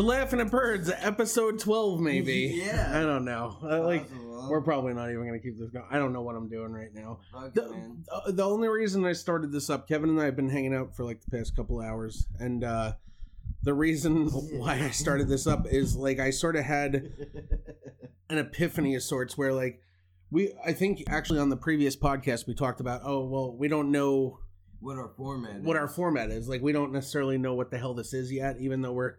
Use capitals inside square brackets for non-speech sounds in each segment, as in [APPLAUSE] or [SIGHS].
to Laughing at Birds, episode 12, maybe. [LAUGHS] Yeah. I don't know. Uh, like, we're probably not even going to keep this going. I don't know what I'm doing right now. Fuck The, uh, the only reason I started this up, Kevin and I have been hanging out for like the past couple hours, and uh, the reason [LAUGHS] why I started this up is like I sort of had [LAUGHS] an epiphany of sorts where like we, I think actually on the previous podcast we talked about, oh well, we don't know what our format what is. our format is. Like we don't necessarily know what the hell this is yet, even though we're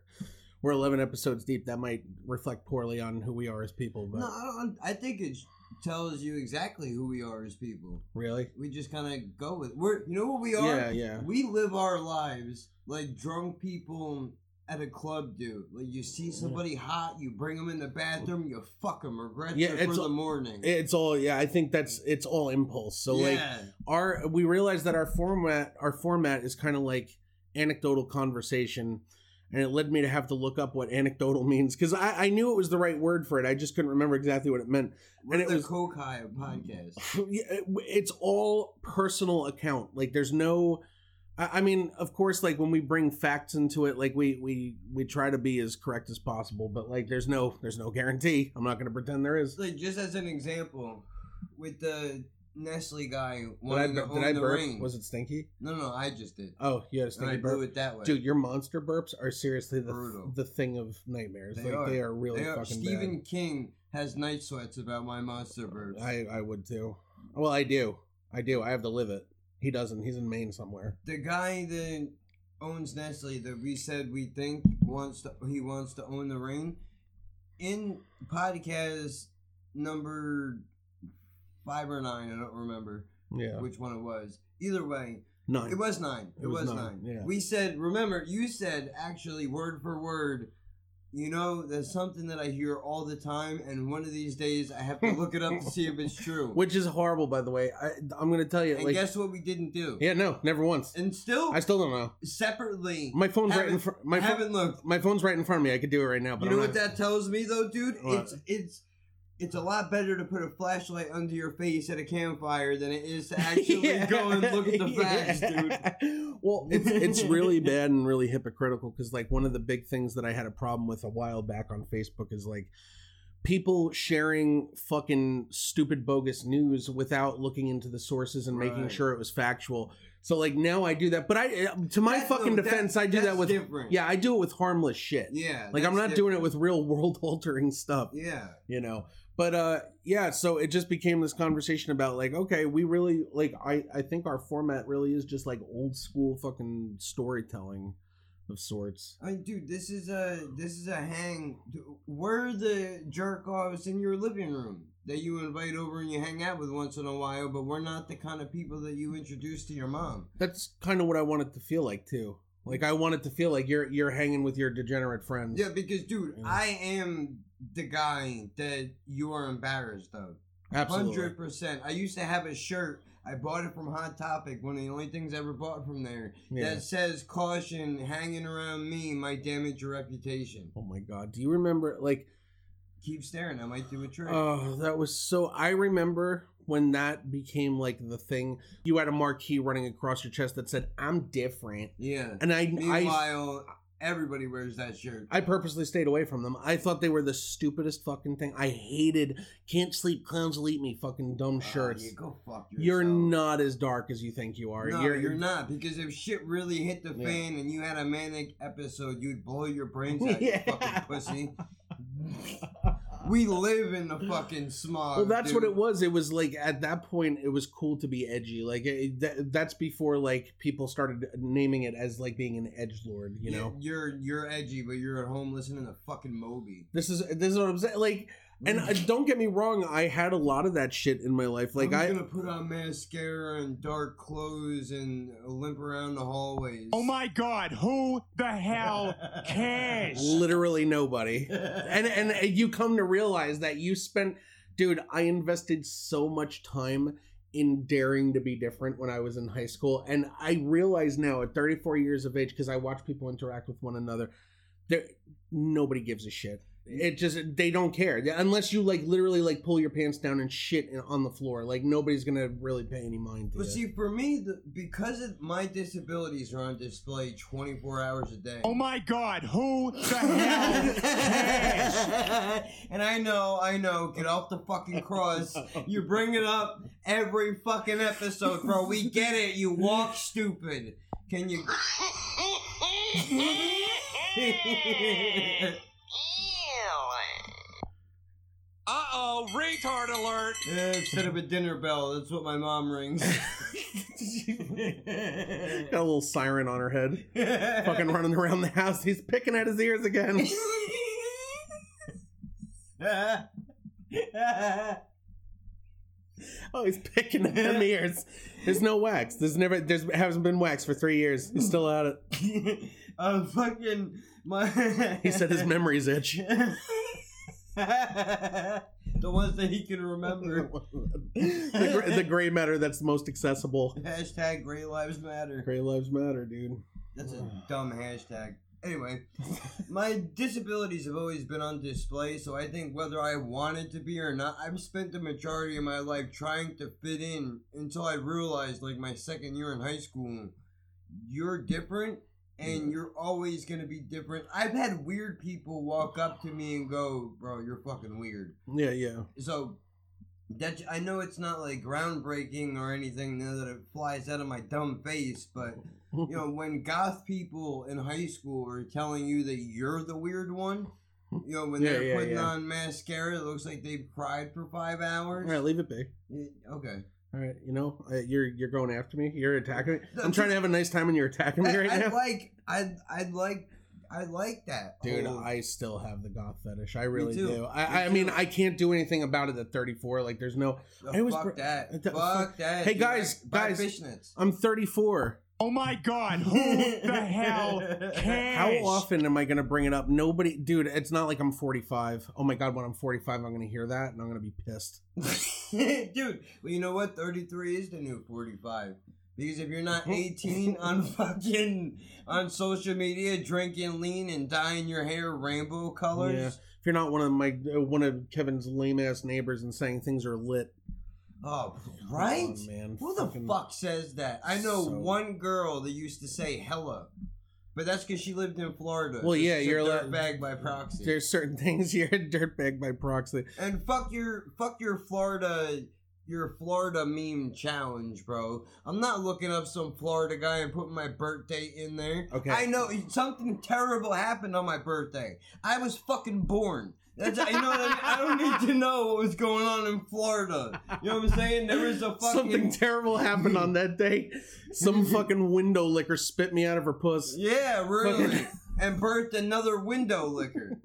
we're 11 episodes deep. That might reflect poorly on who we are as people. But No, I don't. I think it tells you exactly who we are as people. really, We just kind of go with. We're. You know what we are? yeah, yeah. We live our lives like drunk people at a club do. Like you see somebody hot, you bring them in the bathroom, you fuck them, regret Yeah, for a- the morning. It's all yeah. I think that's it's all impulse. So like our we realize that our format our format is kind of like anecdotal conversation and it led me to have to look up what anecdotal [LAUGHS] means because I, I knew it was the right word for it i just couldn't remember exactly what it meant We're and it was- High podcast. [LAUGHS] Yeah, it's all personal account like there's no I I mean, of course, like when we bring facts into it, like we we we try to be as correct as possible, but like there's no there's no guarantee. I'm not going to pretend there is. Like just as an example, with the Nestle guy Did I, to did own I the burp? ring. Was it stinky? No, no, I just did. Oh, you had a stinky And I stinky blew burp. it that way. Dude, your monster burps are seriously the Brutal. the thing of nightmares. They like are. they are really They are- fucking Stephen King has night sweats about my monster burps. I I would too. Well, I do. I do. I have to live it. He doesn't. He's in Maine somewhere. the guy that owns Nestle that we said we think wants to he wants to own the ring in podcast number five or nine I don't remember Yeah. which one it was either way Nine. it was nine it, It was was, nine, nine, yeah. we said remember you said actually word for word you know there's something that I hear all the time and one of these days I have to [LAUGHS] look it up to see if it's true Which is horrible, by the way. I, I'm going to tell you. and like, guess what we didn't do yeah, no, never once. and still I still don't know. separately My phone's right in front. My I haven't looked my phone's right in front of me. I could do it right now, but you know I'm what not- that tells me though, dude? What? It's it's it's a lot better to put a flashlight under your face at a campfire than it is to [LAUGHS] actually Yeah. go and look at the [LAUGHS] facts, Yeah. dude. Well, it's it's really [LAUGHS] bad and really hypocritical because like one of the big things that I had a problem with a while back on Facebook is like people sharing fucking stupid bogus news without looking into the sources and making sure it was factual. So like now I do that, but I eh, to my That- fucking no, defense, I do that with different. yeah, I do it with harmless shit. yeah. Like I'm that's not doing it with real world altering stuff yeah. you know but uh yeah so it just became this conversation about like okay we really like i i think our format really is just like old school fucking storytelling of sorts I mean, dude, this is a this is a hang. We're the jerk offs in your living room that you invite over and you hang out with once in a while, but we're not the kind of people that you introduce to your mom. that's kind of what i want it to feel like too like i want it to feel like you're you're hanging with your degenerate friends Yeah, because dude, Yeah. I am the guy that you are embarrassed of. absolutely Hundred percent. I used to have a shirt. I bought it from Hot Topic, one of the only things I ever bought from there. yeah That says caution hanging around me might damage your reputation. oh my god do you remember like Keep staring, I might do a trick. Oh, that was so. I remember when that became like the thing. You had a marquee running across your chest that said, "I'm different," yeah. and I, I, Meanwhile, everybody wears that shirt. I purposely stayed away from them. I thought they were the stupidest fucking thing. I hated "Can't sleep, clowns will eat me" fucking dumb Ah, shirts. you go fuck yourself. You're not as dark as you think you are. No, you're, you're, not because if shit really hit the Yeah. fan and you had a manic episode, you'd blow your brains out, [LAUGHS] Yeah. you fucking pussy. [LAUGHS] We live in the fucking smog. Well, that's what it was. It was like at that point, it was cool to be edgy. Like it, that, that's before like people started naming it as like being an edge lord. You know, you're you're edgy, but you're at home listening to fucking Moby. this is this is what I'm saying. Like, and uh, don't get me wrong, I had a lot of that shit in my life. Like I'm I, gonna put on mascara and dark clothes and limp around the hallways. Oh my god, who the hell [LAUGHS] cares? literally nobody. [LAUGHS] and and you come to realize that you spent dude i invested so much time in daring to be different when i was in high school and i realize now at 34 years of age because i watch people interact with one another there nobody gives a shit it just they don't care unless you like literally like pull your pants down and shit on the floor. Like nobody's gonna really pay any mind to But it. see, for me, the, because of my disabilities are on display 24 hours a day. Oh my god, who the hell cares? [LAUGHS] and I know, I know, get off the fucking cross. You bring it up every fucking episode, bro. We get it. You walk stupid. Can you? [LAUGHS] [LAUGHS] Uh oh, retard alert. Yeah, Instead of a dinner bell, that's what my mom rings. [LAUGHS] [LAUGHS] Got a little siren on her head, fucking running around the house. He's picking at his ears again. [LAUGHS] Oh, he's picking at them ears. There's no wax. There's never. There's hasn't been wax for three years. He's still at it. uh, fucking my. He said his memories itch. The ones that he can remember. [LAUGHS] the, gr- the gray matter that's most accessible. Hashtag Gray Lives Matter. Gray lives matter, dude. That's a dumb hashtag. Anyway, my disabilities have always been on display, so I think whether I wanted to be or not, I've spent the majority of my life trying to fit in until I realized, like my second year in high school, you're different and you're always going to be different. I've had weird people walk up to me and go, Bro, you're fucking weird. Yeah, yeah. So that I know it's not like groundbreaking or anything now that it flies out of my dumb face, but [LAUGHS] you know when goth people in high school are telling you that you're the weird one, you know when Yeah, they're yeah, putting yeah. on mascara, it looks like they've cried for five hours. All right, leave it be. Yeah, Okay. All right, you know uh, you're you're going after me. You're attacking me. [LAUGHS] I'm trying to have a nice time, and you're attacking me I, right I'd now, like I'd I'd like I like that. dude. whole- I still have the goth fetish. I really do. Me I, I mean. I can't do anything about it at 34. Like, there's no. Oh, I was fuck br- that. th- fuck that. Hey, dude. guys, guys. I'm 34. Oh my god, who the hell [LAUGHS] cares? How often am I going to bring it up? Nobody, dude. It's not like I'm 45. Oh my god, when I'm 45, I'm going to hear that and I'm going to be pissed. [LAUGHS] Dude, well, you know what? 33 is the new 45. Because if you're not [LAUGHS] 18 on fucking on social media drinking lean and dyeing your hair rainbow colors, Yeah. If you're not one of my uh, one of Kevin's lame ass neighbors and saying things are lit, oh, right? On, man. Who the Fucking- fuck says that? I know So- one girl that used to say hella, but that's because she lived in Florida. Well, yeah, you're allowed- dirtbag by proxy. There's certain [LAUGHS] things you're a dirtbag by proxy. And fuck your fuck your Florida your Florida meme challenge, bro. I'm not looking up some Florida guy and putting my birthday in there. Okay. I know something terrible happened on my birthday. I was fucking born. That's you know what I mean? I don't need to know what was going on in Florida. You know what I'm saying? There was a [LAUGHS] fucking Something terrible happened on that day. Some [LAUGHS] fucking window licker spit me out of her puss. Yeah, really. And birthed another window licker.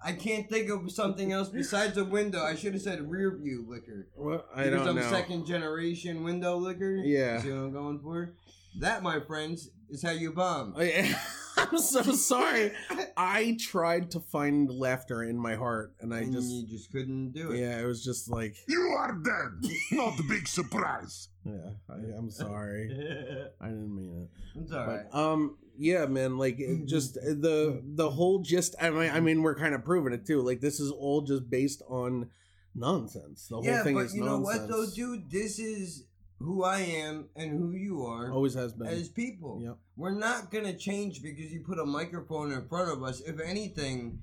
I can't think of something else besides a window. I should have said rear view licker. Well, I because don't I'm know. second generation window licker. Yeah. See what I'm going for? That, my friends, is how you bomb. Oh, yeah. [LAUGHS] I'm so sorry. I tried to find laughter in my heart, and I and just you just couldn't do it. yeah, it was just like You are dead. Not a big surprise. [LAUGHS] yeah. I, I'm sorry. [LAUGHS] I didn't mean it. it's alright. But, um, yeah, man, like it just the the whole gist. I mean, I mean, we're kind of proving it too. Like this is all just based on nonsense. The whole yeah, thing but is you know what though, dude? This is who I am and who you are Always has been. as people. Yep. We're not gonna change because you put a microphone in front of us. If anything,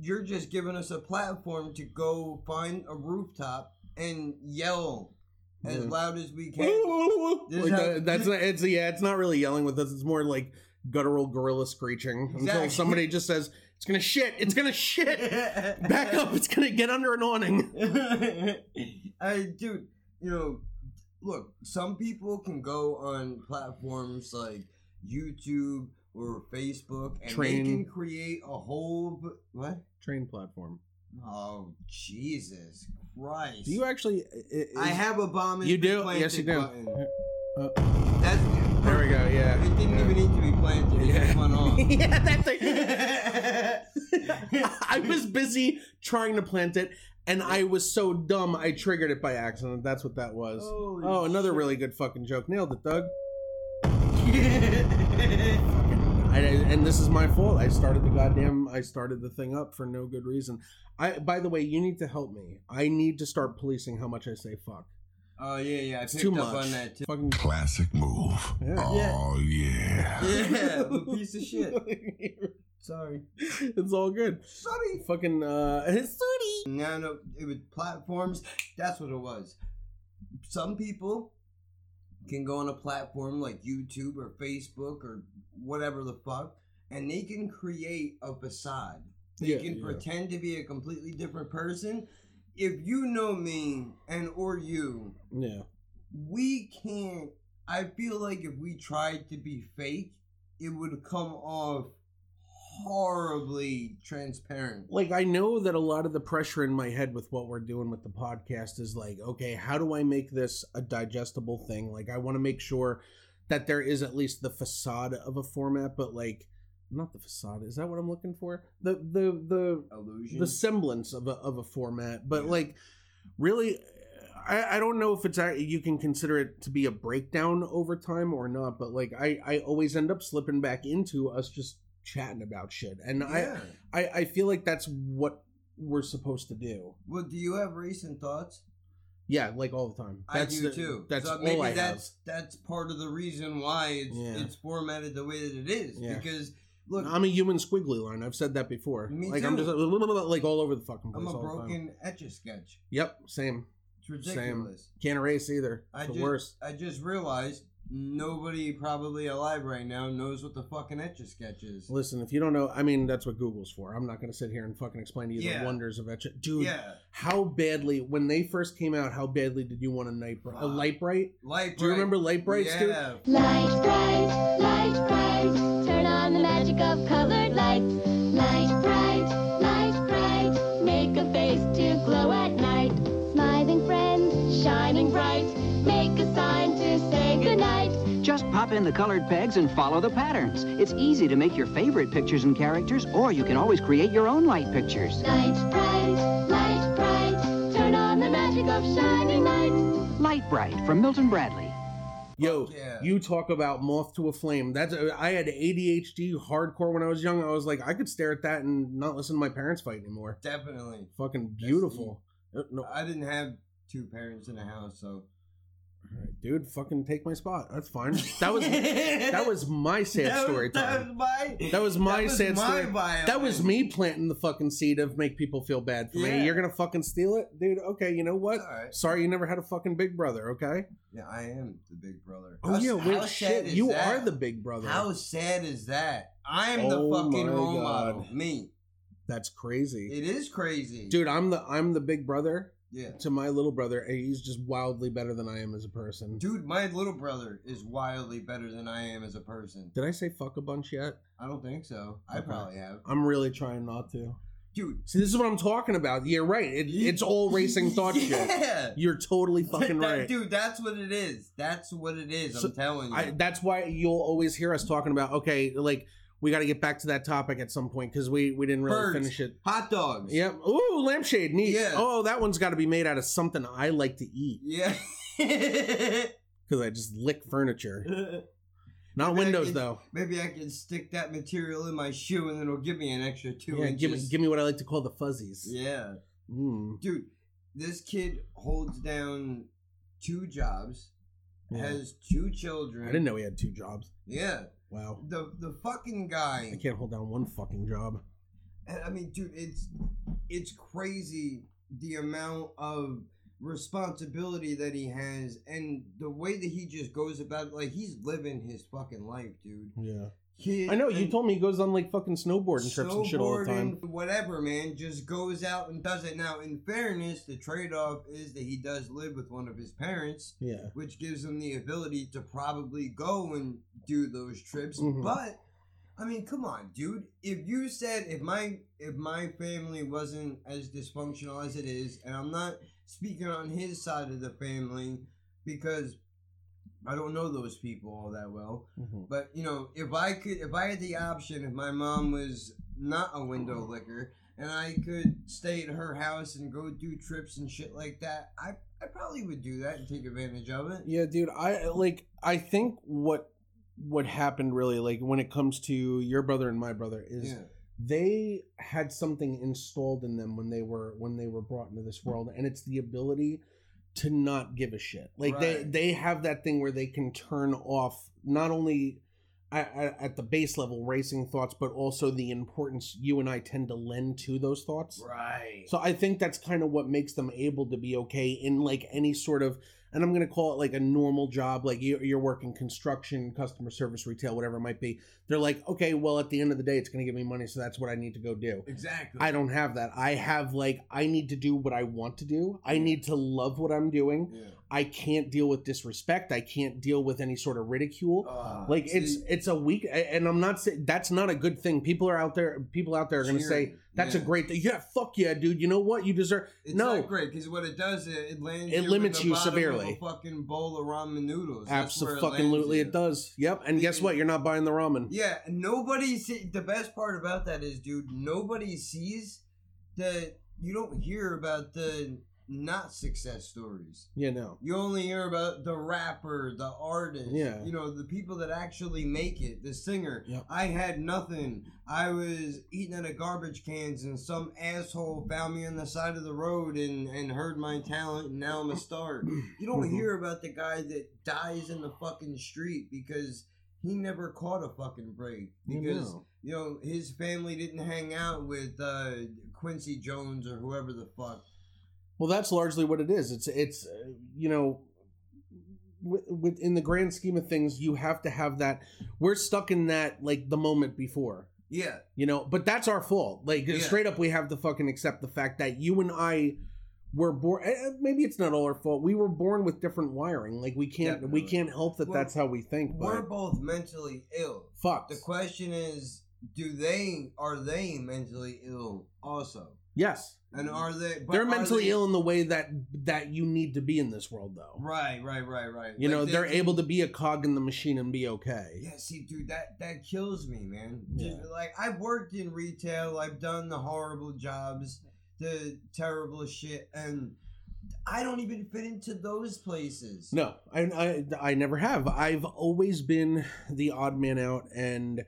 you're just giving us a platform to go find a rooftop and yell as Yeah. loud as we can. [LAUGHS] Like how- that, that's not, it's yeah, it's not really yelling with us. It's more like guttural gorilla screeching until somebody just says it's gonna shit. It's gonna shit. [LAUGHS] Back up. It's gonna get under an awning. [LAUGHS] I dude, you know, look, some people can go on platforms like YouTube or Facebook and Train. they can create a whole b- what? Train platform. Oh Jesus Christ! Do you actually? i- I have a bomb. In You do? Yes, you do. Button. Uh, That's there we go. Yeah. It didn't even need to be planted. It just went off. [LAUGHS] yeah, that thing. [LAUGHS] [LAUGHS] I was busy trying to plant it, and I was so dumb I triggered it by accident. That's what that was. Holy oh, another shit. really good fucking joke. Nailed it, Doug. [LAUGHS] I I, and this is my fault. I started the goddamn. I started the thing up for no good reason. I. By the way, you need to help me. I need to start policing how much I say fuck. Oh yeah, yeah. I It's picked too up much. on that too. Fucking. Classic move. Yeah. Oh, yeah. Yeah, I'm piece of shit. [LAUGHS] Sorry. [LAUGHS] it's all good. Sorry. Fucking. uh [LAUGHS] Sorry. No, no, it was platforms. That's what it was. Some people can go on a platform like YouTube or Facebook or whatever the fuck, and they can create a facade. They Yeah, can yeah. pretend to be a completely different person. If you know me and or you, Yeah. we can't. I feel like if we tried to be fake, it would come off horribly transparent. like I know that a lot of the pressure in my head with what we're doing with the podcast is like, okay, how do I make this a digestible thing? Like I want to make sure that there is at least the facade of a format, but like not the facade. Is that what I'm looking for? The the the Illusion. the semblance of a of a format, but Yeah. like really. I, I don't know if it's you can consider it to be a breakdown over time or not, but like I, I always end up slipping back into us just chatting about shit, and I yeah. I, I feel like that's what we're supposed to do. Well, do you have recent thoughts? Yeah, like all the time. That's I do the- too. That's so all maybe I that's that's part of the reason why it's Yeah. it's formatted the way that it is. Yeah. Because look. I'm a human squiggly line. I've said that before. Me like I'm too. just like [LAUGHS] all over the fucking place. I'm a all broken etch a sketch. Yep, same. It's Same. ridiculous. Can't erase either. I the just worst. I just realized nobody probably alive right now knows what the fucking etch a sketch is. Listen, if you don't know, I mean that's what Google's for. I'm not going to sit here and fucking explain to you Yeah. the wonders of etch. Dude, Yeah, how badly when they first came out? How badly did you want a night bright? A Fuck. Lite-Brite? light. Do you remember Lite-Brites, dude? yeah. Lite-Brite, light bright, turn on the magic of colored lights. Lite-Brite, in the colored pegs and follow the patterns. It's easy to make your favorite pictures and characters, or you can always create your own light pictures. Lite-Brite, light bright, turn on the magic of shining lights. Lite-Brite from Milton Bradley. Yo, yeah. you talk about moth to a flame. That's I had ADHD hardcore when I was young. I was like, I could stare at that and not listen to my parents fight anymore. Definitely. Fucking beautiful. Uh, No, I didn't have two parents in the house, so Alright, dude, fucking take my spot. That's fine. [LAUGHS] That was that was my sad That was- story That time. was my. That was my that was sad my story. violin. That was me planting the fucking seed of make people feel bad for Yeah. me. You're gonna fucking steal it, dude. Okay, you know what? Right. Sorry, you never had a fucking big brother. Okay. Yeah, I am the big brother. Oh How- yeah, how wait, sad shit. You that? are the big brother. How sad is that? I'm the Oh fucking role God. model. Me. That's crazy, It is crazy, dude. I'm the I'm the big brother Yeah. to my little brother, he's just wildly better than I am as a person. Dude, my little brother is wildly better than I am as a person. Did I say fuck a bunch yet? I don't think so. I Okay. probably have. I'm really trying not to. Dude, See, this is what I'm talking about. You're right. It, [LAUGHS] it's all racing thought shit. yeah. You're totally fucking That- right. Dude, that's what it is. That's what it is. So, I'm telling you. I, that's why you'll always hear us talking about okay, like we got to get back to that topic at some point because we we didn't really Birds. finish it. Hot dogs. Yep. Ooh, lampshade, neat. Yeah. Oh, that one's got to be made out of something I like to eat Yeah. [LAUGHS] because I just lick furniture. [LAUGHS] Not Maybe windows can- though. Maybe I can stick that material in my shoe and then it'll give me an extra two Yeah, inches. give me give me what I like to call the fuzzies. Yeah. Mm, Dude, this kid holds down two jobs, yeah. has two children. I didn't know he had two jobs. Yeah. Wow. The the fucking guy. I can't hold down one fucking job. And, I mean, dude, it's it's crazy the amount of responsibility that he has and the way that he just goes about like he's living his fucking life, dude. Yeah. I know. You told me he goes on like fucking snowboarding trips and shit all the time. Whatever, man, just goes out and does it. Now, in fairness, the trade off is that he does live with one of his parents, Yeah. which gives him the ability to probably go and do those trips. Mhm. But I mean, come on, dude. If you said if my if my family wasn't as dysfunctional as it is, and I'm not speaking on his side of the family because I don't know those people all that well. Mhm. But you know, if I could, if I had the option, if my mom was not a window licker, and I could stay at her house and go do trips and shit like that, I I probably would do that and take advantage of it. Yeah, dude. I like. I think what what happened really like when it comes to your brother and my brother is Yeah. they had something installed in them when they were when they were brought into this world and it's the ability to not give a shit like they Right. they have that thing where they can turn off not only at, at the base level racing thoughts but also the importance you and i tend to lend to those thoughts Right. so i think that's kind of what makes them able to be okay in like any sort of and i'm going to call it like a normal job like you- you're working construction customer service retail whatever it might be they're like okay well at the end of the day it's going to give me money so that's what i need to go do exactly. I don't have that. I have like I need to do what I want to do. I need to love what I'm doing. Yeah. I can't deal with disrespect. I can't deal with any sort of ridicule. Uh, like it's see, it's a weak and I'm not saying that's not a good thing. People are out there people out there are going to say that's Yeah. a great thing. Yeah, fuck yeah, dude. You know what? You deserve It's No. not great because what it does, it, it lands. It you limits the you severely. Fucking bowl of ramen noodles. Absolutely, lands it does. Yep. And guess what? You're not buying the ramen. Yeah, nobody see the best part about that is, dude, nobody sees that you don't hear about the not success stories. You know. You only hear about the rapper, the artist, Yeah. you know, the people that actually make it, the singer. Yep. I had nothing. I was eating out of garbage cans and some asshole found me on the side of the road and, and heard my talent and now I'm a star. [COUGHS] You don't Mhm. hear about the guy that dies in the fucking street because he never caught a fucking break. You Because know. you know, his family didn't hang out with uh, Quincy Jones or whoever the fuck. Well, that's largely what it is. It's it's uh, you know, with, with in the grand scheme of things, you have to have that. We're stuck in that like the moment before, Yeah, you know. But that's our fault. Like Yeah. straight up, we have to fucking accept the fact that you and I were born. eh, Maybe it's not all our fault. We were born with different wiring. Like we can't we can't help that. Well, that's how we think. we're both mentally ill. fuck. The question is, do they are they mentally ill also? Yes, And are they? but they're mentally they- ill in the way that that you need to be in this world, though. Right, right, right, right. You Like, know, they they're can- able to be a cog in the machine and be okay. Yeah, see, dude, that that kills me, man. Yeah. Just, like I've worked in retail, I've done the horrible jobs, the terrible shit, and I don't even fit into those places. No, I, I I never have. I've always been the odd man out, and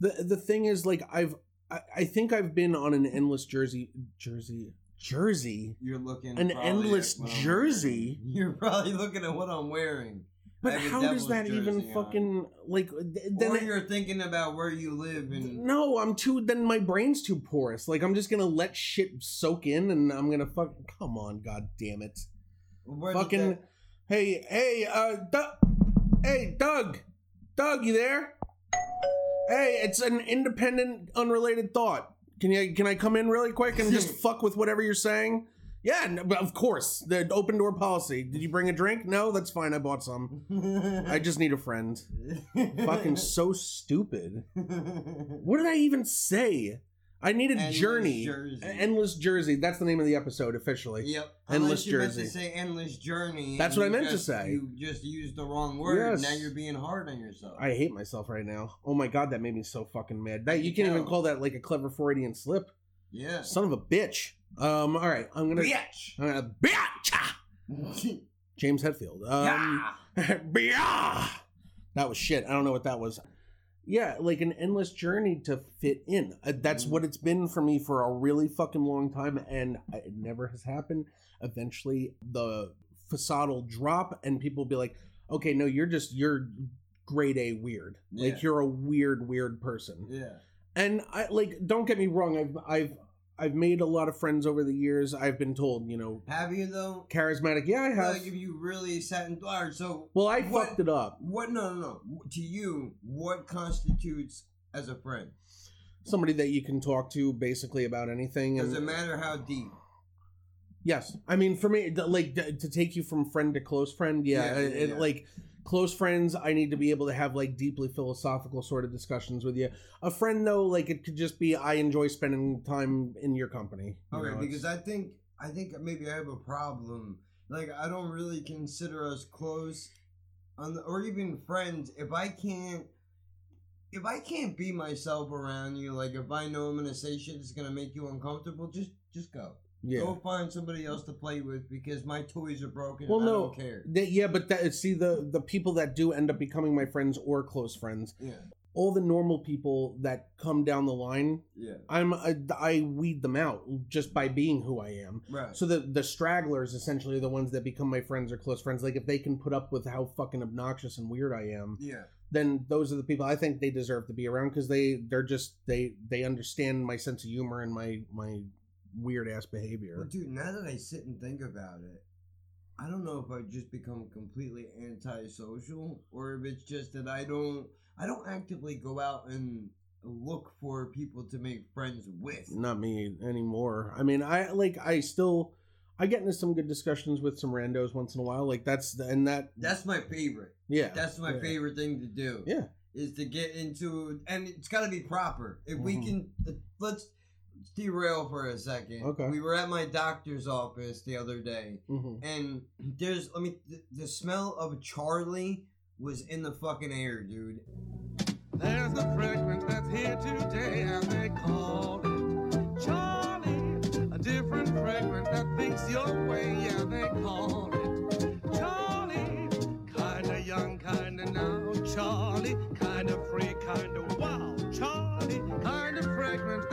the the thing is, like, I've I, I think I've been on an endless jersey jersey jersey. You're looking An endless at what I'm jersey? [LAUGHS] You're probably looking at what I'm wearing. But I how does that even on. fucking like? th- Then or you're thinking about where you live and no, I'm too. Then my brain's too porous. Like I'm just gonna let shit soak in, and I'm gonna fuck. Come on, god damn it! where fucking. that- Hey, hey, uh, Doug. Hey, Doug. Doug, you there? Hey, it's an independent, unrelated thought. Can you can I come in really quick and just [LAUGHS] fuck with whatever you're saying? Yeah, n- but of course. The open door policy. Did you bring a drink? No, that's fine. I bought some. I just need a friend. [LAUGHS] Fucking so stupid. [LAUGHS] What did I even say? I need a Endless journey. Jersey. Endless Jersey. That's the name of the episode officially. Yep. Endless Unless you meant Jersey. to say endless journey. That's what I meant to say. You just used the wrong word. Yes. Now you're being hard on yourself. I hate myself right now. Oh my god, that made me so fucking mad. That you can't even call that like a clever Freudian slip. yeah. Son of a bitch. Um, all right, I'm gonna. Bitch. I'm gonna bitch. [LAUGHS] James Hetfield. Um, yeah. [LAUGHS] That was shit. I don't know what that was. Yeah, like an endless journey to fit in. Uh, that's what it's been for me for a really fucking long time, and it never has happened. Eventually, the facade will drop, and people will be like, "Okay, no, you're just you're grade A weird. Yeah. Like you're a weird, weird person." Yeah. and I like don't get me wrong, I've I've I've made a lot of friends over the years. I've been told, you know, Have you though? charismatic. Yeah, I have. Like if you really sat in thought. So well, I what- fucked it up. What? No, no, no. To you, what constitutes as a friend? Somebody that you can talk to basically about anything. And, Doesn't matter how deep. Yes, I mean for me, th- like th- to take you from friend to close friend. Yeah, Yeah, it, yeah, it- yeah. like close friends, I need to be able to have like deeply philosophical sort of discussions with you. A friend though, like it could just be I enjoy spending time in your company. you Okay, know, because I think I think maybe I have a problem. Like I don't really consider us close, on the, or even friends. If I can't, if I can't be myself around you, like if I know I'm gonna say shit that's gonna make you uncomfortable, just just go. Yeah. Go find somebody else to play with because my toys are broken. Well, and I no, don't care. They- yeah, but that see the the people that do end up becoming my friends or close friends, Yeah, all the normal people that come down the line, yeah, I'm I, I weed them out just by being who I am. right. So the the stragglers essentially are the ones that become my friends or close friends. Like if they can put up with how fucking obnoxious and weird I am, yeah, then those are the people I think they deserve to be around because they they're just they they understand my sense of humor and my my weird ass behavior. But dude, now that I sit and think about it, I don't know if I've just become completely antisocial or if it's just that I don't I don't actively go out and look for people to make friends with. Not me anymore. I mean, I like I still I get into some good discussions with some randos once in a while. Like that's the, and that That's my favorite. yeah That's my yeah. favorite thing to do. Yeah. Is to get into and it's got to be proper. If we Mhm. can let's derail for a second. Okay. We were at my doctor's office the other day hmm and there's let me the, the smell of Charlie was in the fucking air, dude. There's a fragrance that's here today, and they call it Charlie. A different fragrance that thinks your way, yeah, they call it Charlie. Kinda young, kinda now, Charlie. Kinda free, kinda wild, Charlie. Kinda fragrance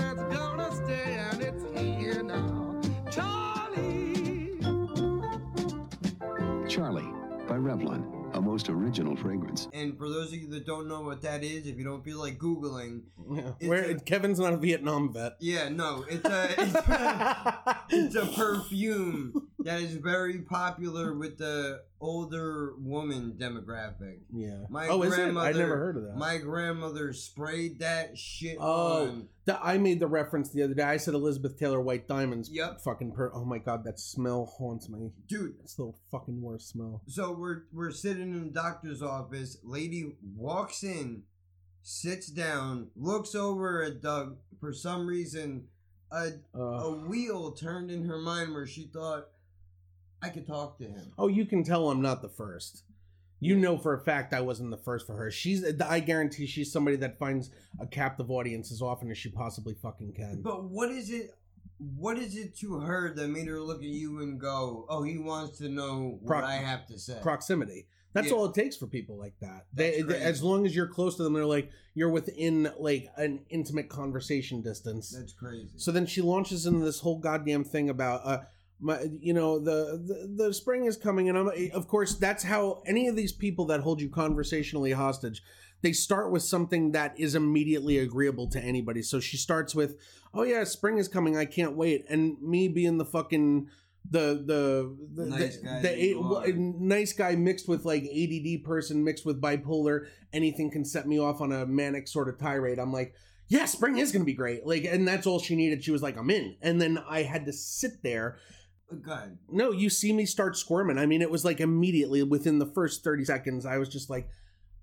Revlon, a most original fragrance. And for those of you that don't know what that is, if you don't feel like googling, Yeah. Where a- Kevin's not a Vietnam vet. yeah, no, it's a it's a, [LAUGHS] it's a perfume that is very popular with the older woman demographic. yeah. My oh, is it? I grandmother- never heard of that. My grandmother sprayed that shit Oh. on. The- I made the reference the other day. I said Elizabeth Taylor White Diamonds. Yep. Fucking per. Oh my god, that smell haunts me. Dude, It's the fucking worst smell. So we're we're sitting in the doctor's office. Lady walks in, sits down, looks over at Doug. For some reason, a a Uh, wheel turned in her mind where she thought I could talk to him. oh, you can tell I'm not the first. You know for a fact I wasn't the first for her. She's. I guarantee she's somebody that finds a captive audience as often as she possibly fucking can. But what is it? What is it to her that made her look at you and go, "Oh, he wants to know what I have to say"? Proximity. That's Yeah. all it takes for people like that. They, they- as long as you're close to them, they're like you're within like an intimate conversation distance. That's crazy. So then she launches into this whole goddamn thing about uh my you know the, the the spring is coming and I'm of course that's how any of these people that hold you conversationally hostage they start with something that is immediately agreeable to anybody. So she starts with, "Oh yeah, spring is coming. I can't wait." And me being the fucking the the the, Nice the, guy the nice guy mixed with like ADD person mixed with bipolar, anything can set me off on a manic sort of tirade. I'm like, yeah, spring is gonna be great. Like, and that's all she needed. She was like, I'm in. And then I had to sit there. God, No, you see me start squirming. I mean, it was like immediately within the first 30 seconds, I was just like,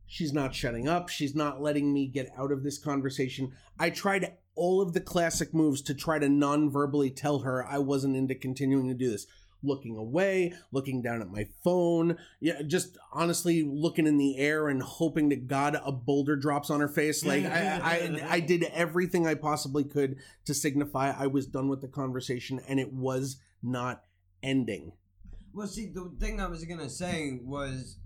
she's not shutting up. She's not letting me get out of this conversation. I tried all of the classic moves to try to non verbally tell her I wasn't into continuing to do this. Looking away, looking down at my phone, yeah, just honestly looking in the air and hoping to God a boulder drops on her face. Like I, I, I did everything I possibly could to signify I was done with the conversation, and it was not ending. Well, see, the thing I was gonna say was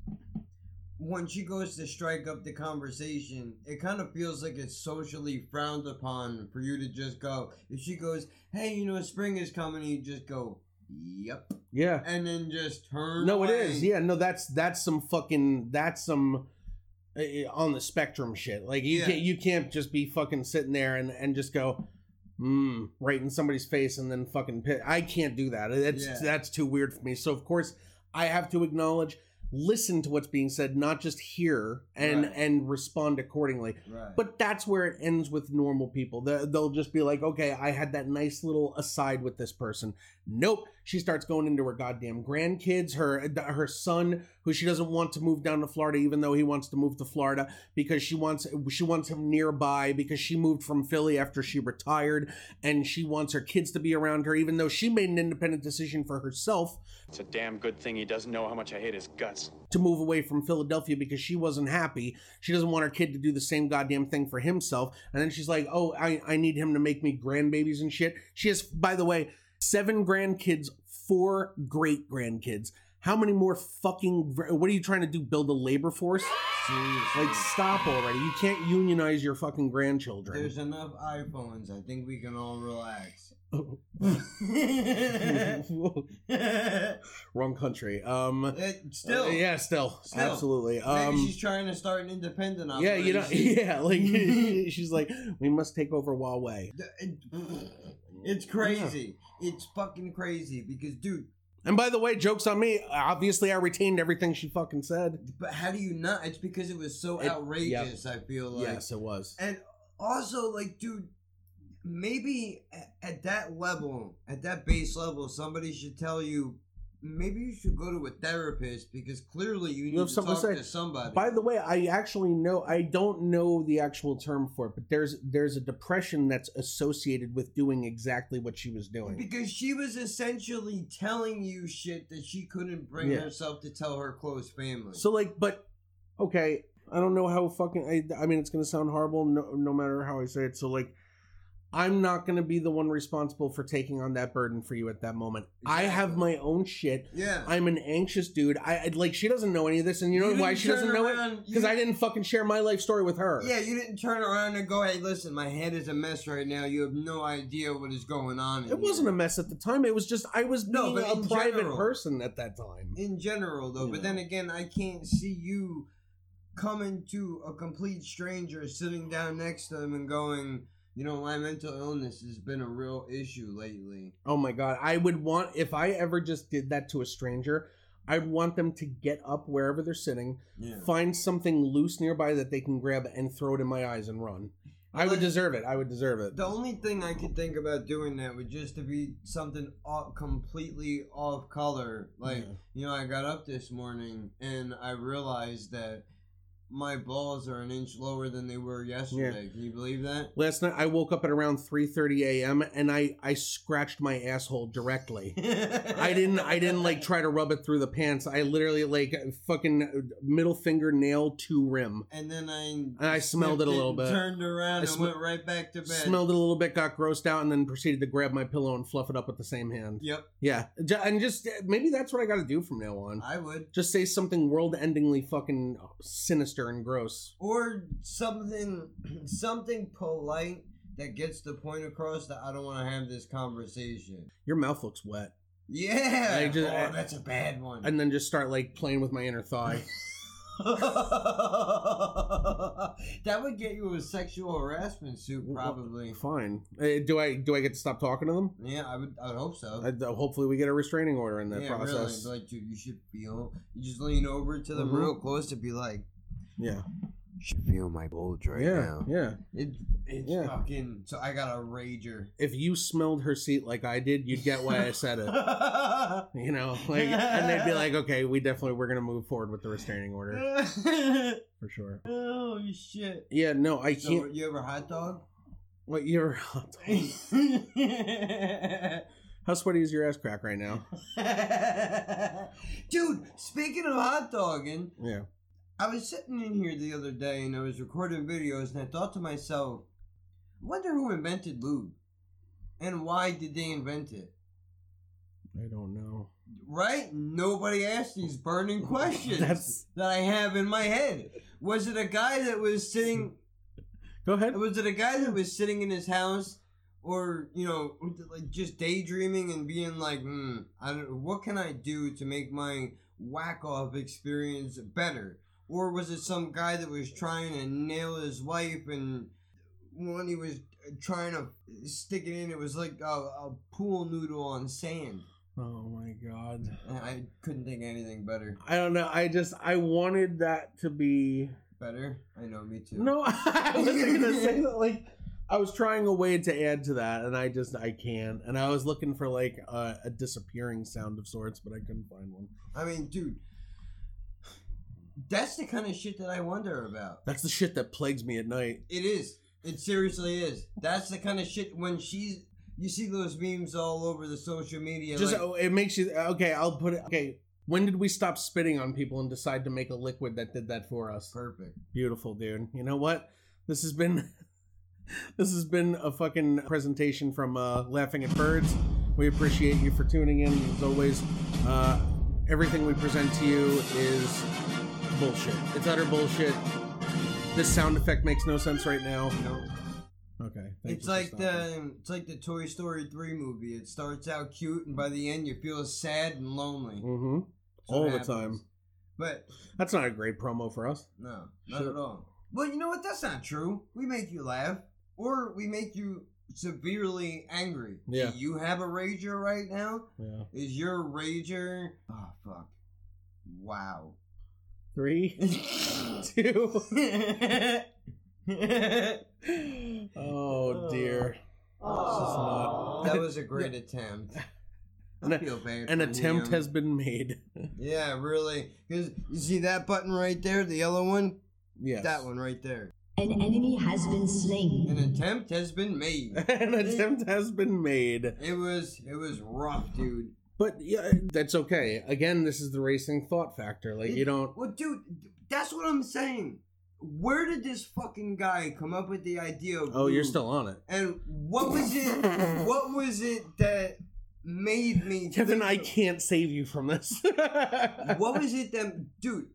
when she goes to strike up the conversation, it kind of feels like it's socially frowned upon for you to just go. If she goes, "Hey, you know, spring is coming," you just go, "Yep," Yeah. and then just turn. No, it away. is. Yeah, no, that's that's some fucking that's some uh, on the spectrum shit. Like you Yeah. can't you can't just be fucking sitting there and and just go mm, right in somebody's face and then fucking pit. I can't do that. It's Yeah. that's too weird for me. So of course I have to acknowledge listen to what's being said, not just hear and Right. and respond accordingly. Right. But that's where it ends with normal people. They'll just be like, okay, I had that nice little aside with this person. Nope. She starts going into her goddamn grandkids, her uh, her son, who she doesn't want to move down to Florida, even though he wants to move to Florida because she wants she wants him nearby because she moved from Philly after she retired, and she wants her kids to be around her, even though she made an independent decision for herself It's a damn good thing he doesn't know how much I hate his guts. to move away from Philadelphia because she wasn't happy. She doesn't want her kid to do the same goddamn thing for himself. And then she's like, "Oh, I I need him to make me grandbabies and shit." She has, by the way, seven grandkids, four great grandkids. How many more fucking? What are you trying to do? Build a labor force? Seriously. Like, stop already! You can't unionize your fucking grandchildren. There's enough iPhones. I think we can all relax. [LAUGHS] Wrong country. Um, Uh, still, uh, yeah, still, Still. absolutely. Maybe Um, she's trying to start an independent yeah, you know, [LAUGHS] yeah, like [LAUGHS] she's like, we must take over Huawei. It's oh, crazy. It's fucking crazy because, dude. And by the way, jokes on me. Obviously, I retained everything she fucking said. But how do you not? It's because it was so It- outrageous. I feel like. yes, it was. And also, like, dude, maybe at, at that level, at that base level, somebody should tell you. Maybe you should go to a therapist because clearly you need have to talk to say. to somebody. By the way, I actually know I don't know the actual term for it, but there's there's a depression that's associated with doing exactly what she was doing. Because she was essentially telling you shit that she couldn't bring Yeah. herself to tell her close family. So like, but okay, I don't know how fucking. I, I mean, it's gonna sound horrible, no, no matter how I say it. So like, I'm not gonna be the one responsible for taking on that burden for you at that moment. I have my own shit. yeah. I'm an anxious dude. I I- like she doesn't know any of this, and you know You why she doesn't turn know it? Because I didn't- fucking share my life story with her. Yeah, you didn't turn around and go, hey, listen, my head is a mess right now. You have no idea what is going on. in It wasn't a mess at the time. It was just I was No, being a private general. person at that time. In general, though. But then again, I can't see you coming to a complete stranger, sitting down next to them and going, you know, my mental illness has been a real issue lately. Oh my god, I would want if I ever just did that to a stranger, I'd want them to get up wherever they're sitting, Yeah. find something loose nearby that they can grab and throw it in my eyes and run. I would deserve it. I would deserve it. The only thing I could think about doing that would just to be something off, completely off color. Like, Yeah. you know, I got up this morning and I realized that my balls are an inch lower than they were yesterday. Can you believe that? Last night I woke up at around 3:30 a.m. and I I scratched my asshole directly. [LAUGHS] I didn't I didn't like try to rub it through the pants. I literally like fucking middle finger nail to rim. And then I I smelled it a little bit. Turned around I and went right back to bed. Smelled it a little bit, got grossed out, and then proceeded to grab my pillow and fluff it up with the same hand. Yep, Yeah, and just maybe that's what I got to do from now on. I would. Just say something world-endingly fucking sinister and gross. Or something, [CLEARS THROAT] something polite that gets the point across that I don't want to have this conversation. Your mouth looks wet, Yeah, just- oh, I- that's a bad one. and then just start like playing with my inner thigh. [LAUGHS] that would get you a sexual harassment suit, probably. Fine. Uh, do I do I get to stop talking to them? Yeah, I would. I would hope so. I, hopefully, we get a restraining order in that yeah, process. really. Like, dude, you should feel. You just lean over to them Mhm. real close to be like, Yeah, "You should feel my bulge right yeah, now." yeah. It, it's Yeah. fucking. So I got a rager. If you smelled her seat like I did, you'd get why I said it. [LAUGHS] You know, like, and they'd be like, "Okay, we definitely we're gonna move forward with the restraining order [LAUGHS] for sure." oh shit! Yeah, no, I So can't. you ever hot dog? What you're? [LAUGHS] How sweaty is your ass crack right now? Dude, speaking of hot dogging, Yeah. I was sitting in here the other day and I was recording videos and I thought to myself, I wonder who invented lube? And why did they invent it? I don't know. Right? Nobody asked these burning questions That's- that I have in my head. Was it a guy that was sitting [LAUGHS] Go ahead. was it a guy that was sitting in his house or you know like just daydreaming and being like hmm i don't what can i do to make my whack off experience better or was it some guy that was trying to nail his wife and when he was trying to stick it in it was like a, a pool noodle on sand Oh my god. and i couldn't think of anything better I don't know. I just I wanted that to be. better i know me too No, [LAUGHS] I wasn't gonna say that. Like, I was trying a way to add to that, and I just I can't. And I was looking for like a, a disappearing sound of sorts, but I couldn't find one. i mean dude that's the kind of shit that i wonder about That's the shit that plagues me at night. It is. It seriously is. That's the kind of shit when she's. You see those memes all over the social media. Just like, oh, it makes you okay. I'll put it. Okay, when did we stop spitting on people and decide to make a liquid that did that for us? perfect. Beautiful, dude. You know what? This has been [LAUGHS] this has been a fucking presentation from uh, Laughing at Birds. We appreciate you for tuning in. As always, uh, everything we present to you is bullshit. It's utter bullshit. This sound effect makes no sense right now. No. Okay. It's like the it's like the Toy Story three movie. It starts out cute, and by the end, you feel sad and lonely. Mm-hmm. All the happens. time. But That's not a great promo for us. no, not at all. Well, you know what? That's not true. We make you laugh, or we make you severely angry. Yeah. Do you have a rager right now? Yeah. Is your rager? Oh fuck! Wow. Three, [LAUGHS] two. Oh dear. that was a great attempt. I An, feel bad. an for attempt him. has been made. Yeah, really. Because you see that button right there, the yellow one? yes. That one right there. An enemy has been slain. An attempt has been made. [LAUGHS] An attempt has been made. It was it was rough, dude. But yeah, that's okay. Again, this is the racing thought factor. Like you don't. Well, dude, that's what I'm saying. Where did this fucking guy come up with the idea of Oh, you're still on it. And what was it? [LAUGHS] what was it that made me? Kevin, think I can't save you from this. [LAUGHS] What was it that, dude?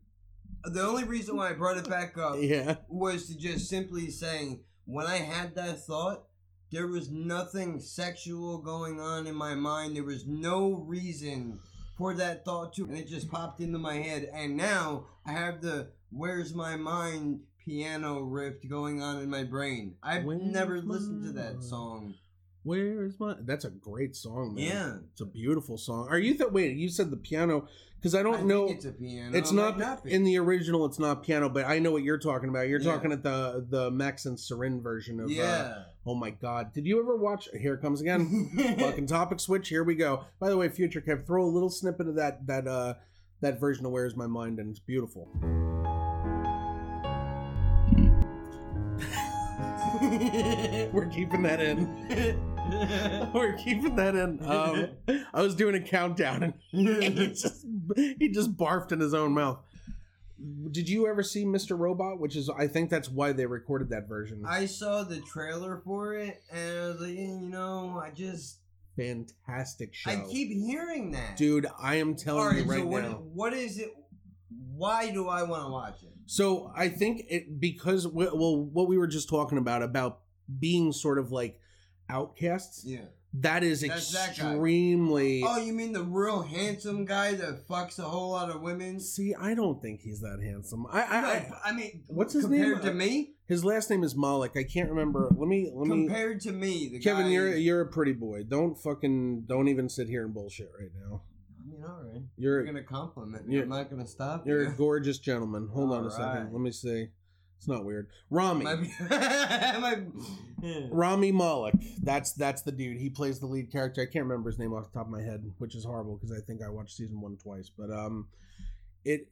The only reason why I brought it back up Yeah. was to just simply saying when I had that thought, there was nothing sexual going on in my mind. There was no reason for that thought to, and it just popped into my head. And now I have the "Where's My Mind" piano riff going on in my brain. I've Where's never listened to that song. Where is my? That's a great song, man. Yeah. It's a beautiful song. Are you that? wait? You said the piano because I don't I know. think it's a piano. It's It not, in the original. It's not piano, but I know what you're talking about. You're Yeah. talking at the the Maxence Cyrin version of. Uh, yeah. Oh my God! Did you ever watch? Here it comes again. [LAUGHS] Fucking topic switch. Here we go. By the way, future Kev, throw a little snippet of that that uh that version of "Where's My Mind" and it's beautiful. [LAUGHS] We're keeping that in. [LAUGHS] We're keeping that in. Um, I was doing a countdown and he just he just barfed in his own mouth. Did you ever see Mr. Robot? Which is, I think that's why they recorded that version. I saw the trailer for it, and I was like, you know, I just Fantastic show, I keep hearing that, dude. I am telling right, you right so what, now. what is it? Why do I want to watch it? So I think it because well, what we were just talking about about being sort of like outcasts. Yeah. That is That's that guy. extremely. Oh, you mean the real handsome guy that fucks a whole lot of women? See, I don't think he's that handsome. I, I, I I mean, what's his compared name? to me? his last name is Malik. I can't remember. Let me let me. Compared to me, the Kevin, guy, you're you're a pretty boy. Don't fucking don't even sit here and bullshit right now. I mean, all right. You're You're gonna compliment me. you're- I'm not gonna stop. you're you. a gorgeous gentleman. Hold on a All second. Let me see. It's not weird. Rami. [LAUGHS] Might be- yeah. Rami Malek. That's that's the dude. He plays the lead character. I can't remember his name off the top of my head, which is horrible because I think I watched season one twice. But um, it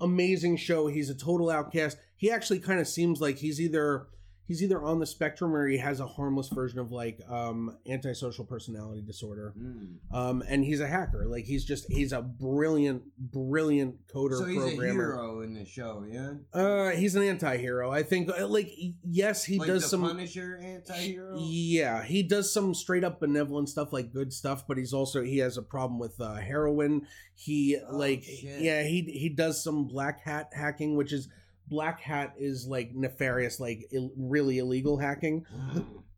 amazing show. He's a total outcast. He actually kind of seems like he's either he's either on the spectrum or he has a harmless version of like um antisocial personality disorder. Mm. Um, and he's a hacker. Like he's just he's a brilliant, brilliant coder So he's a hero in the show, yeah. Uh, he's an anti-hero. I think. uh, Like, yes, he like does some. Punisher anti-hero. Yeah, he does some straight up benevolent stuff, like good stuff. But he's also he has a problem with uh, heroin. He Oh, like shit. yeah he he does some black hat hacking, which is black hat is like nefarious, like Ill, really illegal hacking,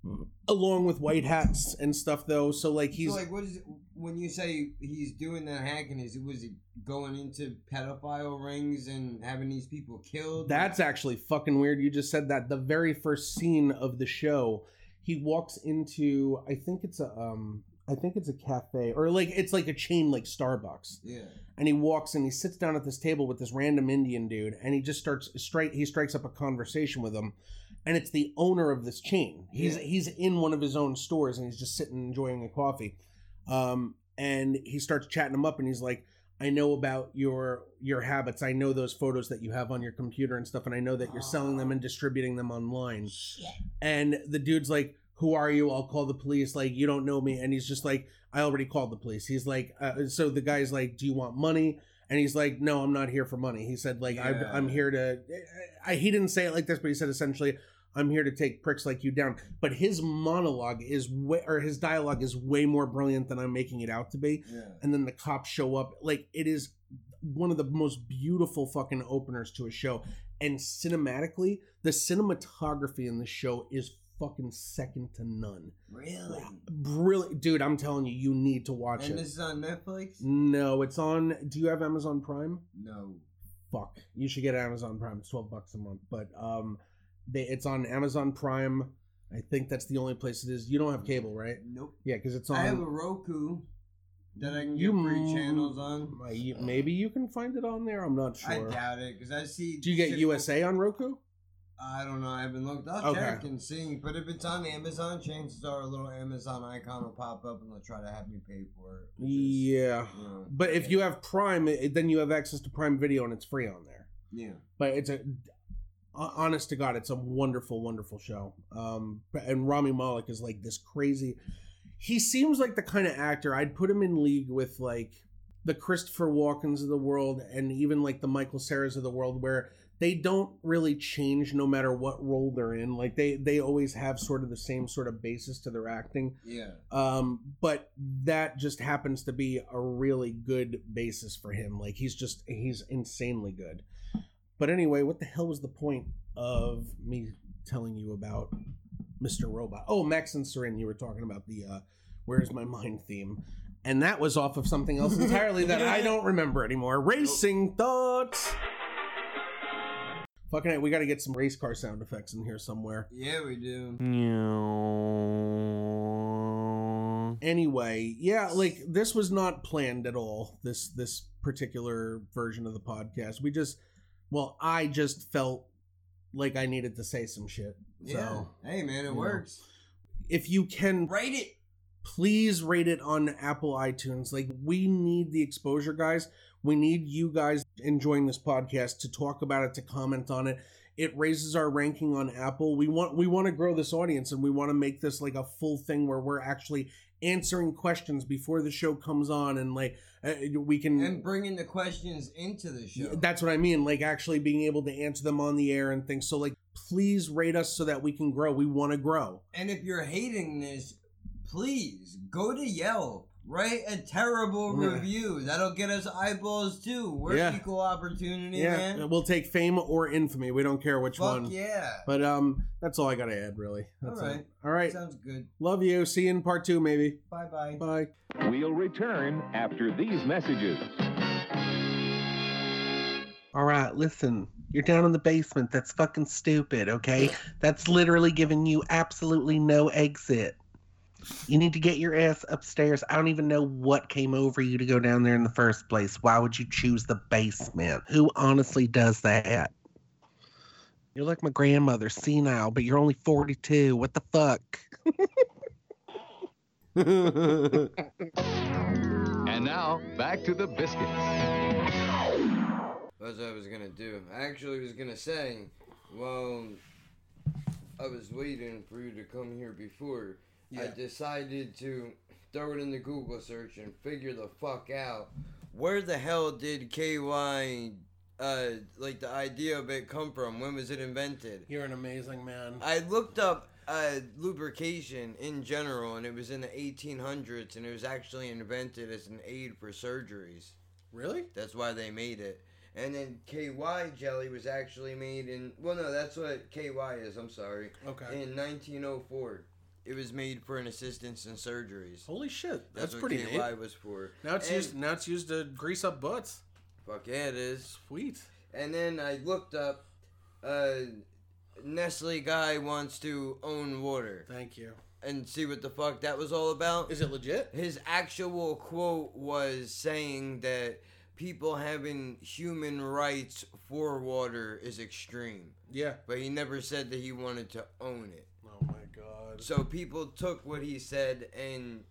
[GASPS] along with white hats and stuff though. So like he's so like, what is it when you say he's doing that hacking? Is it was he going into pedophile rings and having these people killed? That's actually fucking weird. You just said that. The very first scene of the show, he walks into I think it's a um I think it's a cafe or like it's like a chain like Starbucks. yeah. And he walks and he sits down at this table with this random Indian dude and he just starts straight he strikes up a conversation with him. And it's the owner of this chain. He's Yeah. he's in one of his own stores and he's just sitting enjoying a coffee. Um and he starts chatting him up and he's like I know about your your habits. I know those photos that you have on your computer and stuff, and I know that you're selling them and distributing them online. And the dude's like, "Who are you? I'll call the police." Like, you don't know me, and he's just like, "I already called the police." He's like, uh, "So the guy's like, do you want money?" And he's like, "No, I'm not here for money." He said, "Like, Yeah. I, I'm here to." I, he didn't say it like this, but he said essentially, I'm here to take pricks like you down. But his monologue is way, or his dialogue is way more brilliant than I'm making it out to be. Yeah. And then the cops show up. Like it is one of the most beautiful fucking openers to a show. And cinematically, the cinematography in the show is fucking second to none. Really? Brilliant, dude. I'm telling you, you need to watch And it. this is on Netflix? No, it's on. Do you have Amazon Prime? No. Fuck, you should get Amazon Prime. It's twelve bucks a month, but um, they it's on Amazon Prime. I think that's the only place it is. You don't have cable, right? Nope. Yeah, because it's on. I have a Roku that I can get You free channels on. Maybe you can find it on there. I'm not sure. I doubt it because I see. Do you get USA on Roku? I don't know. I haven't looked. I'll Okay. check and see. But if it's on Amazon, chances are a little Amazon icon will pop up and they'll try to have me pay for it. is, Yeah, you know, but if you have Prime, it, then you have access to Prime Video and it's free on there. yeah. But it's a honest to God, it's a wonderful, wonderful show. Um, and Rami Malek is like this crazy. He seems like the kind of actor I'd put him in league with like the Christopher Walkens of the world and even like the Michael Ceras of the world, where they don't really change no matter what role they're in. Like they they always have sort of the same sort of basis to their acting. Yeah. Um, but that just happens to be a really good basis for him. Like he's just he's insanely good. But anyway, what the hell was the point of me telling you about Mr. Robot? Oh, Maxence Cyrin, you were talking about the uh Where's My Mind theme. And that was off of something else entirely that I [LAUGHS] don't remember anymore. Racing thoughts. Fucking it, we got to get some race car sound effects in here somewhere. Yeah, we do. anyway yeah like this was not planned at all this this particular version of the podcast we just well i just felt like i needed to say some shit Yeah. so hey, man, it you know. works. if you can Rate it. Please rate it on apple itunes. Like we need the exposure guys. We need you guys enjoying this podcast to talk about it to comment on it. It raises our ranking on apple. We want we want to grow this audience and we want to make this like a full thing where we're actually answering questions before the show comes on and like uh, we can And bringing the questions into the show. that's what i mean like actually being able to answer them on the air and things. So like please rate us so that we can grow. We want to grow. And if you're hating this, please go to Yelp. Write a terrible Yeah. review. That'll get us eyeballs too. We're Yeah. equal opportunity, yeah man. we'll take fame or infamy we don't care which Fuck one yeah. But um, that's all I gotta add, really. That's All right. it. All right. Sounds good. Love you. See you in part two, maybe. Bye bye. Bye. We'll return after these messages. All right, listen. You're down in the basement. That's fucking stupid, okay? That's literally giving you absolutely no exit. You need to get your ass upstairs. I don't even know what came over you to go down there in the first place. Why would you choose the basement? Who honestly does that? You're like my grandmother, senile, but you're only 42. What the fuck? [LAUGHS] And now, back to the biscuits. That's what I was gonna do. I actually was gonna say, well, I was waiting for you to come here before. I decided to throw it in the Google search and figure the fuck out where the hell did KY, uh, like the idea of it come from? When was it invented? You're an amazing man. I looked up uh, lubrication in general, and it was in the 1800s, and it was actually invented as an aid for surgeries. Really? That's why they made it. And then KY jelly was actually made in. Well, no, that's what KY is. I'm sorry. Okay. In 1904, it was made for an assistance in surgeries. Holy shit. That's, what pretty KY neat. was for. Now it's And- used. Now it's used to grease up butts. Fuck yeah, it is. Sweet. And then I looked up. Uh, Nestle guy wants to own water. Thank you. And see what the fuck that was all about. Is it legit? His actual quote was saying that people having human rights for water is extreme. Yeah. But he never said that he wanted to own it. So people took what he said and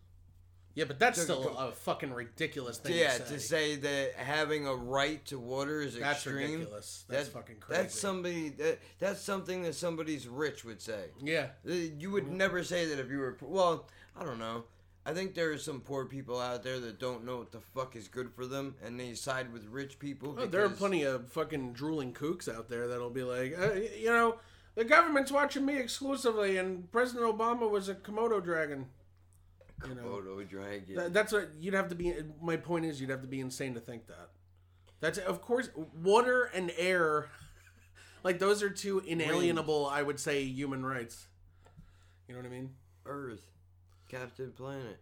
Yeah, but that's still it a fucking ridiculous thing. yeah, to say. Yeah, to say that having a right to water is That's extreme. ridiculous. That's fucking crazy. That's somebody that that's something that somebody's rich would say. Yeah. Uh, You would never say that if you were well, I don't know. I think there are some poor people out there that don't know what the fuck is good for them, and they side with rich people. Oh, there are plenty of fucking drooling kooks out there that'll be like, uh, you know, The government's watching me exclusively, and President Obama was a Komodo dragon. You know, Komodo dragon. Th- that's what you'd have to be. My point is, you'd have to be insane to think that. That's of course water and air, [LAUGHS] like those are two inalienable. I would say human rights. You know what I mean? Earth, Captain Planet.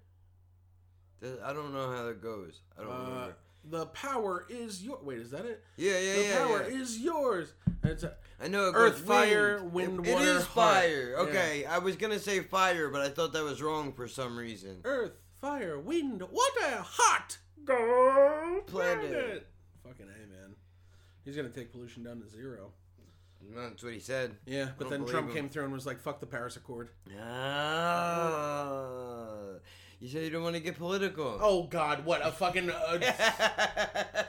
I don't know how that goes. I don't Uh, remember. the power is your. Wait, is that it? Yeah, yeah, the yeah. The power yeah. is yours. And It's a, I know. It Earth, fire, wind. wind, It- water, It is heart. fire. Yeah. Okay, I was gonna say fire, but I thought that was wrong for some reason. Earth, fire, wind, water, hot. Go Planet. planet. Fucking a man. He's gonna take pollution down to zero. That's what he said. Yeah, but then Trump him. came through and was like, "Fuck the Paris Accord." Ah, you said you don't want to get political. Oh God, what a fucking uh,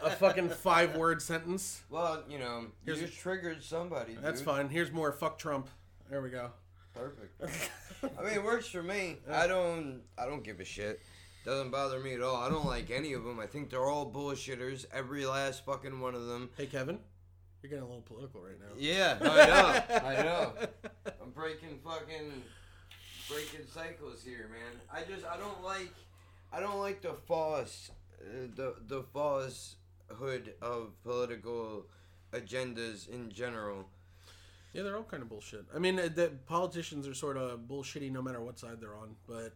a fucking [LAUGHS] five word sentence. Well, you know, Here's- you just triggered somebody. That's dude. fine. Here's more. Fuck Trump. There we go. Perfect. [LAUGHS] I mean, it works for me. I don't. I don't give a shit. Doesn't bother me at all. I don't like any of them. I think they're all bullshitters. Every last fucking one of them. Hey Kevin, you're getting a little political right now. Yeah, I know. I know. [LAUGHS] I'm breaking fucking breaking cycles here, man. I just I don't like I don't like the false uh, the the falsehood of political agendas in general. Yeah, they're all kind of bullshit. I mean, uh, the politicians are sort of bullshitty no matter what side they're on, but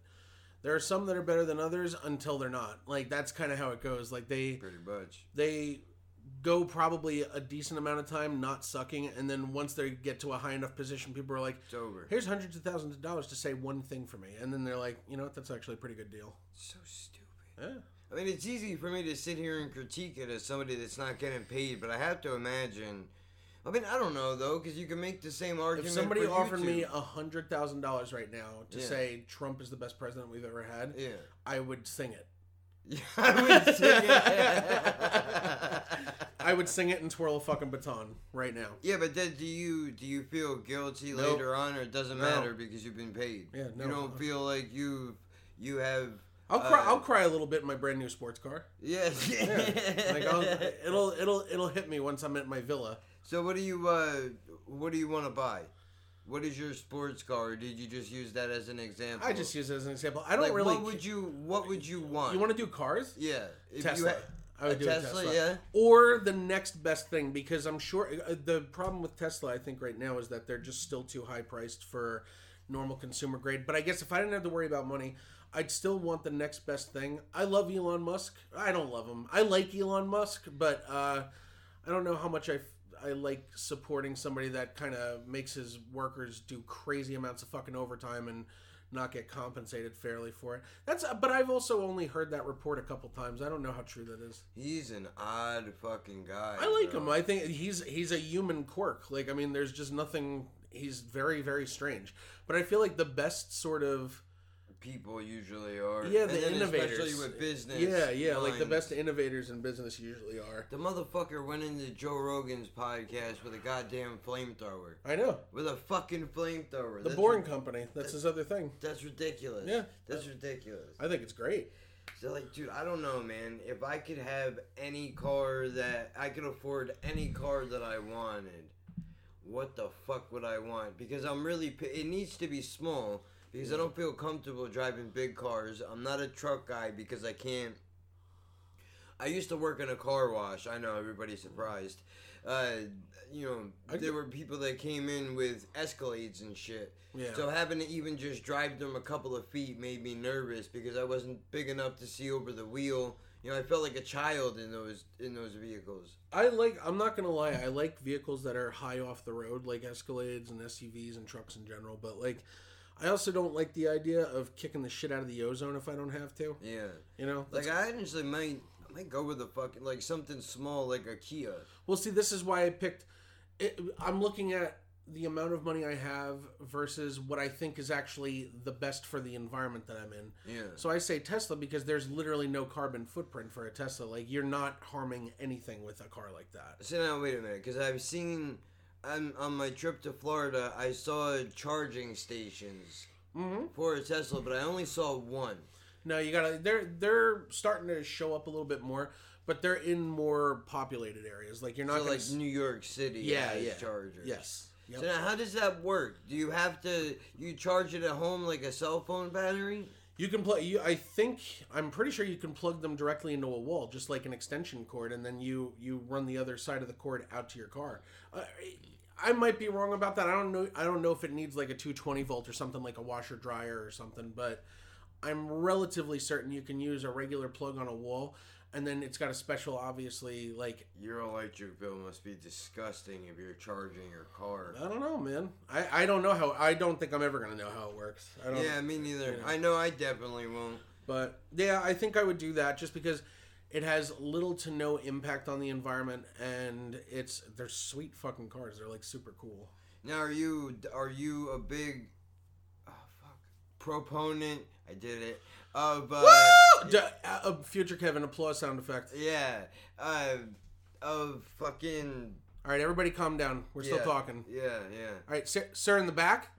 there are some that are better than others until they're not. Like that's kind of how it goes. Like they Pretty much. they go probably a decent amount of time not sucking, and then once they get to a high enough position, people are like, It's over. "Here's hundreds of thousands of dollars to say one thing for me," and then they're like, "You know what? That's actually a pretty good deal." So stupid. Yeah. I mean, it's easy for me to sit here and critique it as somebody that's not getting paid, but I have to imagine. I mean, I don't know though, because you can make the same argument. If somebody offered me YouTube. a hundred thousand dollars right now to Yeah. say Trump is the best president we've ever had, yeah, I would sing it. [LAUGHS] I would sing it. [LAUGHS] I would sing it and twirl a fucking baton right now. Yeah, but then do you do you feel guilty Nope. later on, or it doesn't No. matter because you've been paid? Yeah, no. You don't feel like you you have. I'll cry. uh, I'll cry a little bit in my brand new sports car. Yes. [LAUGHS] Yeah. like I'll, it'll it'll it'll hit me once I'm at my villa. so what do you uh what do you want to buy? What is your sports car? Or did you just use that as an example? I just use it as an example. I don't Like, really. What would you What would you want? you want to do cars? Yeah. If Tesla. You had, I would do Tesla, a Tesla. yeah. Or the next best thing because I'm sure uh, the problem with Tesla I think right now is that they're just still too high priced for normal consumer grade. But I guess if I didn't have to worry about money, I'd still want the next best thing. I love Elon Musk. I don't love him. I like Elon Musk, but uh, I don't know how much I f- I like supporting somebody that kind of makes his workers do crazy amounts of fucking overtime and not get compensated fairly for it. That's but I've also only heard that report a couple times. I don't know how true that is. He's an odd fucking guy. I like bro. him. I think he's he's a human quirk. Like I mean, there's just nothing. He's very very strange. But I feel like the best sort of People usually are. yeah the innovators. especially with business. Yeah, yeah. Like the best innovators in business usually are. The motherfucker went into Joe Rogan's podcast with a goddamn flamethrower. I know With a fucking flamethrower. the That's Boring ri- Company. That's his other thing. That's ridiculous. Yeah. That's ridiculous. I think it's great. So like, dude, I don't know, man. If I could have any car that I could afford any car that I wanted, what the fuck would I want? Because I'm really, it needs to be small because I don't feel comfortable driving big cars. I'm not a truck guy because I can't. I used to work in a car wash. I know everybody's surprised. Uh, you know, I there were people that came in with Escalades and shit. Yeah. So having to even just drive them a couple of feet made me nervous because I wasn't big enough to see over the wheel. You know, I felt like a child in those in those vehicles. I like. I'm not gonna lie. I like vehicles that are high off the road, like Escalades and SUVs and trucks in general. But like, I also don't like the idea of kicking the shit out of the ozone if I don't have to. Yeah. You know, Like I actually might I might go with a fucking like something small like a Kia. Well, see, this is why I picked. It, I'm looking at the amount of money I have versus what I think is actually the best for the environment that I'm in. Yeah. So I say Tesla because there's literally no carbon footprint for a Tesla. Like you're not harming anything with a car like that. So now wait a minute, because I've seen on on my trip to Florida, I saw charging stations Mm-hmm. for a Tesla, but I only saw one. No, you gotta. They're they're starting to show up a little bit more, but they're in more populated areas. Like you're not So like s- New York City, Yeah, yeah. chargers. Yes. Yep. So now, how does that work? Do you have to you charge it at home like a cell phone battery? You can plug. You, I think I'm pretty sure you can plug them directly into a wall, just like an extension cord, and then you you run the other side of the cord out to your car. Uh, I might be wrong about that. I don't know. I don't know if it needs like a 220 volt or something like a washer dryer or something, but I'm relatively certain you can use a regular plug on a wall, and then it's got a special, obviously, like Your electric bill must be disgusting if you're charging your car. I don't know, man. I I don't know how. I don't think I'm ever gonna know how it works. I don't, Yeah, me neither. Yeah. I know I definitely won't. But yeah, I think I would do that just because it has little to no impact on the environment and it's they're sweet fucking cars. They're like super cool. Now, are you are you a big oh, fuck proponent? I did it of uh, D- uh, future Kevin applause sound effect. yeah uh, of fucking All right, everybody calm down. We're still yeah, talking. Yeah, yeah. All right, sir, sir in the back. [LAUGHS]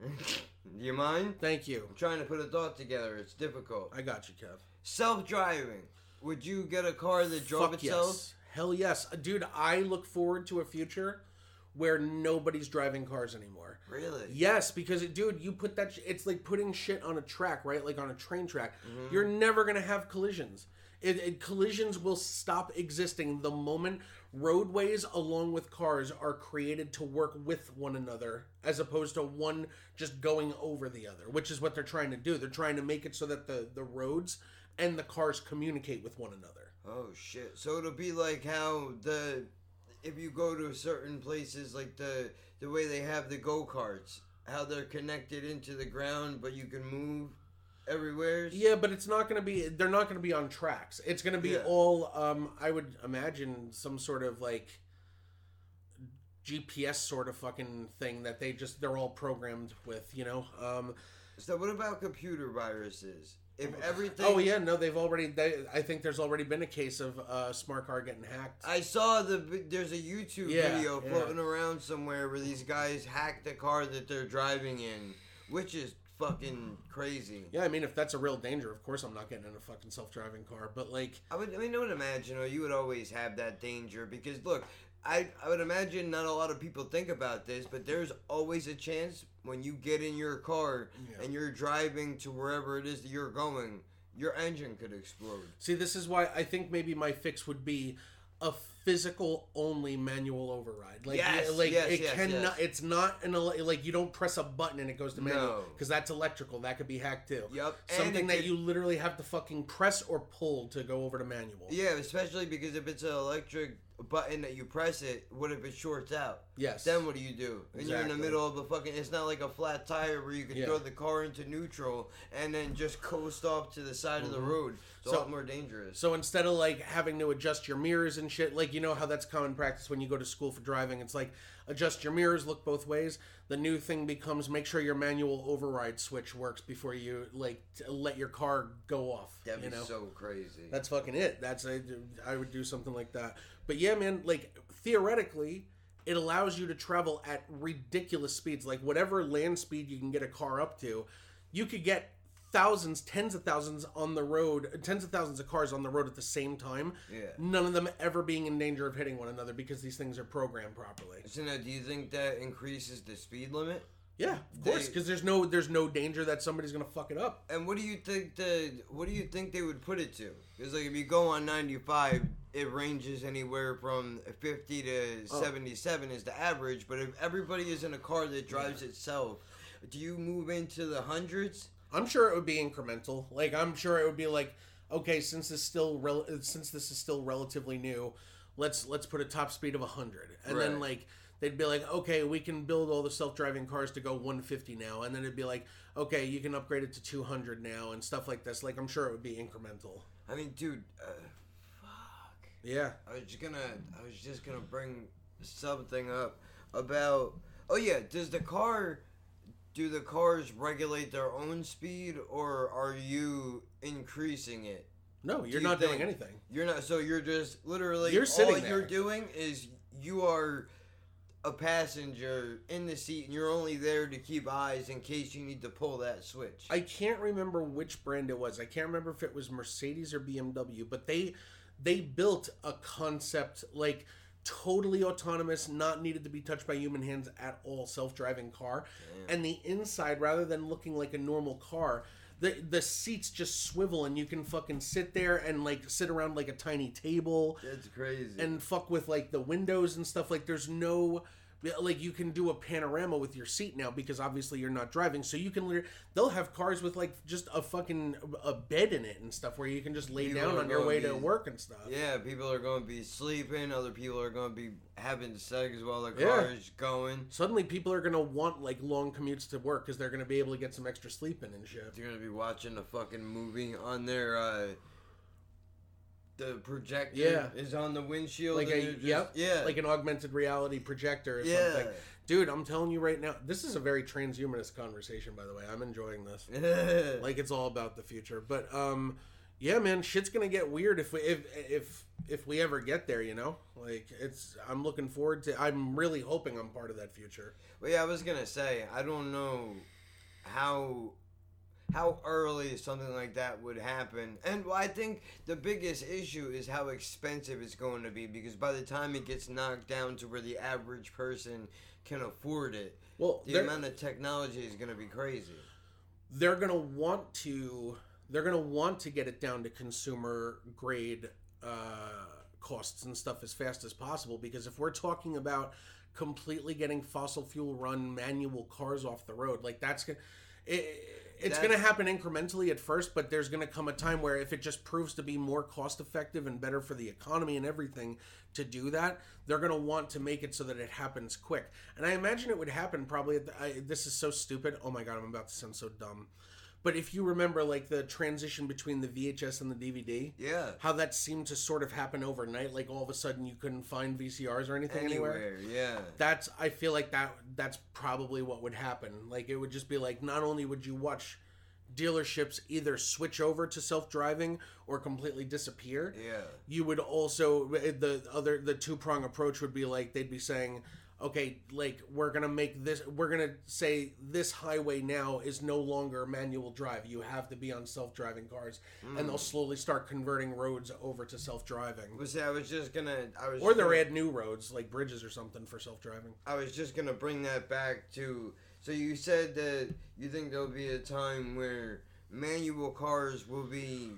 You mind? Thank you. I'm trying to put a thought together. It's difficult. I got you, Kev. Self-driving. Would you get a car that drove Fuck itself? yes. Hell yes. Uh, Dude, I look forward to a future where nobody's driving cars anymore. Really? Yes, because it, dude, you put that. Sh- it's like putting shit on a track, right? Like on a train track. Mm-hmm. You're never gonna have collisions. It, it- collisions will stop existing the moment roadways along with cars are created to work with one another, as opposed to one just going over the other, which is what they're trying to do. They're trying to make it so that the the roads and the cars communicate with one another. Oh shit! So it'll be like how the if you go to certain places, like the the way they have the go karts, how they're connected into the ground, but you can move everywhere. Yeah, but it's not going to be. They're not going to be on tracks. It's going to be Yeah. all. Um, I would imagine some sort of like GPS sort of fucking thing that they just they're all programmed with. You know. Um, So what about computer viruses? If oh, everything. oh yeah, no, they've already. They, I think there's already been a case of a smart car getting hacked. I saw the there's a YouTube Yeah, video yeah. floating around somewhere where these guys hacked the car that they're driving in, which is fucking crazy. yeah, I mean, if that's a real danger, of course I'm not getting in a fucking self-driving car. But like, I would, I mean, I would imagine, or you would always have that danger because look, I, I would imagine not a lot of people think about this, but there's always a chance when you get in your car Yeah. and you're driving to wherever it is that you're going, your engine could explode. See, this is why I think maybe my fix would be a physical only manual override. Like, Yes, like yes, it yes, cannot. It's not an ele- like you don't press a button and it goes to manual No. because that's electrical. That could be hacked too. Yep, Something that could- you literally have to fucking press or pull to go over to manual. Yeah, especially because if it's an electric button that you press it, what if it shorts out? Yes. Then what do you do? And you're in the middle of a fucking. It's not like a flat tire where you can Yeah. throw the car into neutral and then just coast off to the side of the Mhm. road. It's a lot more dangerous. So instead of like having to adjust your mirrors and shit, like you know how that's common practice when you go to school for driving, it's like adjust your mirrors, look both ways. The new thing becomes make sure your manual override switch works before you like let your car go off. That'd you be know? so crazy. That's fucking it. That's I, I would do something like that. But yeah, man, like theoretically, it allows you to travel at ridiculous speeds. Like whatever land speed you can get a car up to, you could get thousands, tens of thousands on the road, tens of thousands of cars on the road at the same time. Yeah. None of them ever being in danger of hitting one another because these things are programmed properly. So now, do you think that increases the speed limit? Yeah, of course, because there's no there's no danger that somebody's gonna fuck it up. And what do you think the what do you think they would put it to? Because like if you go on 95, it ranges anywhere from 50 to Oh. 77 is the average. But if everybody is in a car that drives itself, do you move into the hundreds? I'm sure it would be incremental. Like I'm sure it would be like, okay, since this still rel- since this is still relatively new, let's let's put a top speed of 100. And then like they'd be like, okay, we can build all the self-driving cars to go 150 now. And then it'd be like, okay, you can upgrade it to 200 now and stuff like this. Like I'm sure it would be incremental. I mean, dude, uh, Yeah. I was just gonna I was just gonna bring something up about oh yeah, does the car do the cars regulate their own speed or are you increasing it? No, you're you not doing anything. You're not so you're just literally You're sitting all you're doing is you are a passenger in the seat and you're only there to keep eyes in case you need to pull that switch. I can't remember which brand it was. I can't remember if it was Mercedes or BMW, but they they built a concept like totally autonomous, not needed to be touched by human hands at all, self-driving car, and the inside rather than looking like a normal car. The, the seats just swivel and you can fucking sit there and like sit around like a tiny table That's crazy. and fuck with like the windows and stuff. Like there's no like you can do a panorama with your seat now because obviously you're not driving. So you can literally they'll have cars with like just a fucking a bed in it and stuff where you can just lay People down on your way be- to work and stuff. Yeah, people are going to be sleeping. Other people are going to be having sex while the Yeah. car is going. Suddenly people are gonna want like long commutes to work because they're gonna be able to get some extra sleep in and shit. you're going to be watching a fucking movie on their. uh the projector Yeah. is on the windshield. Like a just- yep, yeah, like an augmented reality projector or Yeah. something. Dude, I'm telling you right now, this is a very transhumanist conversation. By the way, I'm enjoying this. [LAUGHS] like it's all about the future. But um, yeah, man, shit's gonna get weird if we if if if we ever get there. You know, like it's. I'm looking forward to. I'm really hoping I'm part of that future. Well, yeah, I was gonna say I don't know how how early something like that would happen, and well, I think the biggest issue is how expensive it's going to be because by the time it gets knocked down to where the average person can afford it, Well, the amount of technology is going to be crazy. they're gonna want to they're gonna want to get it down to consumer grade uh, costs and stuff as fast as possible because if we're talking about completely getting fossil fuel run manual cars off the road like that's gonna it, it's going to happen incrementally at first but there's going to come a time where if it just proves to be more cost effective and better for the economy and everything to do that they're going to want to make it so that it happens quick. And i imagine it would happen probably at the, I, this is so stupid. Oh my god i'm about to sound so dumb but if you remember like the transition between the vhs and the dvd Yeah. how that seemed to sort of happen overnight like all of a sudden you couldn't find vcrs or anything anywhere Anywhere, yeah. that's i feel like that that's probably what would happen like it would just be like not only would you watch dealerships either switch over to self-driving or completely disappear Yeah. you would also eh, the other the two prong approach would be like they'd be saying okay like we're gonna make this we're gonna say this highway now is no longer manual drive. You have to be on self-driving cars. And they'll slowly start converting roads over to self-driving. Was I was just gonna, I was, or they'll gonna- add new roads like bridges or something for self-driving. I was just gonna bring that back to. So you said that you think there'll be a time where manual cars will be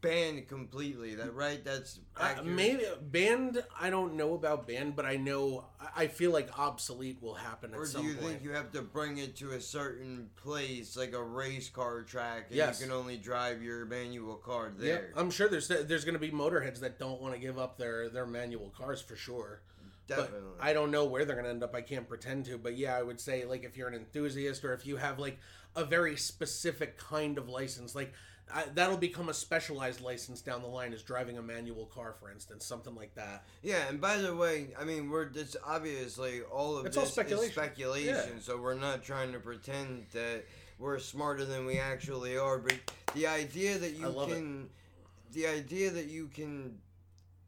banned completely. That right? That's Uh, maybe banned. I don't know about banned, but I know I feel like obsolete will happen at Or do you point. think you have to bring it to a certain place, like a race car track, and Yes. you can only drive your manual car Yeah, there? I'm sure there's there's going to be motorheads that don't want to give up their their manual cars for sure. Definitely. But I don't know where they're going to end up. I can't pretend to. But yeah, I would say like if you're an enthusiast or if you have like a very specific kind of license, like I, that'll become a specialized license down the line is driving a manual car, for instance, something like that. Yeah, and by the way, I mean we're this obviously all of It's all this speculation. is speculation, Yeah. so we're not trying to pretend that we're smarter than we actually are. But the idea that you love it. can, the idea that you can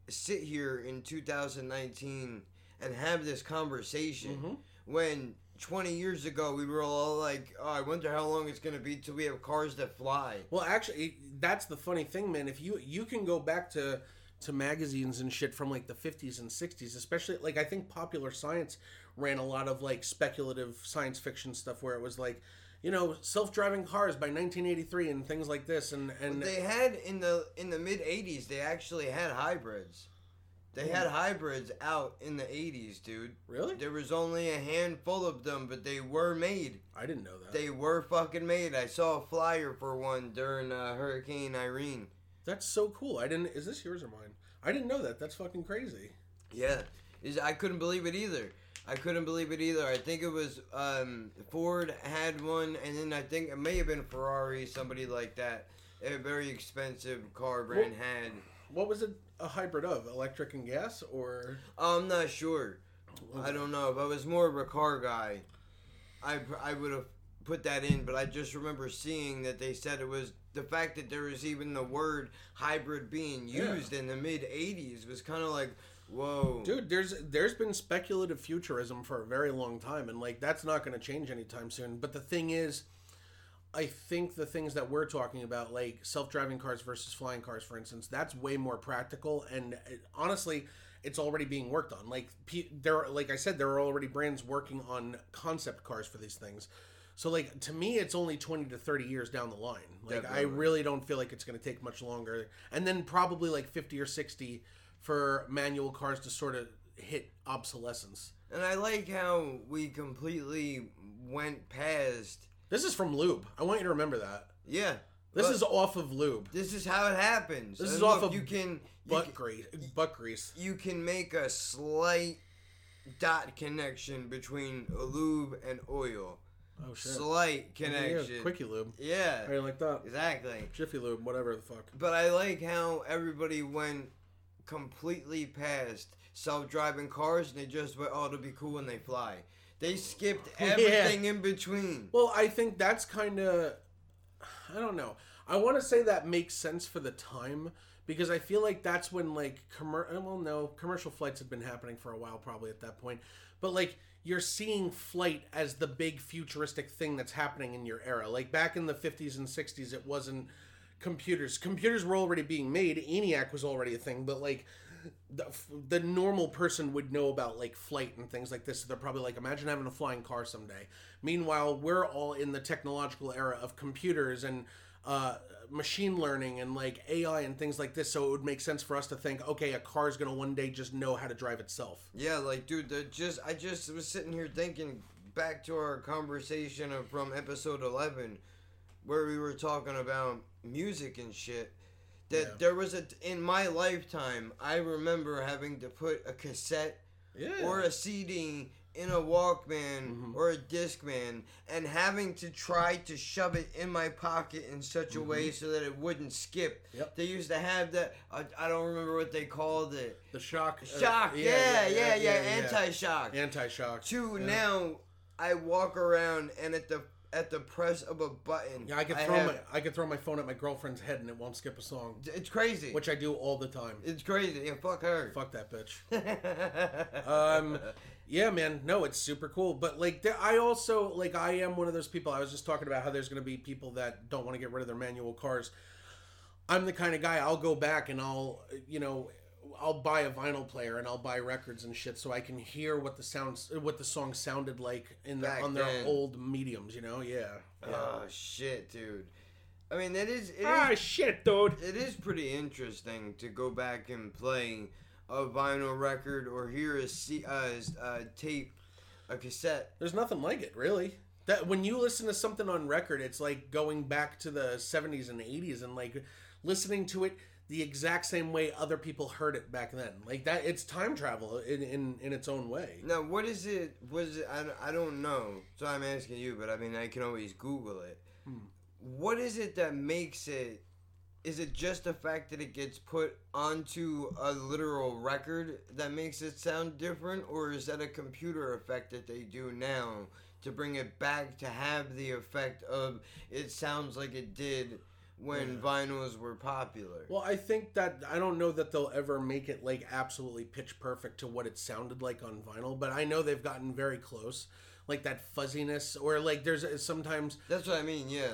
sit here in 2019 and have this conversation Mm-hmm. when 20 years ago we were all like, "Oh, I wonder how long it's gonna be till we have cars that fly." Well, actually, that's the funny thing, man. If you you can go back to to magazines and shit from like the 50s and 60s, especially like I think Popular Science ran a lot of like speculative science fiction stuff where it was like, you know, self-driving cars by 1983 and things like this and and they had in the in the mid 80s they actually had hybrids they had hybrids out in the 80s dude really there was only a handful of them but they were made I didn't know that. they were fucking made i saw a flyer for one during uh, hurricane irene That's so cool. I didn't Is this yours or mine? I didn't know that. That's fucking crazy. yeah is i couldn't believe it either i couldn't believe it either i think it was um, ford had one and then i think it may have been ferrari somebody like that a very expensive car brand had What was it a hybrid of? Electric and gas or I'm not sure. Oh. I don't know. If I was more of a car guy, I I would have put that in. But I just remember seeing that they said it was the fact that there was even the word hybrid being Yeah. used in the mid '80s was kind of like, whoa, Dude, there's there's been speculative futurism for a very long time, and like that's not going to change anytime soon. But the thing is, I think the things that we're talking about, like self-driving cars versus flying cars, for instance, that's way more practical. And it, honestly, it's already being worked on. Like there, like I said, there are already brands working on concept cars for these things. So like to me, it's only twenty to thirty years down the line. Like I really don't feel like it's going to take much longer, and then probably like fifty or sixty for manual cars to sort of hit obsolescence. And I like how we completely went past. This is from Lube. I want you to remember that. Yeah. This is off of Lube. This is how it happens. This And is off of you can you butt can- grease. Butt grease. you can make a slight dot connection between lube and oil. Oh shit. Slight Yeah, connection. Quickie Lube. Yeah. You like that? Exactly. Jiffy Lube, whatever the fuck. But I like how everybody went completely past self-driving cars and they just went, oh, it'll be cool when they fly. They skipped [LAUGHS] Yeah. everything in between. Well, I think that's kind of. I don't know. I want to say that makes sense for the time because I feel like that's when like commer- uh, well no commercial flights had been happening for a while probably at that point, but like you're seeing flight as the big futuristic thing that's happening in your era. Like back in the 50s and 60s, it wasn't computers. Computers were already being made. ENIAC was already a thing, but like the, the normal person would know about like flight and things like this. So they're probably like, imagine having a flying car someday. Meanwhile, we're all in the technological era of computers and uh, machine learning and like AI and things like this. So it would make sense for us to think, okay, a car is gonna one day just know how to drive itself. Yeah, like dude, just I just was sitting here thinking back to our conversation of, from episode eleven, where we were talking about music and shit. That Yeah. there was a in my lifetime, I remember having to put a cassette Yeah. Mm-hmm. or a CD in a Walkman or a Discman and having to try to shove it in my pocket in such a way so that it wouldn't skip. Mm-hmm. Yep. They used to have that. I, I don't remember what they called it. The shock. uh, Shock, yeah, yeah, yeah, anti-shock. Anti-shock. To Yeah. now, I walk around and at the at the press of a button, Yeah, I could throw have- my I could throw my phone at my girlfriend's head and it won't skip a song. It's crazy. Which I do all the time. It's crazy. Yeah, fuck her. Fuck that bitch. [LAUGHS] um, yeah, man. No, it's super cool. But like, there, I also like I am one of those people. I was just talking about how there's going to be people that don't want to get rid of their manual cars. I'm the kind of guy. I'll go back and I'll you know. I'll buy a vinyl player and I'll buy records and shit so I can hear what the sounds, what the song sounded like in the, Back on their then. old mediums. You know, yeah. yeah. Oh shit, dude. I mean, that is. It is ah, shit, dude. It is pretty interesting to go back and play a vinyl record or hear a, C, uh, uh, tape, a cassette. There's nothing like it, really. That when you listen to something on record, it's like going back to the 70s and 80s and like listening to it the exact same way other people heard it back then. Like that, it's time travel in in, in its own way. Now, what is it? Was it? I, I don't know. So I'm asking you, but I mean, I can always Google it. Hmm. What is it that makes it? Is it just the fact that it gets put onto a literal record that makes it sound different, or is that a computer effect that they do now to bring it back to have the effect of it sounds like it did when vinyls were popular? Well, I think that I don't know that they'll ever make it like absolutely pitch perfect to what it sounded like on vinyl, but I know they've gotten very close. Like that fuzziness, or like there's sometimes That's what I mean. Yeah.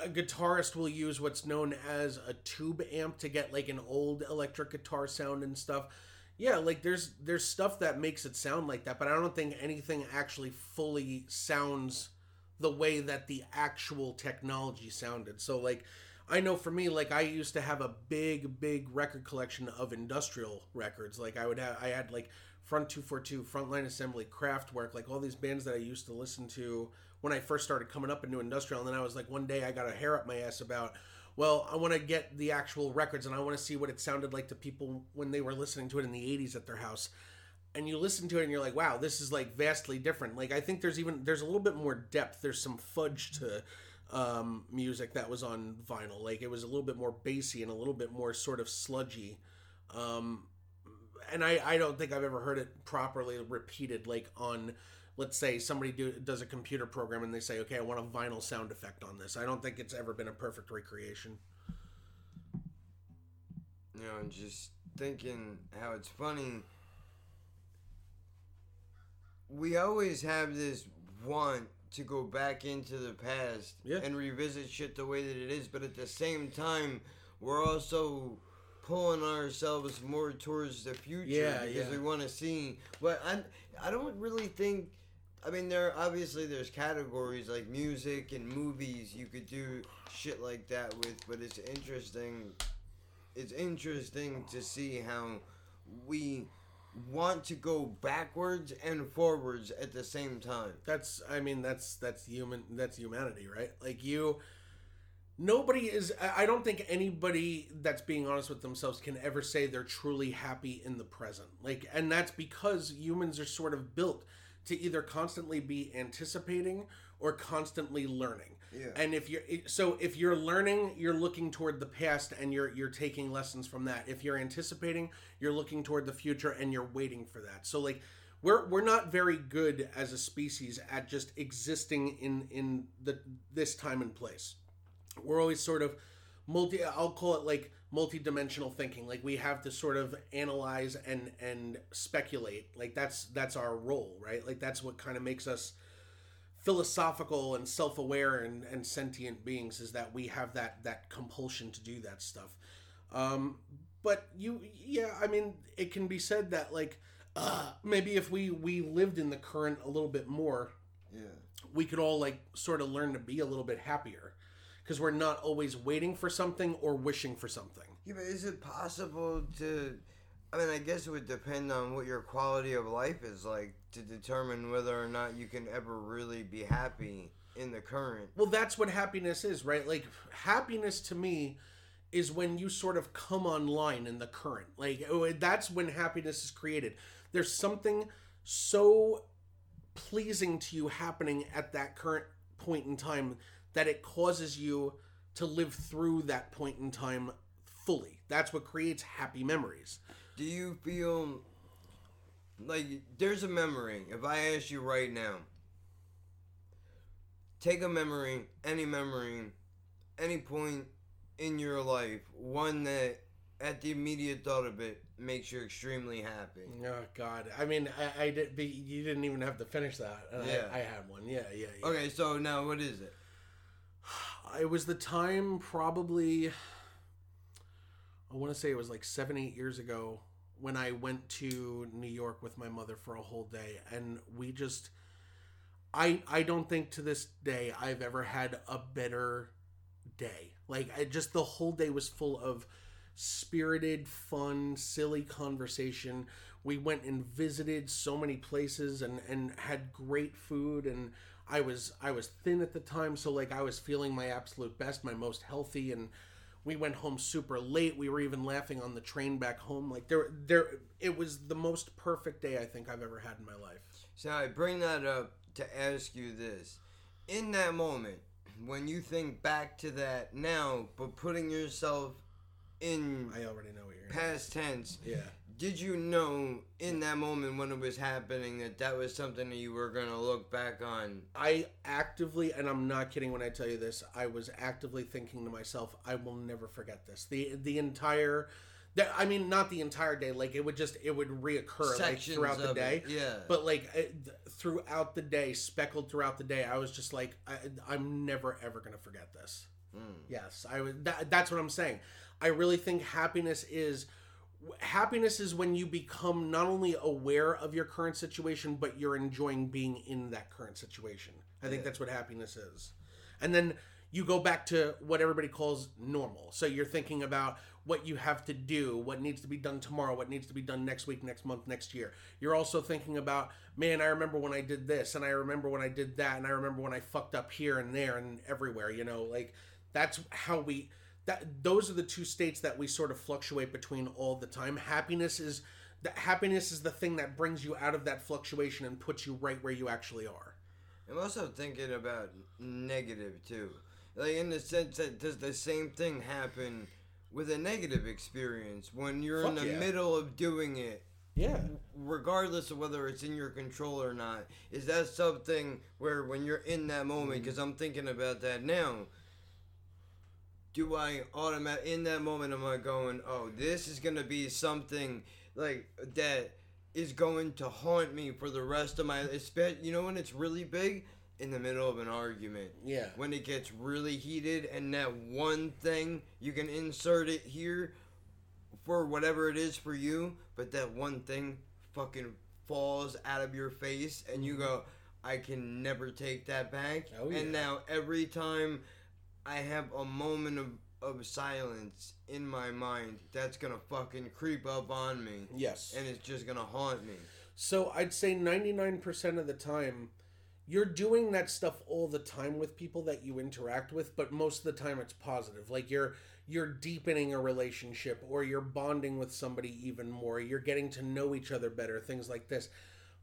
a, a guitarist will use what's known as a tube amp to get like an old electric guitar sound and stuff. Yeah, like there's there's stuff that makes it sound like that, but I don't think anything actually fully sounds the way that the actual technology sounded. So like I know for me like I used to have a big big record collection of industrial records. Like I would have I had like Front 242, Frontline Assembly, Kraftwerk, like all these bands that I used to listen to when I first started coming up into industrial. And then I was like, one day I got a hair up my ass about, well, I want to get the actual records and I want to see what it sounded like to people when they were listening to it in the 80s at their house. And you listen to it and you're like, wow, this is like vastly different. Like, I think there's even, there's a little bit more depth. There's some fudge to um, music that was on vinyl. Like, it was a little bit more bassy and a little bit more sort of sludgy. Um, and I, I don't think I've ever heard it properly repeated like on let's say somebody do, does a computer program and they say okay I want a vinyl sound effect on this I don't think it's ever been a perfect recreation You know, just thinking how it's funny. We always have this want to go back into the past Yeah. and revisit shit the way that it is, but at the same time, we're also pulling ourselves more towards the future Yeah, because yeah. we want to see. But I, I don't really think. I mean, there obviously there's categories like music and movies you could do shit like that with, but it's interesting. It's interesting to see how we want to go backwards and forwards at the same time. That's I mean that's that's human that's humanity, right? Like you nobody is I don't think anybody that's being honest with themselves can ever say they're truly happy in the present. Like and that's because humans are sort of built to either constantly be anticipating or constantly learning. Yeah. And if you're so if you're learning, you're looking toward the past and you're you're taking lessons from that. If you're anticipating, you're looking toward the future and you're waiting for that. So like we're we're not very good as a species at just existing in in the this time and place. We're always sort of multi I'll call it like multi-dimensional thinking. Like we have to sort of analyze and and speculate. Like that's that's our role, right? Like that's what kind of makes us philosophical and self-aware and, and sentient beings is that we have that that compulsion to do that stuff um but you yeah i mean it can be said that like uh maybe if we we lived in the current a little bit more Yeah. we could all like sort of learn to be a little bit happier because we're not always waiting for something or wishing for something Yeah, but is it possible to? I mean, I guess it would depend on what your quality of life is like to determine whether or not you can ever really be happy in the current. Well, that's what happiness is, right? Like happiness to me is when you sort of come online in the current. Like oh, that's when happiness is created. There's something so pleasing to you happening at that current point in time that it causes you to live through that point in time fully. That's what creates happy memories. Do you feel like there's a memory? If I ask you right now, take a memory, any memory, any point in your life, one that at the immediate thought of it makes you extremely happy. Oh God! I mean, I, I did. But you didn't even have to finish that. And Yeah. I, I had one. Yeah, yeah. yeah. Okay, so now what is it? [SIGHS] It was the time probably I want to say it was like 7 8 years ago when I went to New York with my mother for a whole day and we just I I don't think to this day I've ever had a better day. Like I just the whole day was full of spirited, fun, silly conversation. We went and visited so many places and and had great food and I was I was thin at the time so like I was feeling my absolute best, my most healthy and we went home super late. We were even laughing on the train back home. Like there there it was the most perfect day I think I've ever had in my life. So I bring that up to ask you this. In that moment, when you think back to that now, but putting yourself in I already know what you're past tense, Yeah. Did you know in that moment when it was happening that that was something that you were going to look back on? I actively, and I'm not kidding when I tell you this, I was actively thinking to myself, I will never forget this. The the entire, I mean, not the entire day. Like it would just, it would reoccur like throughout the day. it, yeah. But like it, throughout the day, speckled throughout the day, I was just like, I, I'm never ever gonna forget this. Hmm. Yes, I would. That, that's what I'm saying. I really think happiness is happiness is when you become not only aware of your current situation, but you're enjoying being in that current situation. I think that's what happiness is. And then you go back to what everybody calls normal. So you're thinking about what you have to do, what needs to be done tomorrow, what needs to be done next week, next month, next year. You're also thinking about, man, I remember when I did this, and I remember when I did that, and I remember when I fucked up here and there and everywhere, you know, like that's how we that those are the two states that we sort of fluctuate between all the time. Happiness is that happiness is the thing that brings you out of that fluctuation and puts you right where you actually are. I'm also thinking about negative too. Like in the sense that does the same thing happen with a negative experience when you're in the yeah. middle of doing it, Yeah. regardless of whether it's in your control or not. Is that something where when you're in that moment, mm. because I'm thinking about that now, do I automatic in that moment am I going, oh, this is gonna be something like that is going to haunt me for the rest of my especially you know when it's really big in the middle of an argument. Yeah. When it gets really heated and that one thing you can insert it here for whatever it is for you, but that one thing fucking falls out of your face and you mm-hmm. go, I can never take that back. Oh, yeah. And now every time I have a moment of, of silence in my mind, that's gonna fucking creep up on me. Yes. And it's just gonna haunt me. So I'd say 99% of the time, you're doing that stuff all the time with people that you interact with, but most of the time it's positive. Like you're you're deepening a relationship or you're bonding with somebody even more. You're getting to know each other better, things like this.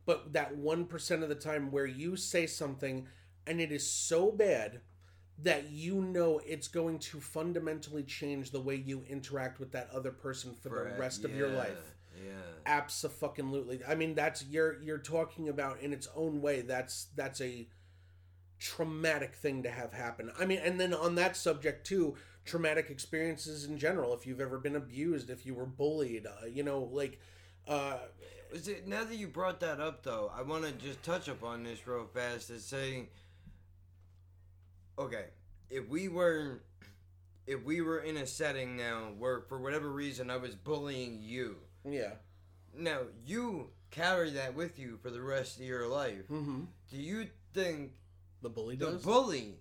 But that 1% of the time where you say something and it is so bad that you know it's going to fundamentally change the way you interact with that other person for, For- the rest of your yeah, life Yeah. absolutely i mean that's you're you're talking about in its own way that's that's a traumatic thing to have happen i mean and then on that subject too traumatic experiences in general if you've ever been abused if you were bullied uh, you know like uh Is it now that you brought that up though? I want to just touch upon this real fast and say, okay, if we were, if we were in a setting now where for whatever reason I was bullying you, yeah now you carry that with you for the rest of your life. mm-hmm. Do you think the bully the bully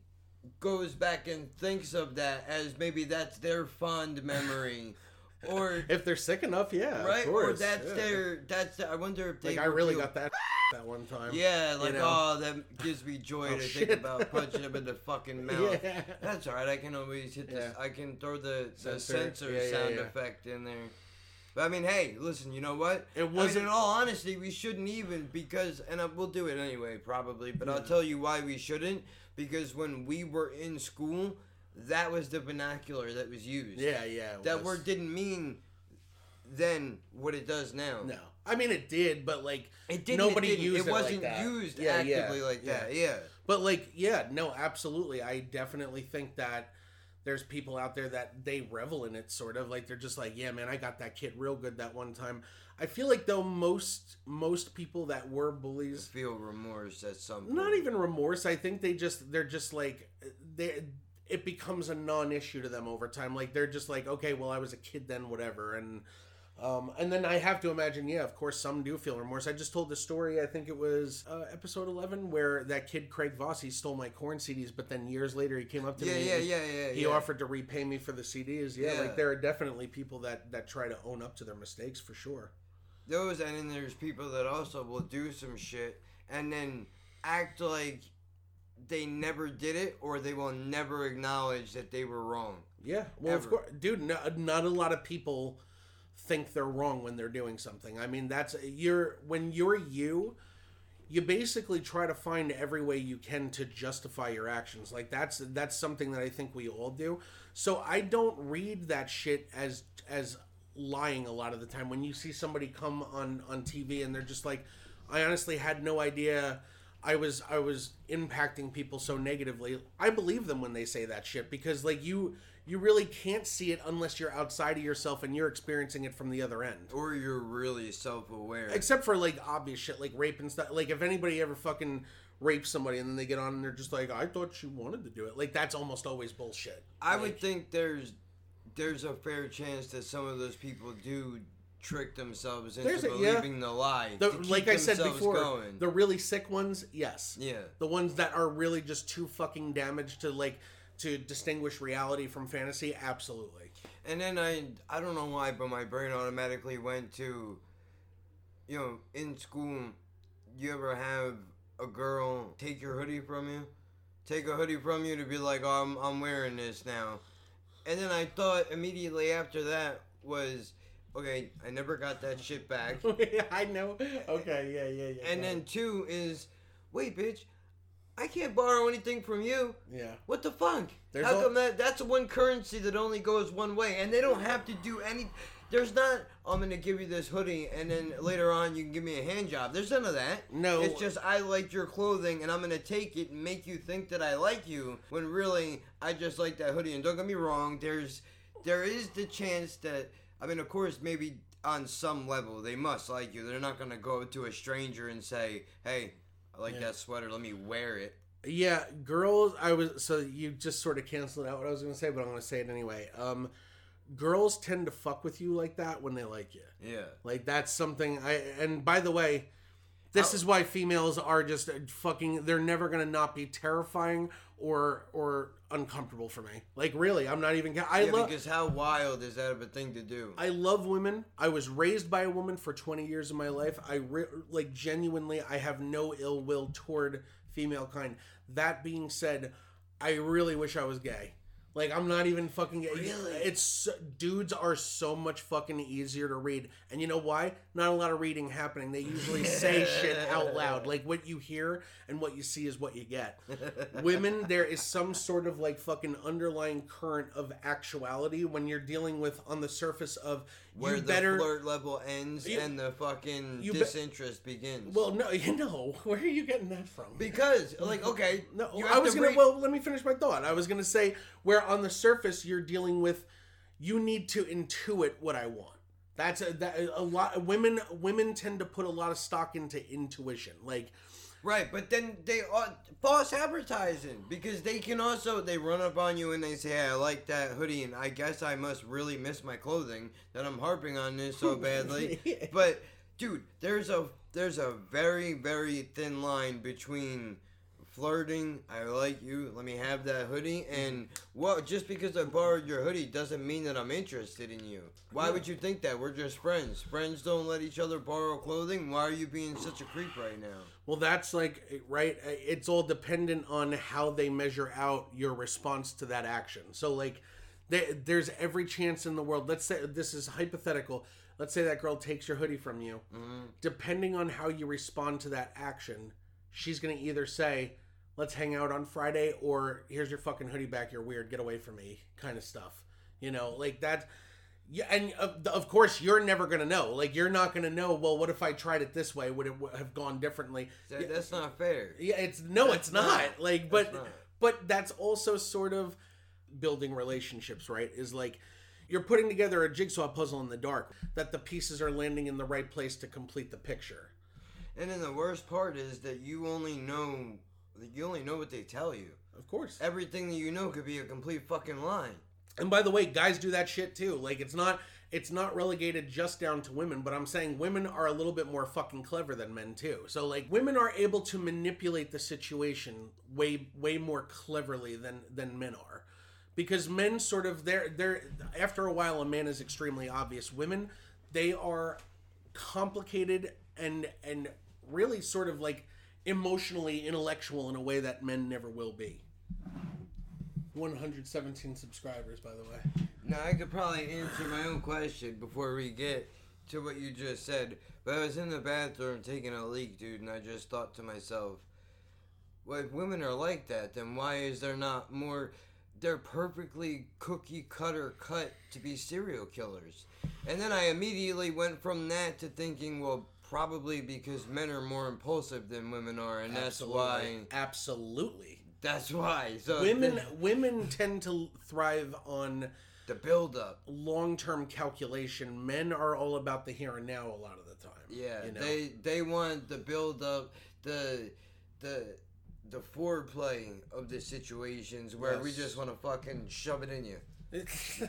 goes back and thinks of that as maybe that's their fond memory? [LAUGHS] Or [LAUGHS] if they're sick enough yeah right, of or that's yeah. their that's. The, I wonder if they like i really got that [LAUGHS] that one time Yeah, like you know? oh, that gives me [LAUGHS] joy Oh, to shit. think about punching him in the fucking mouth. Yeah. That's all right. I can always hit this. Yeah. I can throw the, the censor Yeah, sound effect in there. But I mean, hey, listen. You know what? It I mean, wasn't- in all honesty, we shouldn't even because, and I, we'll do it anyway, probably. But I'll tell you why we shouldn't. Because when we were in school, that was the vernacular that was used. yeah yeah That was. word didn't mean then what it does now. no i mean it did but like It didn't. Nobody it didn't. used it it wasn't that. used Yeah, yeah, actively like yeah. that. Yeah. But like, yeah, no, absolutely. I definitely think that there's people out there that they revel in it, sort of like they're just like, yeah, man, I got that kid real good that one time. I feel like though most most people that were bullies, Feel remorse at some. Point. not even remorse. I think they just they're just like they. It becomes a non-issue to them over time. Like they're just like, okay, well, I was a kid then, whatever, and. Um, and then I have to imagine, yeah, of course, some do feel remorse. I just told the story, I think it was uh, episode 11, where that kid, Craig Voss, he stole my Korn CDs, but then years later he came up to Yeah, me. yeah, and yeah, yeah. He yeah. offered to repay me for the CDs. Yeah, Yeah. like there are definitely people that, that try to own up to their mistakes for sure. those, and then there's people that also will do some shit and then act like they never did it, or they will never acknowledge that they were wrong. Yeah, well, Ever. of course, dude. No, not a lot of people think they're wrong when they're doing something. I mean, that's you're when you're you, you basically try to find every way you can to justify your actions. Like that's that's something that I think we all do. So I don't read that shit as as lying a lot of the time. When you see somebody come on on TV and they're just like, I honestly had no idea. I was I was impacting people so negatively. I believe them when they say that shit because like you you really can't see it unless you're outside of yourself and you're experiencing it from the other end. Or you're really self aware. Except for like obvious shit like rape and stuff. Like if anybody ever fucking rapes somebody and then they get on and they're just like, I thought she wanted to do it. Like that's almost always bullshit. I Like, would think there's there's a fair chance that some of those people do trick themselves into There's a- yeah. believing the lie. the, to keep like I said themselves before, going. the really sick ones, yes. yeah. The ones that are really just too fucking damaged to like to distinguish reality from fantasy, absolutely. And then I I don't know why, but my brain automatically went to, you know, in school, you ever have a girl take your hoodie from you, take a hoodie from you to be like, oh, I'm I'm wearing this now, and then I thought immediately after that was, okay, I never got that [LAUGHS] shit back. I know. Okay, yeah, yeah, yeah. And then two is, wait, bitch, I can't borrow anything from you. yeah. What the fuck? There's How come that? That's one currency that only goes one way, and they don't have to do any. There's not. I'm gonna give you this hoodie, and then later on you can give me a hand job. There's none of that. No. It's just I like your clothing, and I'm gonna take it and make you think that I like you, when really I just like that hoodie. And don't get me wrong. There's, there is the chance that I mean, of course, maybe on some level they must like you. They're not gonna go to a stranger and say, "Hey, I like that sweater. Let me wear it." Yeah, girls. I was so you just sort of canceled out what I was going to say, but I'm going to say it anyway. Um, girls tend to fuck with you like that when they like you. Yeah. Like that's something I and by the way, this is why females are just uh, fucking they're never to not be terrifying or or uncomfortable for me. Like really, I'm not even I yeah, love because how wild is that of a thing to do? I love women. I was raised by a woman for 20 years of my life. I re- like genuinely I have no ill will toward female kind. That being said, I really wish I was gay. Like I'm not even fucking gay. Really? It's dudes are so much fucking easier to read. And you know why? Not a lot of reading happening. They usually say shit out loud. Like what you hear and what you see is what you get. Women, [LAUGHS] there is some sort of like fucking underlying current of actuality when you're dealing with on the surface of Where the better flirt level ends You- and the fucking you be- disinterest begins. Well, no, [LAUGHS] you know, where are you getting that from? because, like, okay, [LAUGHS] No, I was to gonna. read- Well, let me finish my thought. I was gonna say where on the surface you're dealing with, you need to intuit what I want. That's a, that, a lot. Women women tend to put a lot of stock into intuition. Like, Right, but then they are false advertising because they can also they run up on you and they say, hey, "I like that hoodie," and I guess I must really miss my clothing that I'm harping on this so badly. [LAUGHS] but dude, there's a there's a very very thin line between flirting, I like you, let me have that hoodie, and well, just because I borrowed your hoodie doesn't mean that I'm interested in you. Why would you think that? We're just friends. Friends don't let each other borrow clothing. Why are you being such a creep right now? well, that's like right. It's all dependent on how they measure out your response to that action. So, like, there, there's every chance in the world. Let's say this is hypothetical. Let's say that girl takes your hoodie from you. Mm-hmm. Depending on how you respond to that action, she's gonna either say, "Let's hang out on Friday," or "Here's your fucking hoodie back. You're weird. Get away from me." Kind of stuff. You know, like that. Yeah, and uh, of, of course you're never gonna know. Like you're not gonna know. Well, what if I tried it this way? Would it w- have gone differently? That, that's not fair. Yeah, it's no, That's it's not. not. Like, That's but not. but that's also sort of building relationships, right? Is like you're putting together a jigsaw puzzle in the dark that the pieces are landing in the right place to complete the picture. And then the worst part is that you only know you only know what they tell you. Of course. Everything that you know could be a complete fucking lie. And by the way, guys do that shit too. Like it's not it's not relegated just down to women, but I'm saying women are a little bit more fucking clever than men too. So like women are able to manipulate the situation way way more cleverly than than men are. Because men sort of they're they're after a while a man is extremely obvious. Women, they are complicated and and really sort of like emotionally intellectual in a way that men never will be. 117 subscribers, by the way. Now I could probably answer my own question before we get to what you just said. But I was in the bathroom taking a leak, dude, and I just thought to myself, well, if women are like that, then why is there not more? They're perfectly cookie cutter cut to be serial killers. And then I immediately went from that to thinking, well, probably because men are more impulsive than women are, and that's why. Absolutely. That's why. So women women tend to thrive on the build up, long term calculation. Men are all about the here and now a lot of the time. Yeah, you know? they they want the build up, the the the foreplay of the situations where we just want to fucking shove it in you.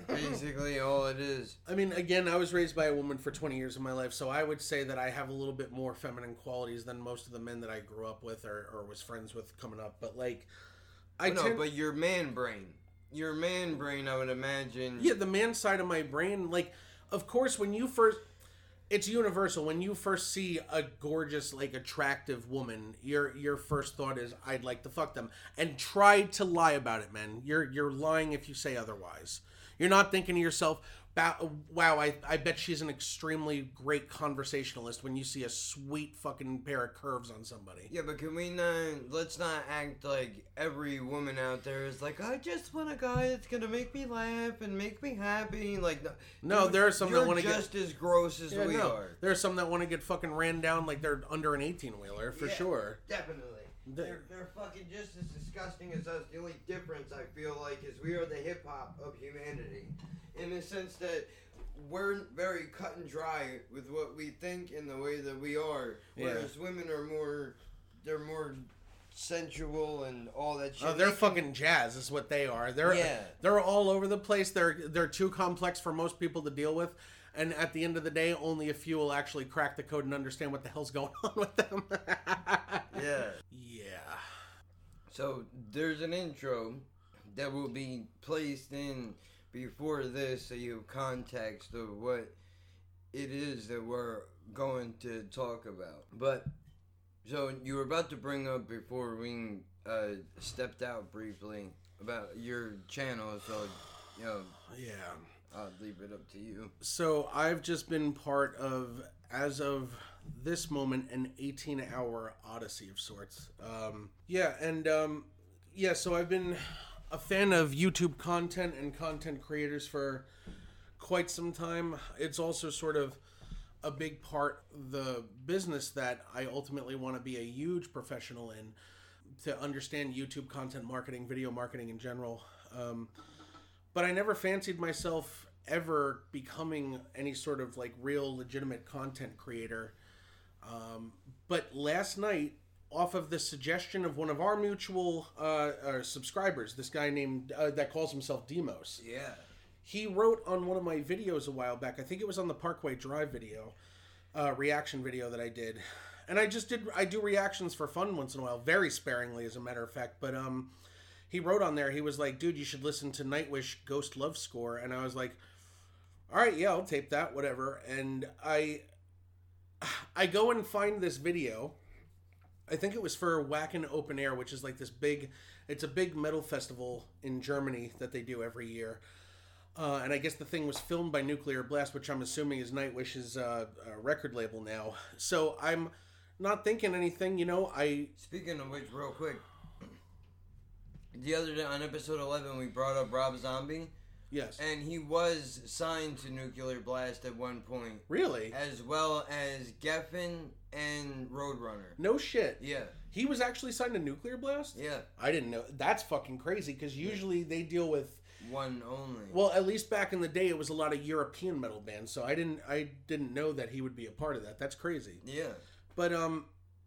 Basically, all it is. I mean, again, I was raised by a woman for 20 years of my life, so I would say that I have a little bit more feminine qualities than most of the men that I grew up with or, or was friends with coming up. But, like, I no, tend- but your man brain, your man brain, I would imagine. Yeah, the man side of my brain, like, of course, when you first, it's universal. When you first see a gorgeous, like, attractive woman, your your first thought is, "I'd like to fuck them," and try to lie about it, man. You're you're lying if you say otherwise. You're not thinking to yourself, "Ba- "Wow, I I bet she's an extremely great conversationalist." When you see a sweet fucking pair of curves on somebody. Yeah, but can we not? Let's not act like every woman out there is like, I just want a guy that's gonna make me laugh and make me happy. Like, no, No, there are some that want to get just as gross as Yeah, we no. are. There are some that want to get fucking ran down like they're under an eighteen wheeler for Yeah, sure. Definitely. They're, they're fucking just as disgusting as us. The only difference I feel like is we are the hip hop of humanity, in the sense that we're very cut and dry with what we think and the way that we are, Yeah. whereas women are more, they're more sensual and all that oh, shit. Oh, they're fucking jazz, is what they are. They're Yeah. they're all over the place. They're they're too complex for most people to deal with. And at the end of the day, only a few will actually crack the code and understand what the hell's going [LAUGHS] on with them. Yeah. yeah. So there's an intro that will be placed in before this so you have context of what it is that we're going to talk about. But so you were about to bring up before we uh, stepped out briefly about your channel, so you know Yeah. I'll leave it up to you. So I've just been part of, as of this moment, an 18 hour odyssey of sorts. Um, yeah, and um, yeah, so I've been a fan of YouTube content and content creators for quite some time. It's also sort of a big part the business that I ultimately want to be a huge professional in to understand YouTube content marketing, video marketing in general. Um, but I never fancied myself ever becoming any sort of like real legitimate content creator. Um, but last night, off of the suggestion of one of our mutual uh, uh, subscribers, this guy named uh, that calls himself Demos, Yeah. he wrote on one of my videos a while back. I think it was on the Parkway Drive video, uh, reaction video that I did, and I just did. I do reactions for fun once in a while, very sparingly, as a matter of fact. But um, he wrote on there. He was like, "Dude, you should listen to Nightwish Ghost Love Score," and I was like, "All right, yeah, I'll tape that, whatever." And I, [SIGHS] I go and find this video. I think it was for Wacken Open Air, which is like this big. It's a big metal festival in Germany that they do every year. Uh, and I guess the thing was filmed by Nuclear Blast, which I'm assuming is Nightwish's uh, uh, record label now. So I'm not thinking anything, you know. I Speaking of which, real quick, the other day on episode 11, we brought up Rob Zombie. Yes. And he was signed to Nuclear Blast at one point. Really? As well as Geffen and Roadrunner. no shit. Yeah. He was actually signed to Nuclear Blast. Yeah. I didn't know. That's fucking crazy because usually they deal with. One only. Well, at least back in the day, it was a lot of European metal bands. So I didn't. I didn't know that he would be a part of that. That's crazy. Yeah. But um,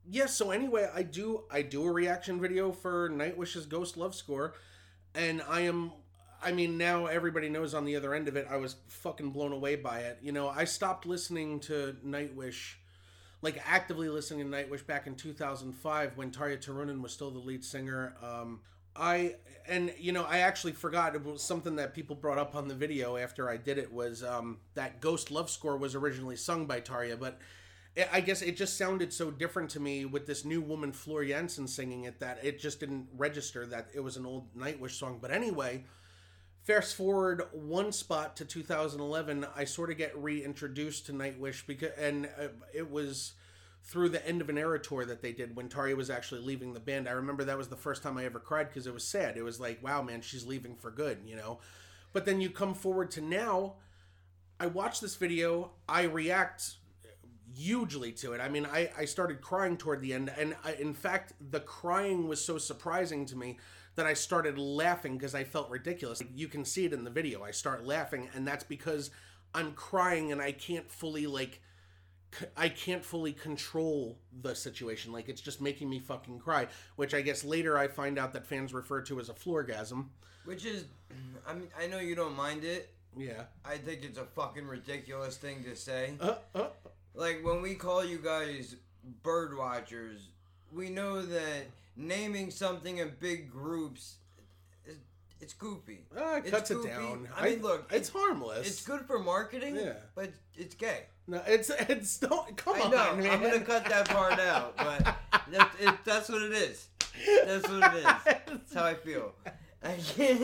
yes. so anyway, I do I do a reaction video for Nightwish's Ghost Love Score, and I am. I mean, now everybody knows on the other end of it. I was fucking blown away by it. You know, I stopped listening to Nightwish, like actively listening to Nightwish back in 2005 when Tarja Turunen was still the lead singer. Um, I and you know I actually forgot it was something that people brought up on the video after I did it was um, that Ghost Love Score was originally sung by Tarja, but it, I guess it just sounded so different to me with this new woman Floor Jansen singing it that it just didn't register that it was an old Nightwish song. But anyway, fast forward one spot to 2011, I sort of get reintroduced to Nightwish because and uh, it was through the end of an era tour that they did when Tarja was actually leaving the band. I remember that was the first time I ever cried because it was sad. It was like, wow, man, she's leaving for good, you know. But then you come forward to now. I watch this video. I react hugely to it. I mean, I, I started crying toward the end, and I, in fact, the crying was so surprising to me that I started laughing because I felt ridiculous. You can see it in the video. I start laughing, and that's because I'm crying and I can't fully like I can't fully control the situation. Like it's just making me fucking cry, which I guess later I find out that fans refer to as a floorgasm. Which is, I mean, I know you don't mind it. Yeah. I think it's a fucking ridiculous thing to say. Uh, uh, Like when we call you guys bird watchers, we know that naming something in big groups, it's goofy. Uh, it It's cuts it down. I mean, look, it's harmless. It's good for marketing. Yeah. but it's gay. No, it's [LAUGHS] it's don't come I on, know. man. I'm gonna cut that part out, but [LAUGHS] that, it, that's what it is. That's what it is. [LAUGHS] That's how I feel. I can't.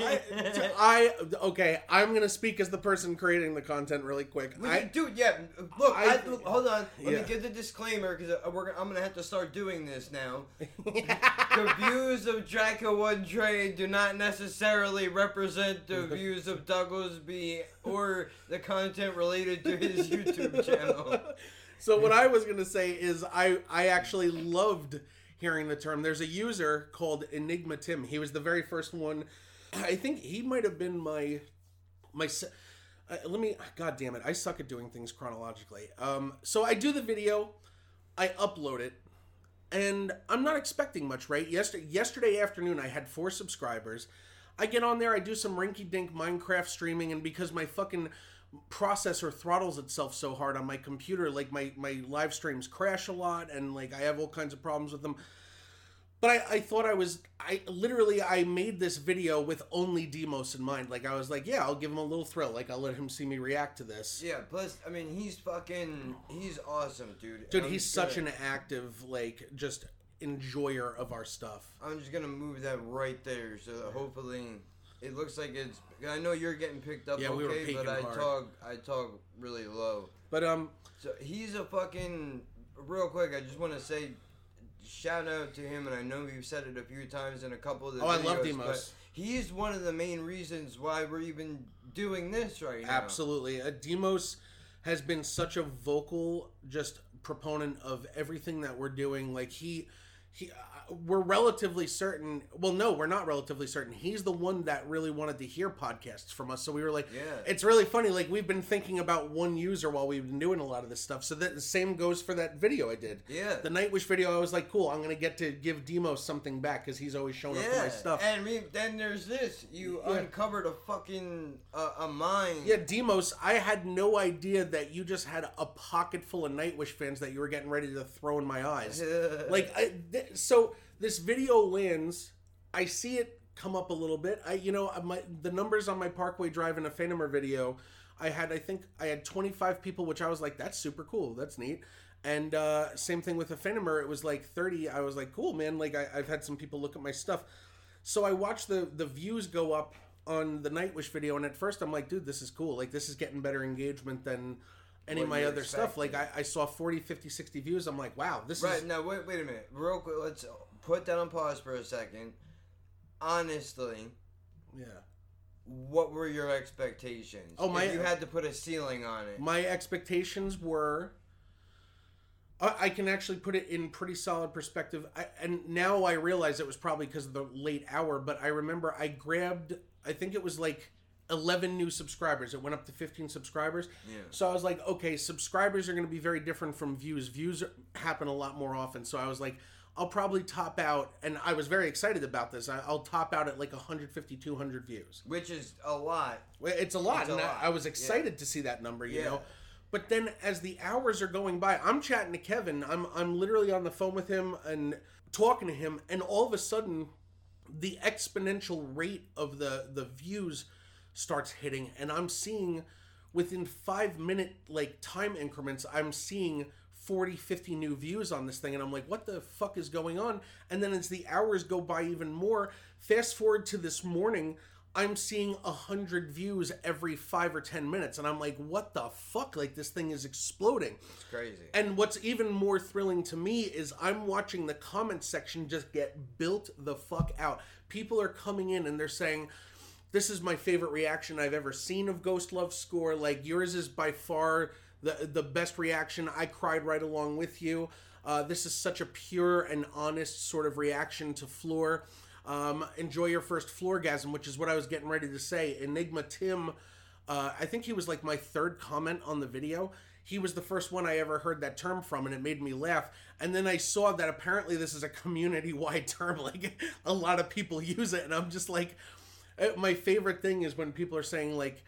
I can't. I okay. I'm gonna speak as the person creating the content really quick. We I, do yeah. Look, I, I- hold on. Let Yeah. me give the disclaimer because uh, we're I'm gonna have to start doing this now. [LAUGHS] the views of Draco One Trade do not necessarily represent the [LAUGHS] views of Douglas B or the content related to his YouTube channel. [LAUGHS] So what I was gonna say is I I actually loved hearing the term. There's a user called Enigma Tim. He was the very first one. I think he might have been my my. Uh, let me. God damn it! I suck at doing things chronologically. Um, so I do the video, I upload it, and I'm not expecting much, right? Yesterday, yesterday afternoon, I had four subscribers. I get on there, I do some rinky dink Minecraft streaming, and because my fucking processor throttles itself so hard on my computer, like my, my live streams crash a lot, and like I have all kinds of problems with them. But I, I thought I was I literally I made this video with only Demos in mind. Like I was like, yeah, I'll give him a little thrill. Like I'll let him see me react to this. Yeah, plus, I mean, he's fucking, he's awesome, dude. Dude, I'm he's such gonna- an active, like, just enjoyer of our stuff. I'm just gonna move that right there, so that hopefully it looks like it's. I know you're getting picked up, Yeah, okay, we were but I hard. talk, I talk really low. But um, So he's a fucking. Real quick, I just want to say, shout out to him, and I know you've said it a few times in a couple of the Oh, I videos, love but Demos. He's one of the main reasons why we're even doing this right now. absolutely, uh, Demos has been such a vocal, just proponent of everything that we're doing. Like he, he, we're relatively certain. Well, no, we're not relatively certain. He's the one that really wanted to hear podcasts from us. So we were like, Yeah. it's really funny. Like we've been thinking about one user while we've been doing a lot of this stuff. So that the same goes for that video I did. Yeah. The Nightwish video, I was like, cool. I'm gonna get to give Demos something back because he's always showing up for my stuff. And me, then there's this. You Yeah. uncovered a fucking uh, a mine. Yeah, Demos, I had no idea that you just had a pocket full of Nightwish fans that you were getting ready to throw in my eyes. [LAUGHS] like, I, th- so this video lens, I see it come up a little bit. I, you know, my the numbers on my Parkway Drive in a Phantomer video, I had, I think, I had 25 people, which I was like, that's super cool, that's neat. And uh, same thing with the Phantomer, it was like 30. I was like, cool, man. Like, I, I've had some people look at my stuff. So I watched the the views go up on the Nightwish video, and at first I'm like, dude, this is cool. Like, this is getting better engagement than any What of my other stuff. Like. I, I saw 40, 50, 60 views. I'm like, wow, this Right is. Right now, wait, wait a minute, real quick. Let's put that on pause for a second. Honestly, Yeah. what were your expectations? Oh, my- If you had to put a ceiling on it. My expectations were. I I can actually put it in pretty solid perspective. I, and now I realize it was probably because of the late hour, but I remember I grabbed, I think it was like 11 new subscribers. It went up to 15 subscribers. Yeah. So I was like, okay, subscribers are going to be very different from views. Views happen a lot more often. So I was like, I'll probably top out, and I was very excited about this. I, I'll top out at like 150, 200 views. Which is a lot. It's a lot, It's a lot. I, I was Yeah. excited to see that number. You Yeah. know, but then as the hours are going by, I'm chatting to Kevin. I'm I'm literally on the phone with him and talking to him, and all of a sudden, the exponential rate of the the views starts hitting, and I'm seeing within five minute like time increments, I'm seeing 40, 50 new views on this thing, and I'm like, what the fuck is going on? And then as the hours go by even more, fast forward to this morning, I'm seeing a hundred views every five or ten minutes, and I'm like, what the fuck? Like this thing is exploding. It's crazy. And what's even more thrilling to me is I'm watching the comment section just get built the fuck out. People are coming in and they're saying, This is my favorite reaction I've ever seen of Ghost Love Score. Like yours is by far the the best reaction. I cried right along with you. Uh, this is such a pure and honest sort of reaction to Floor. Um, enjoy your first floorgasm, which is what I was getting ready to say. Enigma Tim uh, I think he was like my third comment on the video. He was the first one I ever heard that term from, and it made me laugh. And then I saw that apparently this is a community wide term. [LAUGHS] Like a lot of people use it, and I'm just like, uh, my favorite thing is when people are saying like,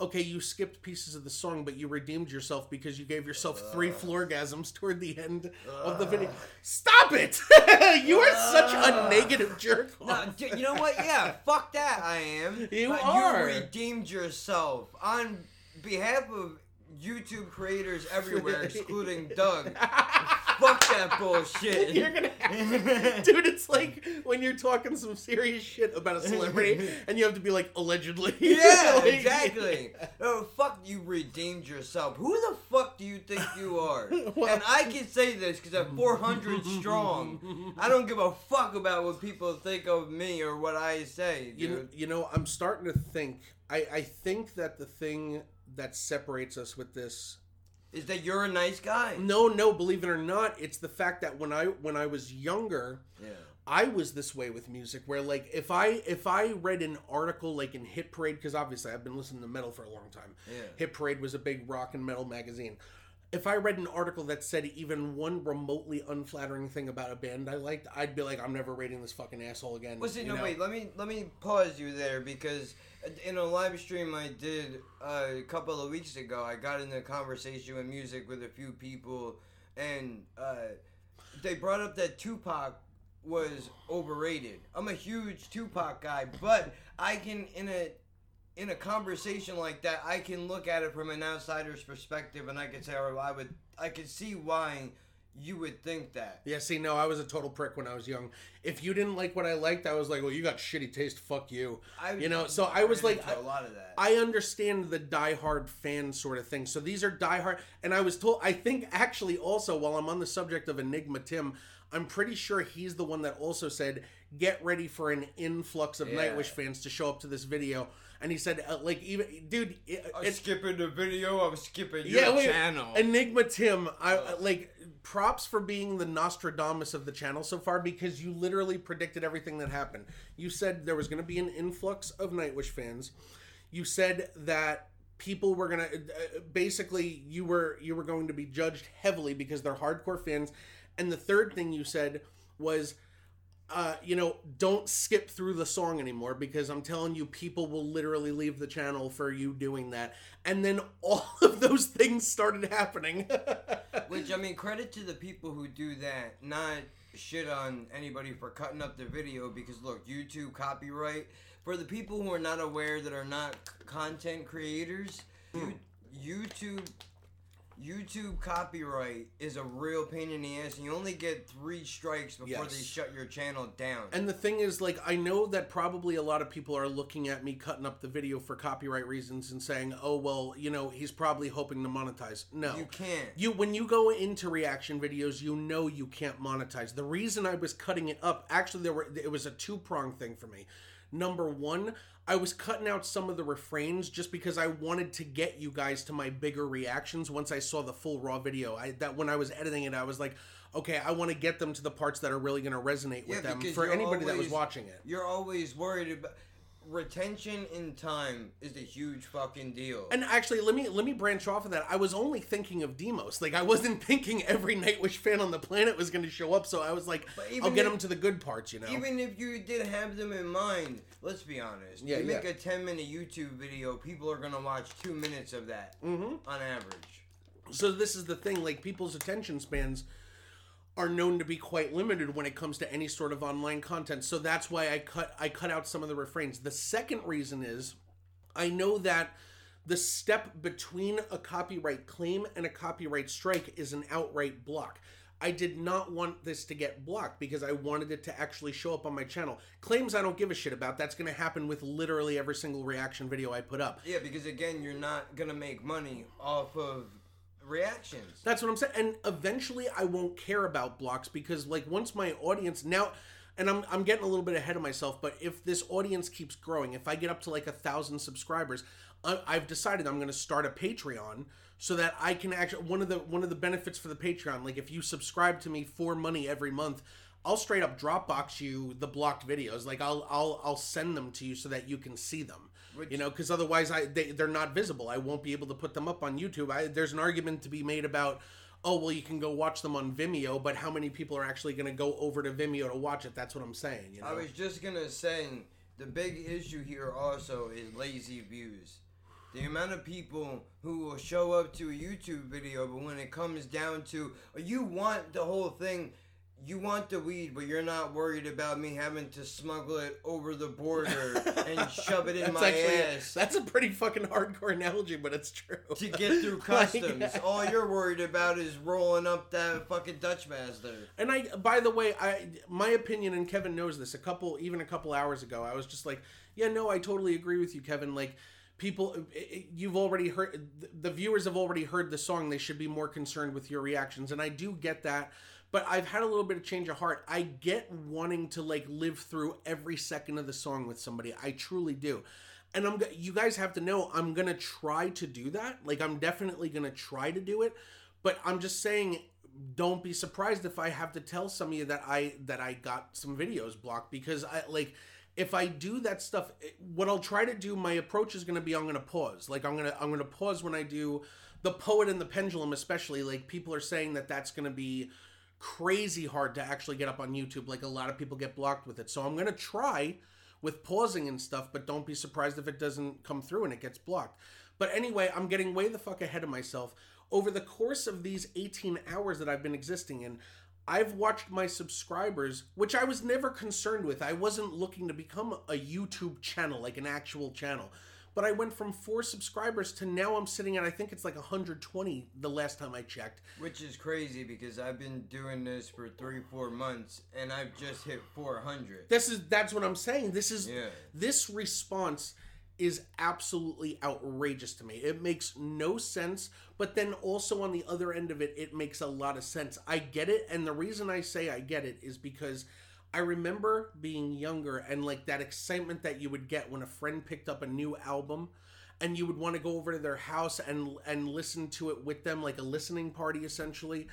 okay, you skipped pieces of the song, but you redeemed yourself because you gave yourself three floorgasms toward the end of the video. Stop it! [LAUGHS] you are such a negative jerk. No, you know what? Yeah, [LAUGHS] fuck that. I am. You But are. You redeemed yourself on behalf of YouTube creators everywhere, [LAUGHS] excluding Doug. fuck that bullshit. [LAUGHS] You're gonna have [LAUGHS] dude. It's like when you're talking some serious shit about a celebrity, and you have to be like allegedly. Yeah, Like- exactly. Oh, fuck, you redeemed yourself. Who the fuck do you think you are? and I can say this because I'm 400 strong. I don't give a fuck about what people think of me or what I say, You know, dude. you know, I'm starting to think. I I think that the thing that separates us with this Is that you're a nice guy? No, no, believe it or not, it's the fact that when I when I was younger, Yeah. I was this way with music where like if I if I read an article like in Hit Parade because obviously I've been listening to metal for a long time. Yeah. Hit Parade was a big rock and metal magazine. If I read an article that said even one remotely unflattering thing about a band I liked, I'd be like, I'm never rating this fucking asshole again. Well, see, you no, know? wait. Let me let me pause you there because in a live stream I did uh, a couple of weeks ago, I got into a conversation with music with a few people, and uh, they brought up that Tupac was overrated. I'm a huge Tupac guy, but I can in a in a conversation like that, I can look at it from an outsider's perspective, and I can say, "Oh, I would, I could see why." You would think that. Yeah, see, no, I was a total prick when I was young. If you didn't like what I liked, I was like, well, you got shitty taste, fuck you. I, you know, so I was like, I, a lot of that. I understand the diehard fan sort of thing. So these are diehard, and I was told, I think actually also, while I'm on the subject of Enigma Tim, I'm pretty sure he's the one that also said, get ready for an influx of Yeah. Nightwish fans to show up to this video. And he said, uh, like, even, dude, it, I'm it- skipping the video. I'm skipping your yeah, wait, channel. Enigma Tim, I like props for being the Nostradamus of the channel so far because you literally predicted everything that happened. You said there was going to be an influx of Nightwish fans. You said that people were going to basically you were you were going to be judged heavily because they're hardcore fans. And the third thing you said was uh, you know, don't skip through the song anymore because I'm telling you, people will literally leave the channel for you doing that. And then [LAUGHS] all of those things started happening. [LAUGHS] Which I mean, credit to the people who do that. Not shit on anybody for cutting up the video because look, YouTube copyright. For the people who are not aware that are not content creators, you, YouTube YouTube copyright is a real pain in the ass, and you only get three strikes before they shut your channel down. And the thing is, like, I know that probably a lot of people are looking at me cutting up the video for copyright reasons and saying, "Oh, well, you know, he's probably hoping to monetize." No, You can't. You when you go into reaction videos, you know you can't monetize. The reason I was cutting it up, actually, there were it was a two prong thing for me. Number one, I was cutting out some of the refrains just because I wanted to get you guys to my bigger reactions once I saw the full raw video. I that when I was editing it, I was like, okay, I want to get them to the parts that are really going to resonate with Yeah, them for anybody that was watching it. You're always worried about retention in time is a huge fucking deal. And actually, let me let me branch off of that. I was only thinking of Demos. Like I wasn't [LAUGHS] thinking every Nightwish fan on the planet was going to show up. So I was like, I'll get if- them to the good parts, you know. Even if you did have them in mind, let's be honest. Yeah, you make yeah. a 10 minute YouTube video, people are going to watch two minutes of that Mhm. on average. so this is the thing. Like people's attention spans are known to be quite limited when it comes to any sort of online content. So that's why I cut I cut out some of the refrains. The second reason is I know that the step between a copyright claim and a copyright strike is an outright block. I did not want this to get blocked because I wanted it to actually show up on my channel. Claims I don't give a shit about. That's going to happen with literally every single reaction video I put up. Yeah, because again, you're not going to make money off of reactions. That's what I'm saying. And eventually I won't care about blocks because like once my audience now and I'm I'm getting a little bit ahead of myself, but if this audience keeps growing, if I get up to like a thousand subscribers, I, I've decided I'm going to start a Patreon so that I can actually one of the one of the benefits for the Patreon, like if you subscribe to me for money every month, I'll straight up Dropbox you the blocked videos. Like I'll I'll I'll send them to you so that you can see them. you know, because otherwise I they, they're not visible. I won't be able to put them up on YouTube. I, there's an argument to be made about oh well you can go watch them on Vimeo, but how many people are actually going to go over to Vimeo to watch it? That's what I'm saying. You know, I was just going to say the big issue here also is lazy views. The amount of people who will show up to a YouTube video, but when it comes down to you want the whole thing, you want the weed, but you're not worried about me having to smuggle it over the border and [LAUGHS] shove it in my actually- ass That's a pretty fucking hardcore analogy, but it's true. to get through [LAUGHS] Like- customs. All you're worried about is rolling up that fucking Dutch master. And I, by the way, I my opinion, and Kevin knows this. A couple, even a couple hours ago, I was just like, yeah, no, I totally agree with you, Kevin. Like, people, you've already heard, the viewers have already heard the song. They should be more concerned with your reactions, and I do get that. But I've had a little bit of change of heart. I get wanting to like live through every second of the song with somebody. I truly do. And I'm you guys have to know I'm going to try to do that. Like I'm definitely going to try to do it. But I'm just saying don't be surprised if I have to tell some of you that I that I got some videos blocked because I like if I do that stuff, what I'll try to do, my approach is going to be I'm going to pause. Like I'm going to I'm going to pause when I do the poet and the pendulum especially like people are saying that that's going to be crazy hard to actually get up on youtube like a lot of people get blocked with it so i'm going to try with pausing and stuff but don't be surprised if it doesn't come through and it gets blocked but anyway i'm getting way the fuck ahead of myself over the course of these 18 hours that i've been existing in I've watched my subscribers, which I was never concerned with. I wasn't looking to become a YouTube channel, like an actual channel. But I went from four subscribers to now I'm sitting at, I think it's like 120 the last time I checked. Which is crazy because I've been doing this for three, four months and I've just hit 400. This is, that's what I'm saying. This is, Yeah. this response is absolutely outrageous to me. It makes no sense, but then also on the other end of it, it makes a lot of sense. I get it, and the reason I say I get it is because I remember being younger and like that excitement that you would get when a friend picked up a new album and you would want to go over to their house and and listen to it with them like a listening party essentially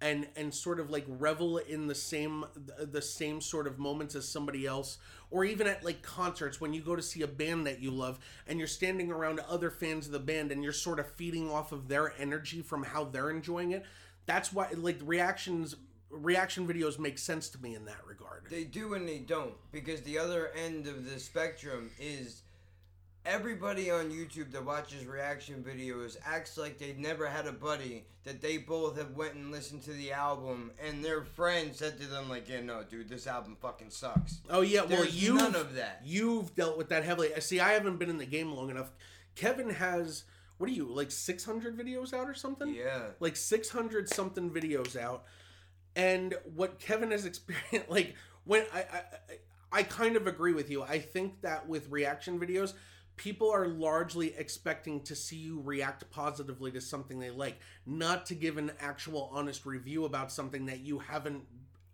and and sort of like revel in the same the same sort of moments as somebody else or even at like concerts when you go to see a band that you love and you're standing around other fans of the band and you're sort of feeding off of their energy from how they're enjoying it. That's why like reactions reaction videos make sense to me in that regard They do and they don't because the other end of the spectrum is everybody on YouTube that watches reaction videos acts like they never had a buddy that they both have went and listened to the album and their friend said to them like, "Yeah, no, dude, this album fucking sucks." Oh yeah, well you none of that. You've dealt with that heavily. I See, I haven't been in the game long enough. Kevin has what are you like 600 videos out or something? Yeah. like 600 something videos out. And what Kevin has experienced, [LAUGHS] like when I, I I- kind of agree with you. I think that with reaction videos, people are largely expecting to see you react positively to something they like, not to give an actual honest review about something that you haven't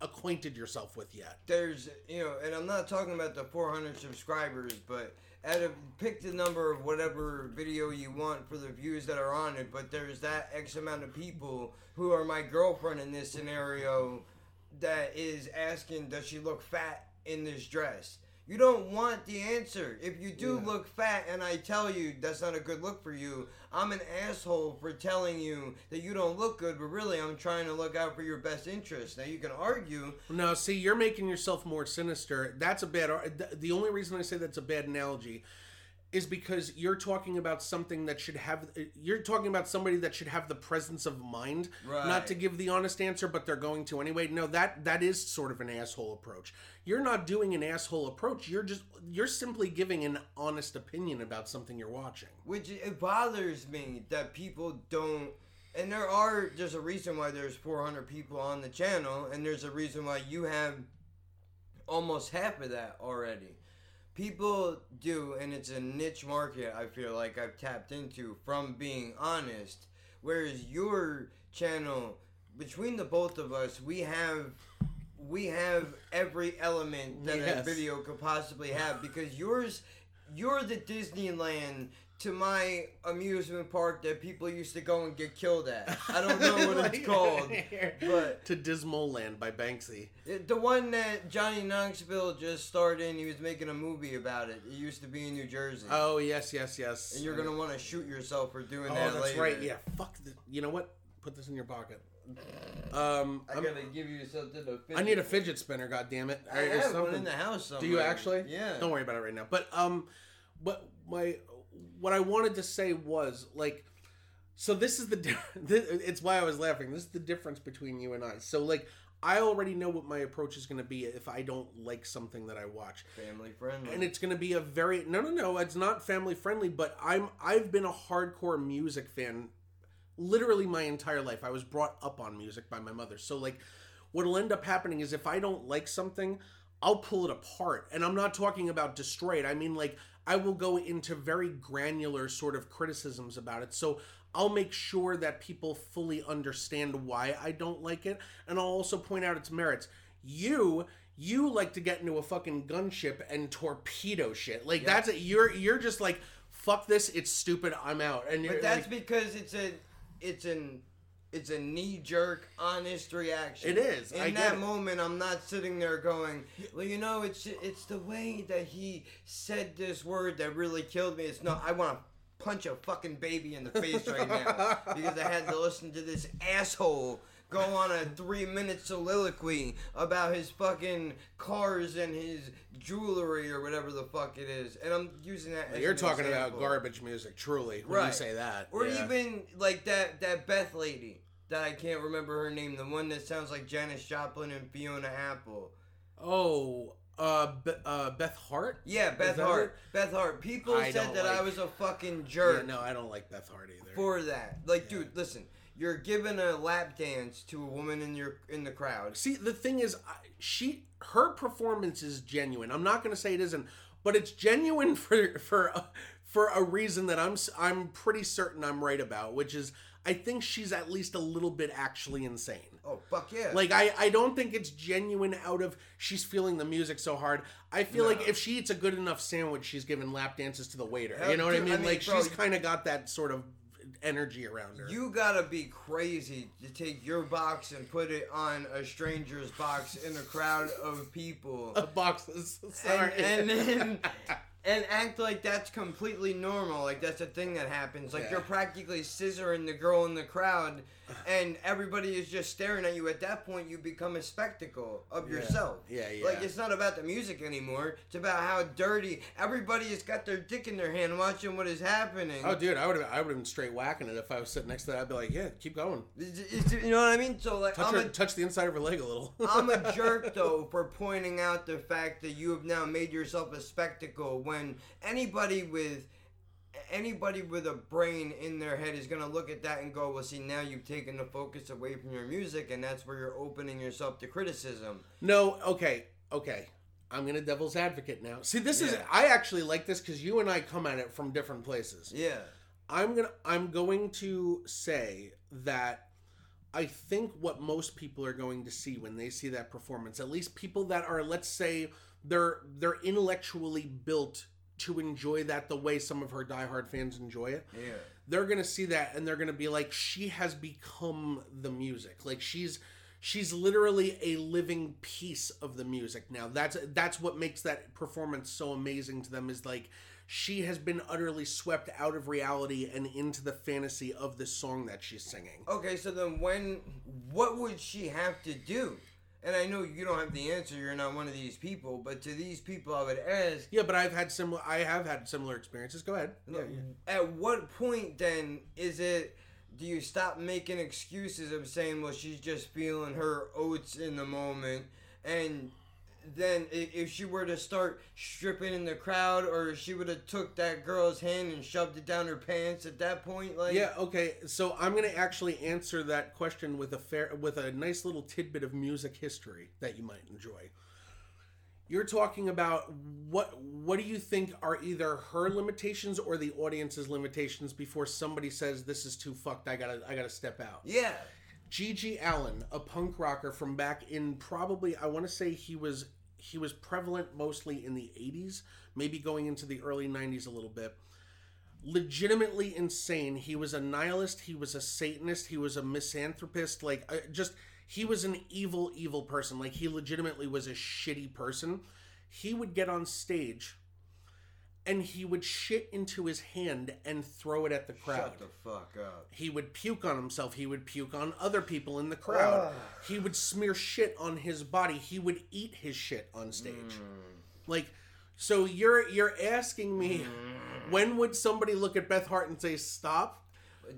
acquainted yourself with yet. there's you know and i'm not talking about the 400 subscribers but out of pick the number of whatever video you want for the views that are on it but there's that x amount of people who are my girlfriend in this scenario that is asking does she look fat in this dress you don't want the answer. If you do look fat and I tell you that's not a good look for you, I'm an asshole for telling you that you don't look good, but really I'm trying to look out for your best interest. Now you can argue No, see, you're making yourself more sinister. That's a bad. The only reason I say that's a bad analogy is because you're talking about something that should have. You're talking about somebody that should have the presence of mind, not to give the honest answer, but they're going to anyway. No, that that is sort of an asshole approach. You're not doing an asshole approach. You're just you're simply giving an honest opinion about something you're watching. which it bothers me that people don't and there are there's a reason why there's 400 people on the channel and there's a reason why you have almost half of that already people do and it's a niche market i feel like i've tapped into from being honest. Whereas your channel between the both of us we have we have every element that a video could possibly have because yours you're the Disneyland to my amusement park that people used to go and get killed at. I don't [LAUGHS] know what it's called, but to Dismaland by Banksy. it- the one that Johnny Knoxville just starred in, he was making a movie about it. It used to be in New Jersey. Oh yes, yes, yes. and you're gonna want to shoot yourself for doing Oh, that that's later. right. Yeah. Fuck. The, you know what? Put this in your pocket. Um, I I'm- gotta give you something to. I need a fidget spinner. God damn it! I Or have one in the house Do you actually? Yeah. Don't worry about it right now. But um, but my what I wanted to say was like, so this is the [LAUGHS] this, it's why I was laughing. This is the difference between you and I. So like. I already know what my approach is going to be if I don't like something that I watch. Family friendly. And it's going to be a very no no no, it's not family friendly, but I'm I've been a hardcore music fan literally my entire life. I was brought up on music by my mother. So like what'll end up happening is if I don't like something, I'll pull it apart. And I'm not talking about destroy it. I mean like I will go into very granular sort of criticisms about it. So I'll make sure that people fully understand why I don't like it and I'll also point out its merits. You you like to get into a fucking gunship and torpedo shit. Like that's it. You're you're just like fuck this, it's stupid, I'm out. And you're But that's like, because it's a it's an it's a knee jerk, honest reaction. It is. In I that moment, I'm not sitting there going, "Well, you know, it's it's the way that he said this word that really killed me." It's not. I want to punch a fucking baby in the face right now [LAUGHS] because I had to listen to this asshole go on a three minute soliloquy about his fucking cars and his jewelry or whatever the fuck it is. And I'm using that as You're talking about garbage music, truly, when Right. you say that. Or yeah. even like that that Beth lady that I can't remember her name, the one that sounds like Janis Joplin and Fiona Apple. Oh, uh, Be- uh, Beth Hart? Yeah, Beth Hart. Beth Hart. People I said that I was a fucking Yeah, jerk no, I don't like Beth Hart either. for that. Like, dude, listen. You're giving a lap dance to a woman in your in the crowd. See, the thing is, she her performance is genuine. I'm not going to say it isn't, but it's genuine [LAUGHS] for for for a reason that I'm I'm pretty certain I'm right about, which is I think she's at least a little bit actually insane. Oh fuck yeah! Like I, I don't think it's genuine out of she's feeling the music so hard. I feel like if she eats a good enough sandwich, she's giving lap dances to the waiter. Hell, you know what I mean? I mean, like bro, she's kind of got that sort of energy around her. You gotta be crazy to take your box and put it on a stranger's box in a crowd of people. [LAUGHS] a box. is- and, Sorry. and then [LAUGHS] and act like that's completely normal like that's a thing that happens like Yeah. you're practically scissoring the girl in the crowd and everybody is just staring at you at that point you become a spectacle of Yeah. yourself Yeah, yeah. like it's not about the music anymore it's about how dirty everybody has got their dick in their hand watching what is happening Oh, dude, I would have I would have been straight whacking it if I was sitting next to that. I'd be like, yeah, keep going. You know what i mean so like Touch, I'm her, a, touch the inside of her leg a little. [LAUGHS] I'm a [LAUGHS] jerk though for pointing out the fact that you have now made yourself a spectacle when anybody with anybody with a brain in their head is gonna look at that and go, well, see, now you've taken the focus away from your music, and that's where you're opening yourself to criticism. No, okay, okay. I'm gonna devil's advocate now. See, this is I actually like this because you and I come at it from different places. Yeah. I'm gonna I'm going to say that I think what most people are going to see when they see that performance, at least people that are, let's say, they're they're intellectually built to enjoy that the way some of her diehard fans enjoy it. Yeah. They're gonna see that and they're gonna be like, she has become the music. Like she's she's literally a living piece of the music now. That's that's what makes that performance so amazing to them is like she has been utterly swept out of reality and into the fantasy of the song that she's singing. Okay, so then when, what would she have to do? And I know you don't have the answer. You're not one of these people, but to these people, I would ask. Yeah, but I've had similar I have had similar experiences. Go ahead. Yeah, yeah. At what point then is it? Do you stop making excuses of saying, "Well, she's just feeling her oats in the moment," and then if she were to start stripping in the crowd, or she would have took that girl's hand and shoved it down her pants at that point, like Yeah, okay. So I'm to actually answer that question with a fair with a nice little tidbit of music history that you might enjoy. You're talking about what what do you think are either her limitations or the audience's limitations before somebody says this is too fucked I got to I got to step out. yeah, GG Allin, a punk rocker from back in probably I want to say he was he was prevalent mostly in the 80s, maybe going into the early 90s a little bit. Legitimately insane. He was a nihilist, he was a satanist, he was a misanthropist, like uh, just he was an evil evil person. Like he legitimately was a shitty person. He would get on stage and he would shit into his hand and throw it at the crowd. shut the fuck up. He would puke on himself. He would puke on other people in the crowd. Ugh. He would smear shit on his body. He would eat his shit on stage. Mm. Like, so you're you're asking me, mm. when would somebody look at Beth Hart and say stop?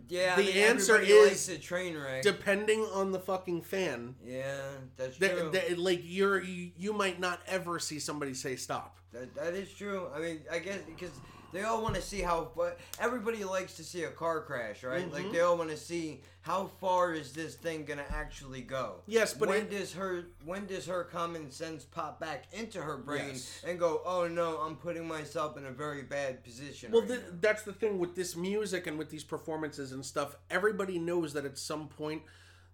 Yeah, The I mean, answer is a train wreck. Depending on the fucking fan, yeah, that's that, true. that- like you're you, you might not ever see somebody say stop. That, that is true. I mean, I guess because they all want to see how. But everybody likes to see a car crash, right? Like Mhm. they all want to see how far is this thing gonna actually go. Yes, but when it- does her when does her common sense pop back into her brain Yes. and go, oh no, I'm putting myself in a very bad position. Well, right th- that's the thing with this music and with these performances and stuff. Everybody knows that at some point,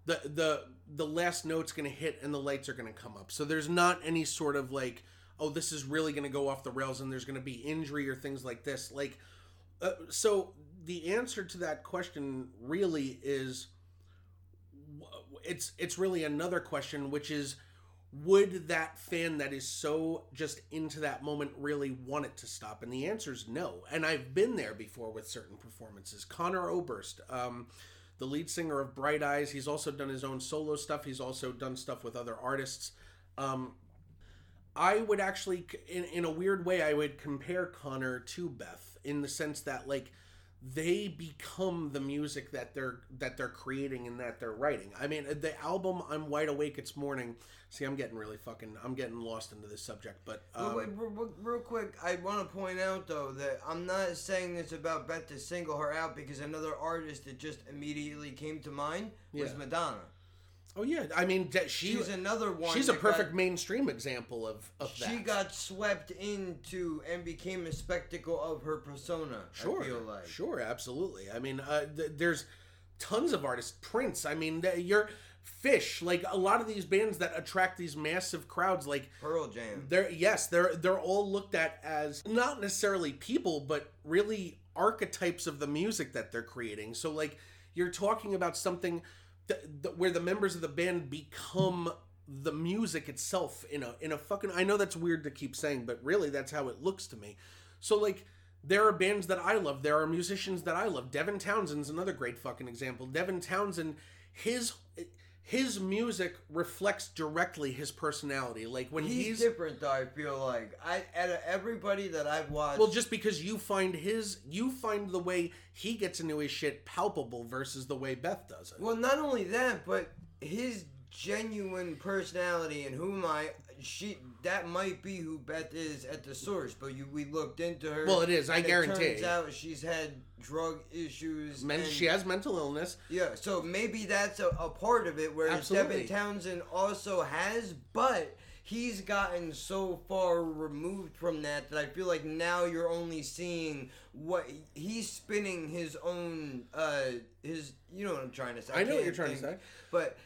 the the the last note's going to hit and the lights are going to come up. So there's not any sort of like, oh, this is really going to go off the rails and there's going to be injury or things like this. Like, uh, so the answer to that question really is it's it's really another question, which is, would that fan that is so just into that moment really want it to stop? And the answer is no. And I've been there before with certain performances. Conor Oberst, um, the lead singer of Bright Eyes, he's also done his own solo stuff. He's also done stuff with other artists. Um, I would actually, in, in a weird way, I would compare Conor to Beth in the sense that like they become the music that they're that they're creating and that they're writing. I mean, the album "I'm Wide Awake It's Morning." See, I'm getting really fucking, I'm getting lost into this subject, but um, Wait, real, real- real quick, I want to point out though that I'm not saying this about Beth to single her out because another artist that just immediately came to mind was Yeah. Madonna. Oh yeah, I mean, that she, She's another one. she's a that got- perfect mainstream example of of that. She got swept into and became a spectacle of her persona. Sure, I feel like. sure, absolutely. I mean, uh, th- there's tons of artists. Prince. I mean, th- you're Phish. Like a lot of these bands that attract these massive crowds, like Pearl Jam. they're yes, they're they're all looked at as not necessarily people, but really archetypes of the music that they're creating. So like you're talking about something where the members of the band become the music itself in a in a fucking I know that's weird to keep saying, but really that's how it looks to me. So like there are bands that I love. There are musicians that I love. Devin Townsend's another great fucking example. Devin Townsend, his his music reflects directly his personality. Like when He's, he's, different though. I feel like I out of everybody that I've watched. well, just because you find his, you find the way he gets into his shit palpable versus the way Beth does it. Well, not only that, but his genuine personality and whom I she that might be who Beth is at the source. But you we looked into her. Well, it is, I guarantee. It turns out she's had drug issues. Men, and- she has mental illness. Yeah, so maybe that's a, a part of it, whereas Absolutely. Devin Townsend also has, but he's gotten so far removed from that that I feel like now you're only seeing what he's spinning his own, uh, his, you know what I'm trying to say. I know what you're trying to think. say. But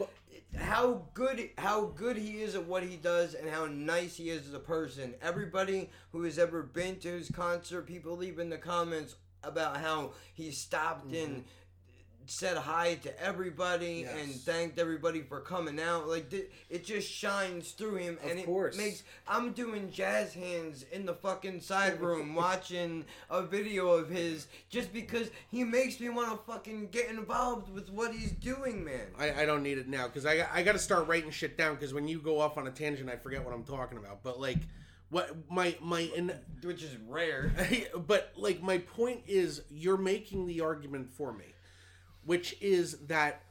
how good how good he is at what he does and how nice he is as a person. Everybody who has ever been to his concert, people leave in the comments about how he stopped Mm-hmm. Said hi to everybody and thanked everybody for coming out. Like th- it just shines through him, and it course. makes. I'm doing jazz hands in the fucking [LAUGHS] side room watching a video of his just because he makes me want to fucking get involved with what he's doing, man. I, I don't need it now because I, I got to start writing shit down because when you go off on a tangent, I forget what I'm talking about. But like, what my my in, Which is rare. [LAUGHS] but like my point is, you're making the argument for me, which is that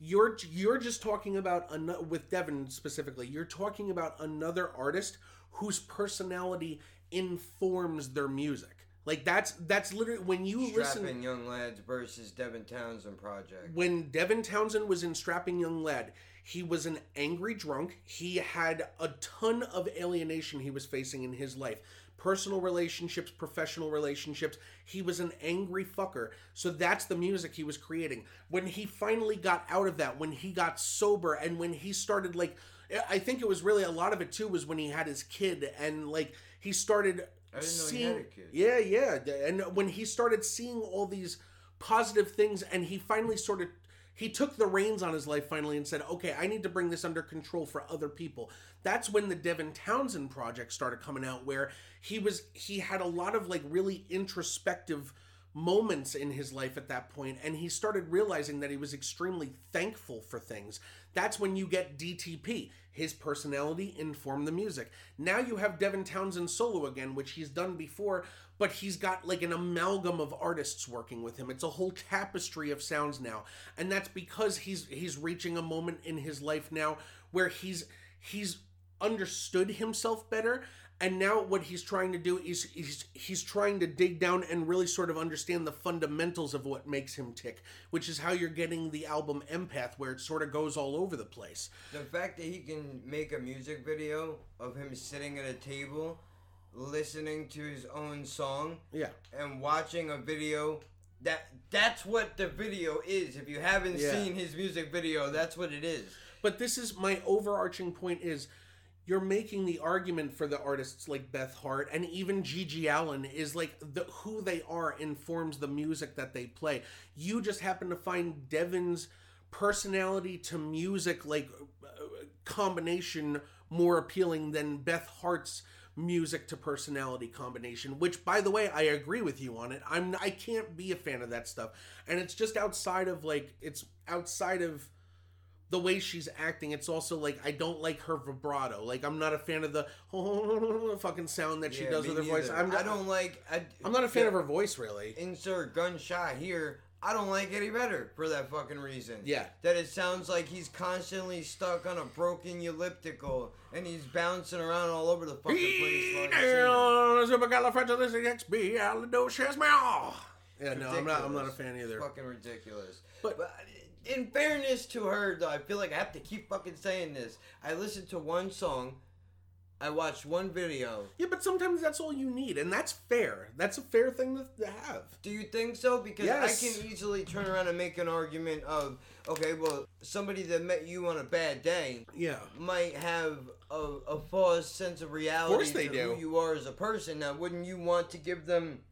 you're you're just talking about ano- with Devin specifically. You're talking about another artist whose personality informs their music. Like that's that's literally when you listen Strapping Young Lads versus Devin Townsend Project. when Devin Townsend was in Strapping Young Lad, he was an angry drunk. He had a ton of alienation he was facing in his life. Personal relationships, professional relationships. He was an angry fucker. So that's the music he was creating. When he finally got out of that, when he got sober, and when he started, like, I think it was really a lot of it too was when he had his kid and, like, he started I didn't know he seeing. kid. Yeah, yeah. And when he started seeing all these positive things and he finally sort of he took the reins on his life finally and said, "Okay, I need to bring this under control for other people." That's when the Devin Townsend project started coming out where he was he had a lot of like really introspective moments in his life at that point and he started realizing that he was extremely thankful for things that's when you get DTP his personality informed the music. Now you have Devin Townsend solo again which he's done before but he's got like an amalgam of artists working with him. It's a whole tapestry of sounds now. And that's because he's he's reaching a moment in his life now where he's he's understood himself better and now what he's trying to do is he's, he's trying to dig down and really sort of understand the fundamentals of what makes him tick which is how you're getting the album empath where it sort of goes all over the place The fact that he can make a music video of him sitting at a table, listening to his own song, yeah and watching a video. That that's what the video is. If you haven't Yeah. seen his music video, that's what it is. But this is my overarching point is you're making the argument for the artists like Beth Hart and even GG Allin is like the who they are informs the music that they play. You just happen to find Devin's personality to music like uh, combination more appealing than Beth Hart's music to personality combination which by the way I agree with you on it I'm I can't be a fan of that stuff and it's just outside of like it's outside of the way she's acting it's also like I don't like her vibrato like I'm not a fan of the [LAUGHS] fucking sound that she Yeah, does with her voice. I'm I don't like. I, I'm not a fan of her voice really Insert gunshot here. I don't like any better for that fucking reason. Yeah. That it sounds like he's constantly stuck on a broken elliptical and he's bouncing around all over the fucking place. while he's singing. supercalifragilisticexpialidocious yeah no I'm not I'm not a fan either Fucking ridiculous. But, in fairness to her, though, I feel like I have to keep fucking saying this. I listened to one song. I watched one video. Yeah, but sometimes that's all you need, and that's fair. That's a fair thing to, to have. Do you think so? Because Yes. I can easily turn around and make an argument of, okay, well, somebody that met you on a bad day, Yeah. might have a, a false sense of reality course they do. who you are as a person. Now, wouldn't you want to give them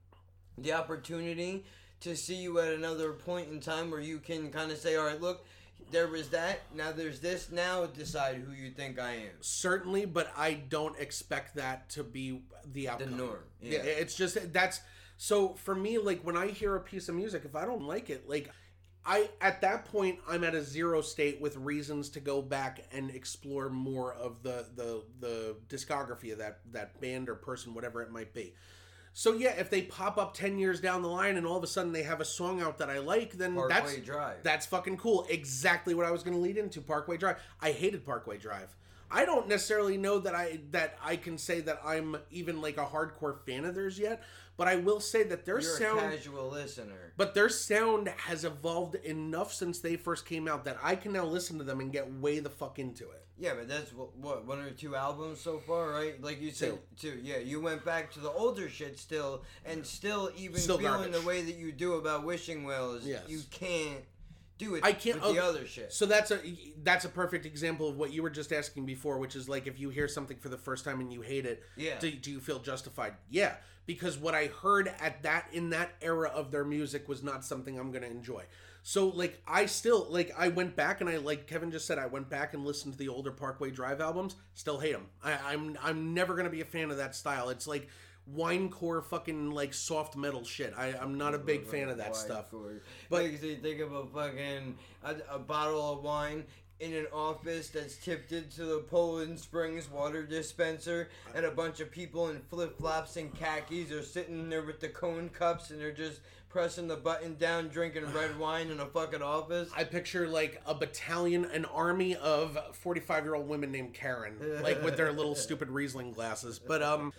the opportunity to see you at another point in time where you can kind of say, all right, look, there was that, now there's this, now decide who you think I am. Certainly, but I don't expect that to be the outcome. The norm, Yeah. yeah. it's just that's so for me. Like when I hear a piece of music, if I don't like it, like I at that point I'm at a zero state with reasons to go back and explore more of the the the discography of that that band or person, whatever it might be. So yeah, if they pop up ten years down the line and all of a sudden they have a song out that I like, then Parkway that's Drive. that's fucking cool. Exactly what I was going to lead into. Parkway Drive. I hated Parkway Drive. I don't necessarily know that I that I can say that I'm even like a hardcore fan of theirs yet, but I will say that their You're sound a casual listener. but their sound has evolved enough since they first came out that I can now listen to them and get way the fuck into it. Yeah, but that's what, what one or two albums so far, right? Like you said, two. Yeah, you went back to the older shit still, and still even Still feeling garbage. the way that you do about Wishing Wells, Yes. you can't do it. I can't with the oh, other shit. So that's a that's a perfect example of what you were just asking before, which is like if you hear something for the first time and you hate it, Yeah. do, do you feel justified? Yeah, because what I heard at that in that era of their music was not something I'm gonna enjoy. So like I still like I went back and I like Kevin just said I went back and listened to the older Parkway Drive albums. Still hate them. I, I'm I'm never gonna be a fan of that style. It's like winecore fucking like soft metal shit. I, I'm not a big fan of that stuff. But- makes me think of a fucking a, a bottle of wine in an office that's tipped into the Poland Springs water dispenser, and a bunch of people in flip flops and khakis are sitting there with the cone cups, and they're just pressing the button down, drinking [SIGHS] red wine in a fucking office. I picture like a battalion, an army of 45 year old women named Karen, like with their little [LAUGHS] stupid Riesling glasses. But, um,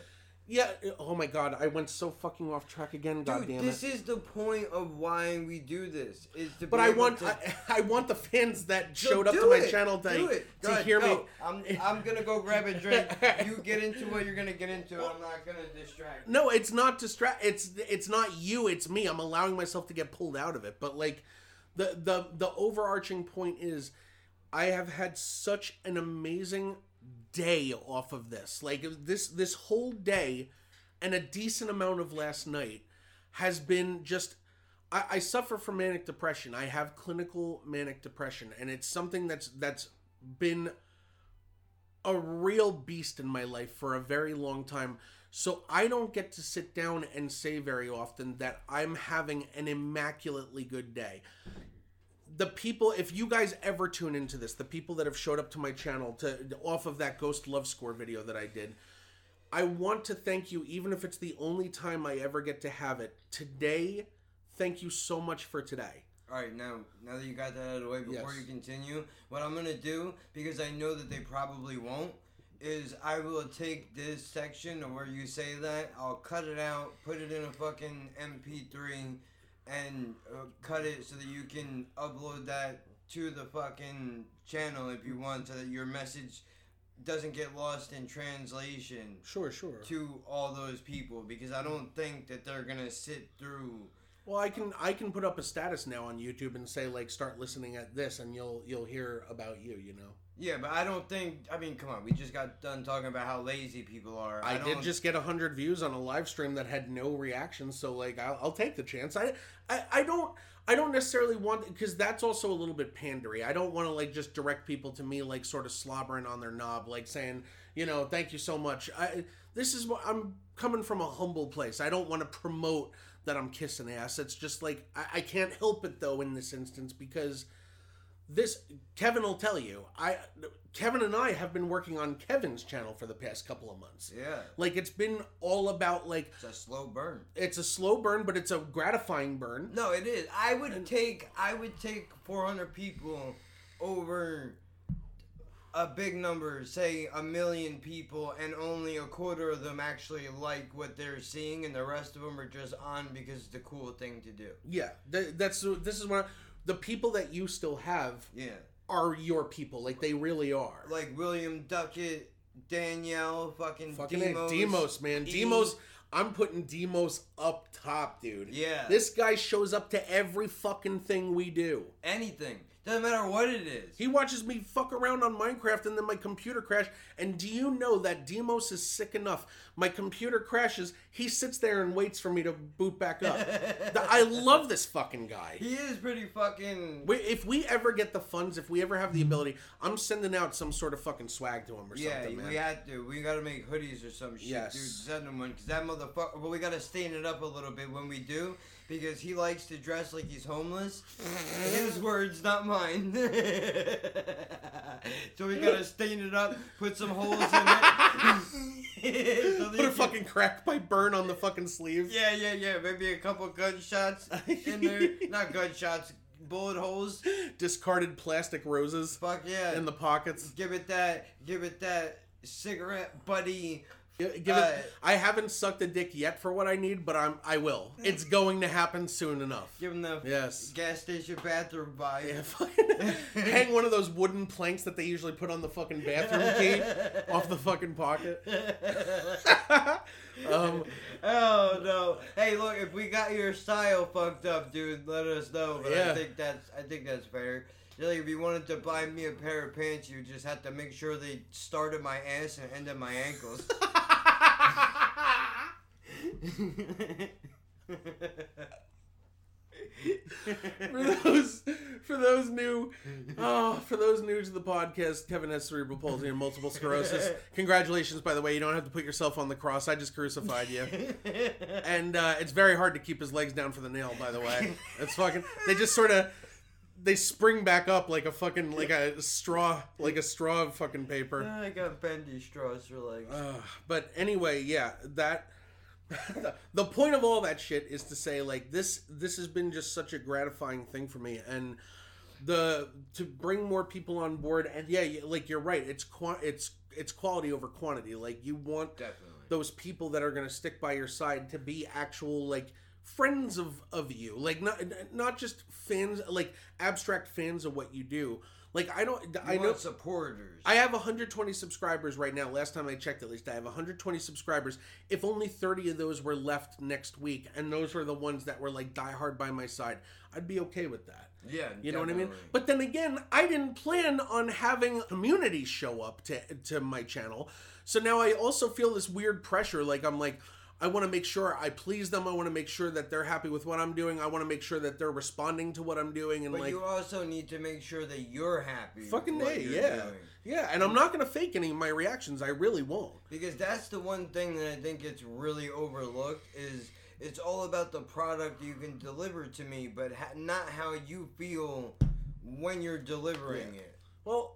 yeah, oh my god, I went so fucking off track again, god Dude, damn this is the point of why we do this. Is to But I want, to- I, I want the fans that So showed up to my it. channel to, it. to ahead, hear me. go. I'm, I'm gonna go grab a drink. you get into what you're gonna get into. I'm not gonna distract. you. No, it's not distract. It's it's not you. It's me. I'm allowing myself to get pulled out of it. But like, the the the overarching point is, I have had such an amazing day off of this. Like this this whole day, and a decent amount of last night has been just. I, I suffer from manic depression. I have clinical manic depression, and it's something that's that's been a real beast in my life for a very long time. So I don't get to sit down and say very often that I'm having an immaculately good day. The people, if you guys ever tune into this, the people that have showed up to my channel to off of that Ghost Love Score video that I did, I want to thank you, even if it's the only time I ever get to have it. Today, thank you so much for today. All right, now now that you got that out of the way, before Yes. you continue, what I'm gonna do because I know that they probably won't is I will take this section of where you say that, I'll cut it out, put it in a fucking MP3, and uh, cut it so that you can upload that to the fucking channel if you want, so that your message doesn't get lost in translation Sure, sure. to all those people because I don't think that they're gonna sit through Well, I can I can put up a status now on YouTube and say like start listening at this, and you'll you'll hear about you. You know. Yeah, but I don't think. I mean, come on. We just got done talking about how lazy people are. I, I, did just get hundred views on a live stream that had no reaction, so like I'll, I'll take the chance. I, I I don't I don't necessarily want because that's also a little bit pandery. I don't want to like just direct people to me like sort of slobbering on their knob, like saying you know thank you so much. I this is what I'm coming from a humble place. I don't want to promote that I'm kissing ass. It's just like I, I can't help it though in this instance because this Kevin will tell you. I Kevin and I have been working on Kevin's channel for the past couple of months. Yeah. Like it's been all about like It's a slow burn. it's a slow burn, but it's a gratifying burn. No, it is. I would take. I would take 400 people over a big number, say a million people, and only a quarter of them actually like what they're seeing, and the rest of them are just on because it's the cool thing to do. Yeah, th- that's this is what I- the people that you still have Yeah. are your people. Like they really are. Like William Duckett, Danielle, fucking, Fucking Demos, Demos, man. E. Demos. I'm putting Demos up top, dude. Yeah. This guy shows up to every fucking thing we do. anything. Doesn't matter what it is. He watches me fuck around on Minecraft and then my computer crash. And do you know that Demos is sick enough? My computer crashes. He sits there and waits for me to boot back up. [LAUGHS] I love this fucking guy. He is pretty fucking. We, if we ever get the funds, if we ever have the mm-hmm. ability, I'm sending out some sort of fucking swag to him or Yeah, something, man. we had to. We gotta make hoodies or some shit, Yes. dude. Send him one, cause that motherfucker. But we gotta stain it up a little bit when we do, because he likes to dress like he's homeless. [LAUGHS] His words, not mine. [LAUGHS] so we gotta stain it up, put some holes in it. so Put a fucking crack pipe burn on the fucking sleeve. Yeah, yeah, yeah. Maybe a couple gunshots in there. [LAUGHS] Not gunshots, bullet holes. Discarded plastic roses Fuck yeah. in the pockets. give it that. Give it that cigarette buddy. Gi- Give Uh. I haven't sucked a dick yet for what I need, but I'm. I will. It's going to happen soon enough. Give him the Yes. gas station bathroom vibe. Yeah, [LAUGHS] hang one of those wooden planks that they usually put on the fucking bathroom key [LAUGHS] off the fucking pocket. [LAUGHS] um, Oh no! Hey, look, if we got your style fucked up, dude, let us know. But Yeah. I think that's I think that's fair. Like, if you wanted to buy me a pair of pants, you just have to make sure they start at my ass and end at my ankles. [LAUGHS] for those for those new oh for those new to the podcast kevin has cerebral palsy and multiple sclerosis. [LAUGHS] Congratulations by the way. You don't have to put yourself on the cross. I just crucified you. [LAUGHS] And uh, it's very hard to keep his legs down for the nail by the way. It's fucking they just sort of they spring back up like a fucking like a straw like a straw of fucking paper I got bendy straws for like. uh, but anyway, yeah, that [LAUGHS] the point of all that shit is to say like this this has been just such a gratifying thing for me and the to bring more people on board and yeah, like you're right, it's qua- it's it's quality over quantity. Like you want Definitely. those people that are going to stick by your side to be actual like friends of of you like not not just fans like abstract fans of what you do like i don't You i know supporters. I have 120 subscribers right now. Last time I checked, at least, I have 120 subscribers. If only 30 of those were left next week, and those were the ones that were like diehard by my side, I'd be okay with that. yeah, You know what I mean? But then again, I didn't plan on having community show up to to my channel. So now I also feel this weird pressure. Like I'm like, I want to make sure I please them. I want to make sure that they're happy with what I'm doing. I want to make sure that they're responding to what I'm doing. And But like, you also need to make sure that you're happy. fucking with what A, you're yeah. doing. Yeah, and I'm not gonna fake any of my reactions. I really won't. Because that's the one thing that I think gets really overlooked is it's all about the product you can deliver to me, but ha- not how you feel when you're delivering it. Well,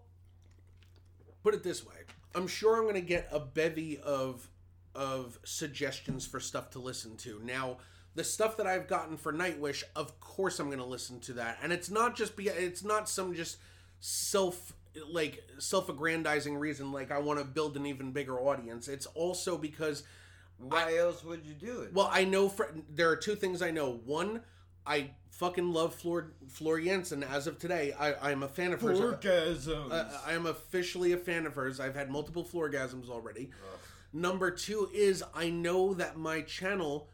put it this way: I'm sure I'm going to get a bevy of of suggestions for stuff to listen to. Now, the stuff that I've gotten for Nightwish, of course, I'm going to listen to that, and it's not just be it's not some just self like self-aggrandizing reason like I want to build an even bigger audience. It's also because Why else would you do it? well, I know for, there are two things I know. One, I fucking love Floor Floor Jansen. As of today, I I'm a fan of hers. Orgasms. Uh, I am officially a fan of hers. I've had multiple floorgasms already. Number two is I know that my channel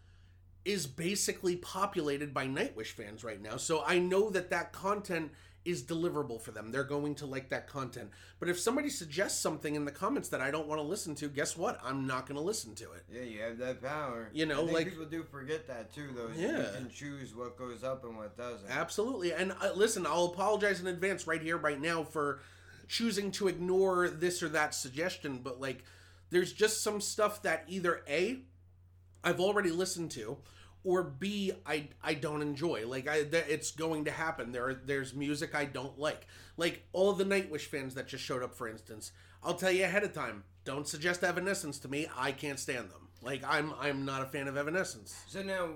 is basically populated by Nightwish fans right now. So I know that that content is deliverable for them. They're going to like that content. But if somebody suggests something in the comments that I don't want to listen to, guess what? I'm not going to listen to it. Yeah, you have that power. You know, I think like- people do forget that too, though. Yeah. you can choose what goes up and what doesn't. Absolutely. And uh, listen, I'll apologize in advance right here, right now, for choosing to ignore this or that suggestion. But like, there's just some stuff that either A, I've already listened to, or B, I I don't enjoy. Like, I th- it's going to happen. There, there's music I don't like. Like all the Nightwish fans that just showed up, for instance. I'll tell you ahead of time. Don't suggest Evanescence to me. I can't stand them. Like I'm I'm not a fan of Evanescence. So now,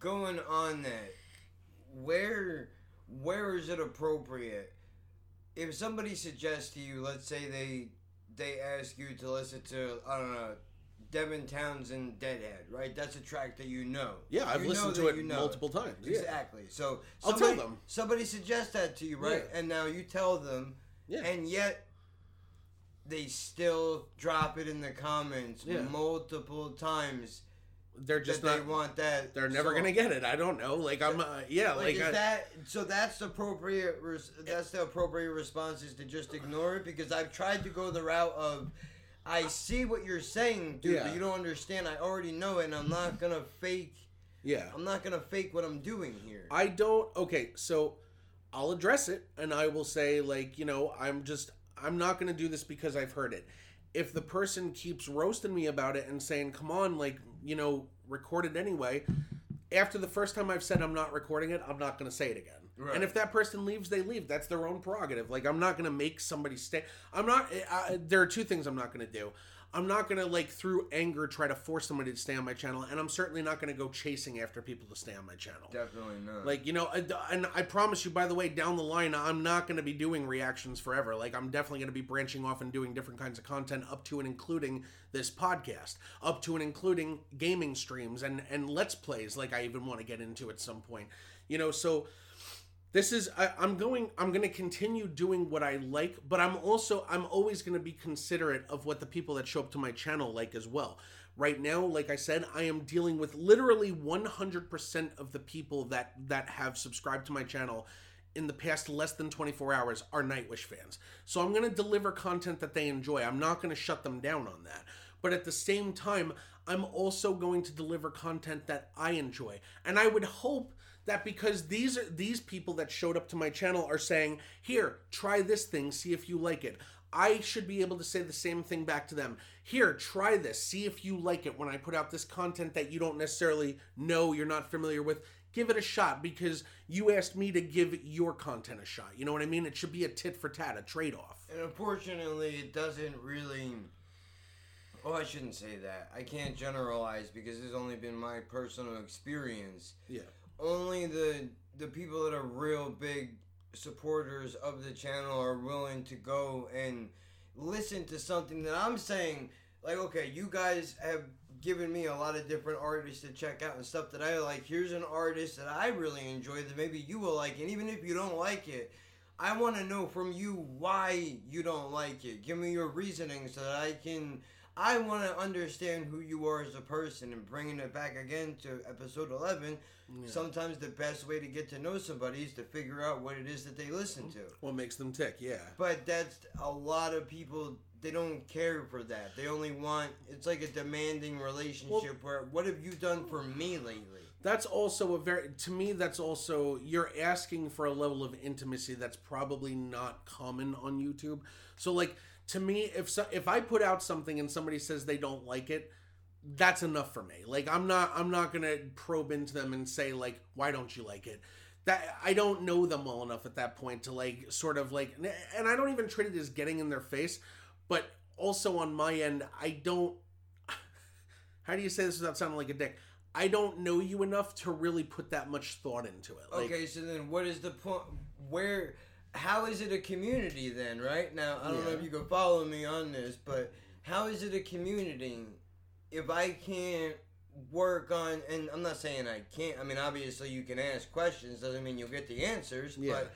going on that, where where is it appropriate if somebody suggests to you, let's say they they ask you to listen to I don't know. Devin Townsend, Deadhead, right? That's a track that you know. Yeah, I've You listened to it you know multiple times, yeah. Exactly. So I'll tell somebody, them. Somebody suggests that to you, right? Yeah. And now you tell them, Yeah. and yet they still drop it in the comments multiple times. They're just that not. they want that. They're never So- gonna get it. I don't know. Like I'm. Uh, yeah. Like, Like, is I, that so? That's the appropriate. Res, that's the appropriate response is to just ignore it because I've tried to go the route of, I see what you're saying, dude, Yeah. but you don't understand. I already know it, and I'm not gonna fake. Yeah. I'm not gonna fake what I'm doing here. I don't. Okay, so I'll address it and I will say, like, you know, I'm just. I'm not gonna do this because I've heard it. If the person keeps roasting me about it and saying, "Come on, like, you know, record it anyway," after the first time I've said I'm not recording it, I'm not gonna say it again. Right. And if that person leaves, they leave. That's their own prerogative. Like I'm not gonna make somebody stay. I'm not. I, there are two things I'm not gonna do. I'm not gonna like through anger try to force somebody to stay on my channel, and I'm certainly not gonna go chasing after people to stay on my channel. Definitely not. Like you know, and I promise you, by the way, down the line, I'm not going to be doing reactions forever. Like I'm definitely going to be branching off and doing different kinds of content, up to and including this podcast, up to and including gaming streams and and let's plays. Like I even want to get into at some point. You know, so this is I, i'm going i'm going to continue doing what i like but i'm also i'm always going to be considerate of what the people that show up to my channel like as well. Right now like i said i am dealing with literally 100% of the people that that have subscribed to my channel in the past less than 24 hours are nightwish fans. So i'm going to deliver content that they enjoy. I'm not going to shut them down on that. But at the same time i'm also going to deliver content that i enjoy. And i would hope that because these are these people that showed up to my channel are saying, "Here, try this thing, see if you like it." I should be able to say the same thing back to them. Here, try this, see if you like it when I put out this content that you don't necessarily know, you're not familiar with. Give it a shot because you asked me to give your content a shot. You know what I mean? It should be a tit for tat, a trade off. And unfortunately, it doesn't really. Oh, I shouldn't say that. I can't generalize because it's only been my personal experience. Yeah. Only the the people that are real big supporters of the channel are willing to go and listen to something that I'm saying. Like, okay, you guys have given me a lot of different artists to check out and stuff that I like. Here's an artist that I really enjoy that maybe you will like, and even if you don't like it, I want to know from you why you don't like it. Give me your reasoning so that I can. I want to understand who you are as a person and bringing it back again to episode 11. Sometimes the best way to get to know somebody is to figure out what it is that they listen to. What makes them tick? Yeah. But that's a lot of people. They don't care for that. They only want. It's like a demanding relationship. where what have you done for me lately? that's also a very to me that's also you're asking for a level of intimacy that's probably not common on YouTube. So like to me if so, if I put out something and somebody says they don't like it, that's enough for me. Like I'm not I'm not to probe into them and say like why don't you like it? That I don't know them well enough at that point to like sort of like and I don't even treat it as getting in their face, but also on my end I don't [LAUGHS] how do you say this without sounding like a dick? I don't know you enough to really put that much thought into it. Like, okay, so then what is the point? Where? How is it a community then? Right now, I don't know if you can follow me on this, but how is it a community if I can't work on? And I'm not saying I can't. I mean, obviously, you can ask questions. Doesn't mean you'll get the answers. Yeah. But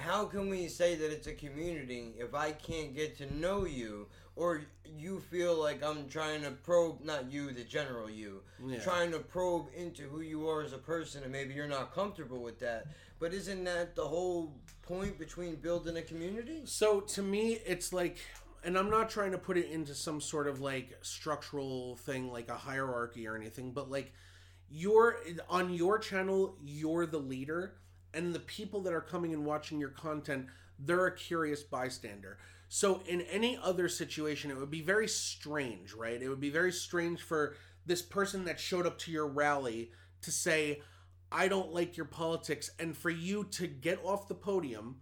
how can we say that it's a community if I can't get to know you or you feel like I'm trying to probe not you the general you Yeah. trying to probe into who you are as a person and maybe you're not comfortable with that but isn't that the whole point between building a community So to me, it's like, and I'm not trying to put it into some sort of like structural thing, like a hierarchy or anything, but like you're on your channel, you're the leader, and the people that are coming and watching your content, they're a curious bystander. So in any other situation, it would be very strange, right? It would be very strange for this person that showed up to your rally to say, I don't like your politics, and for you to get off the podium,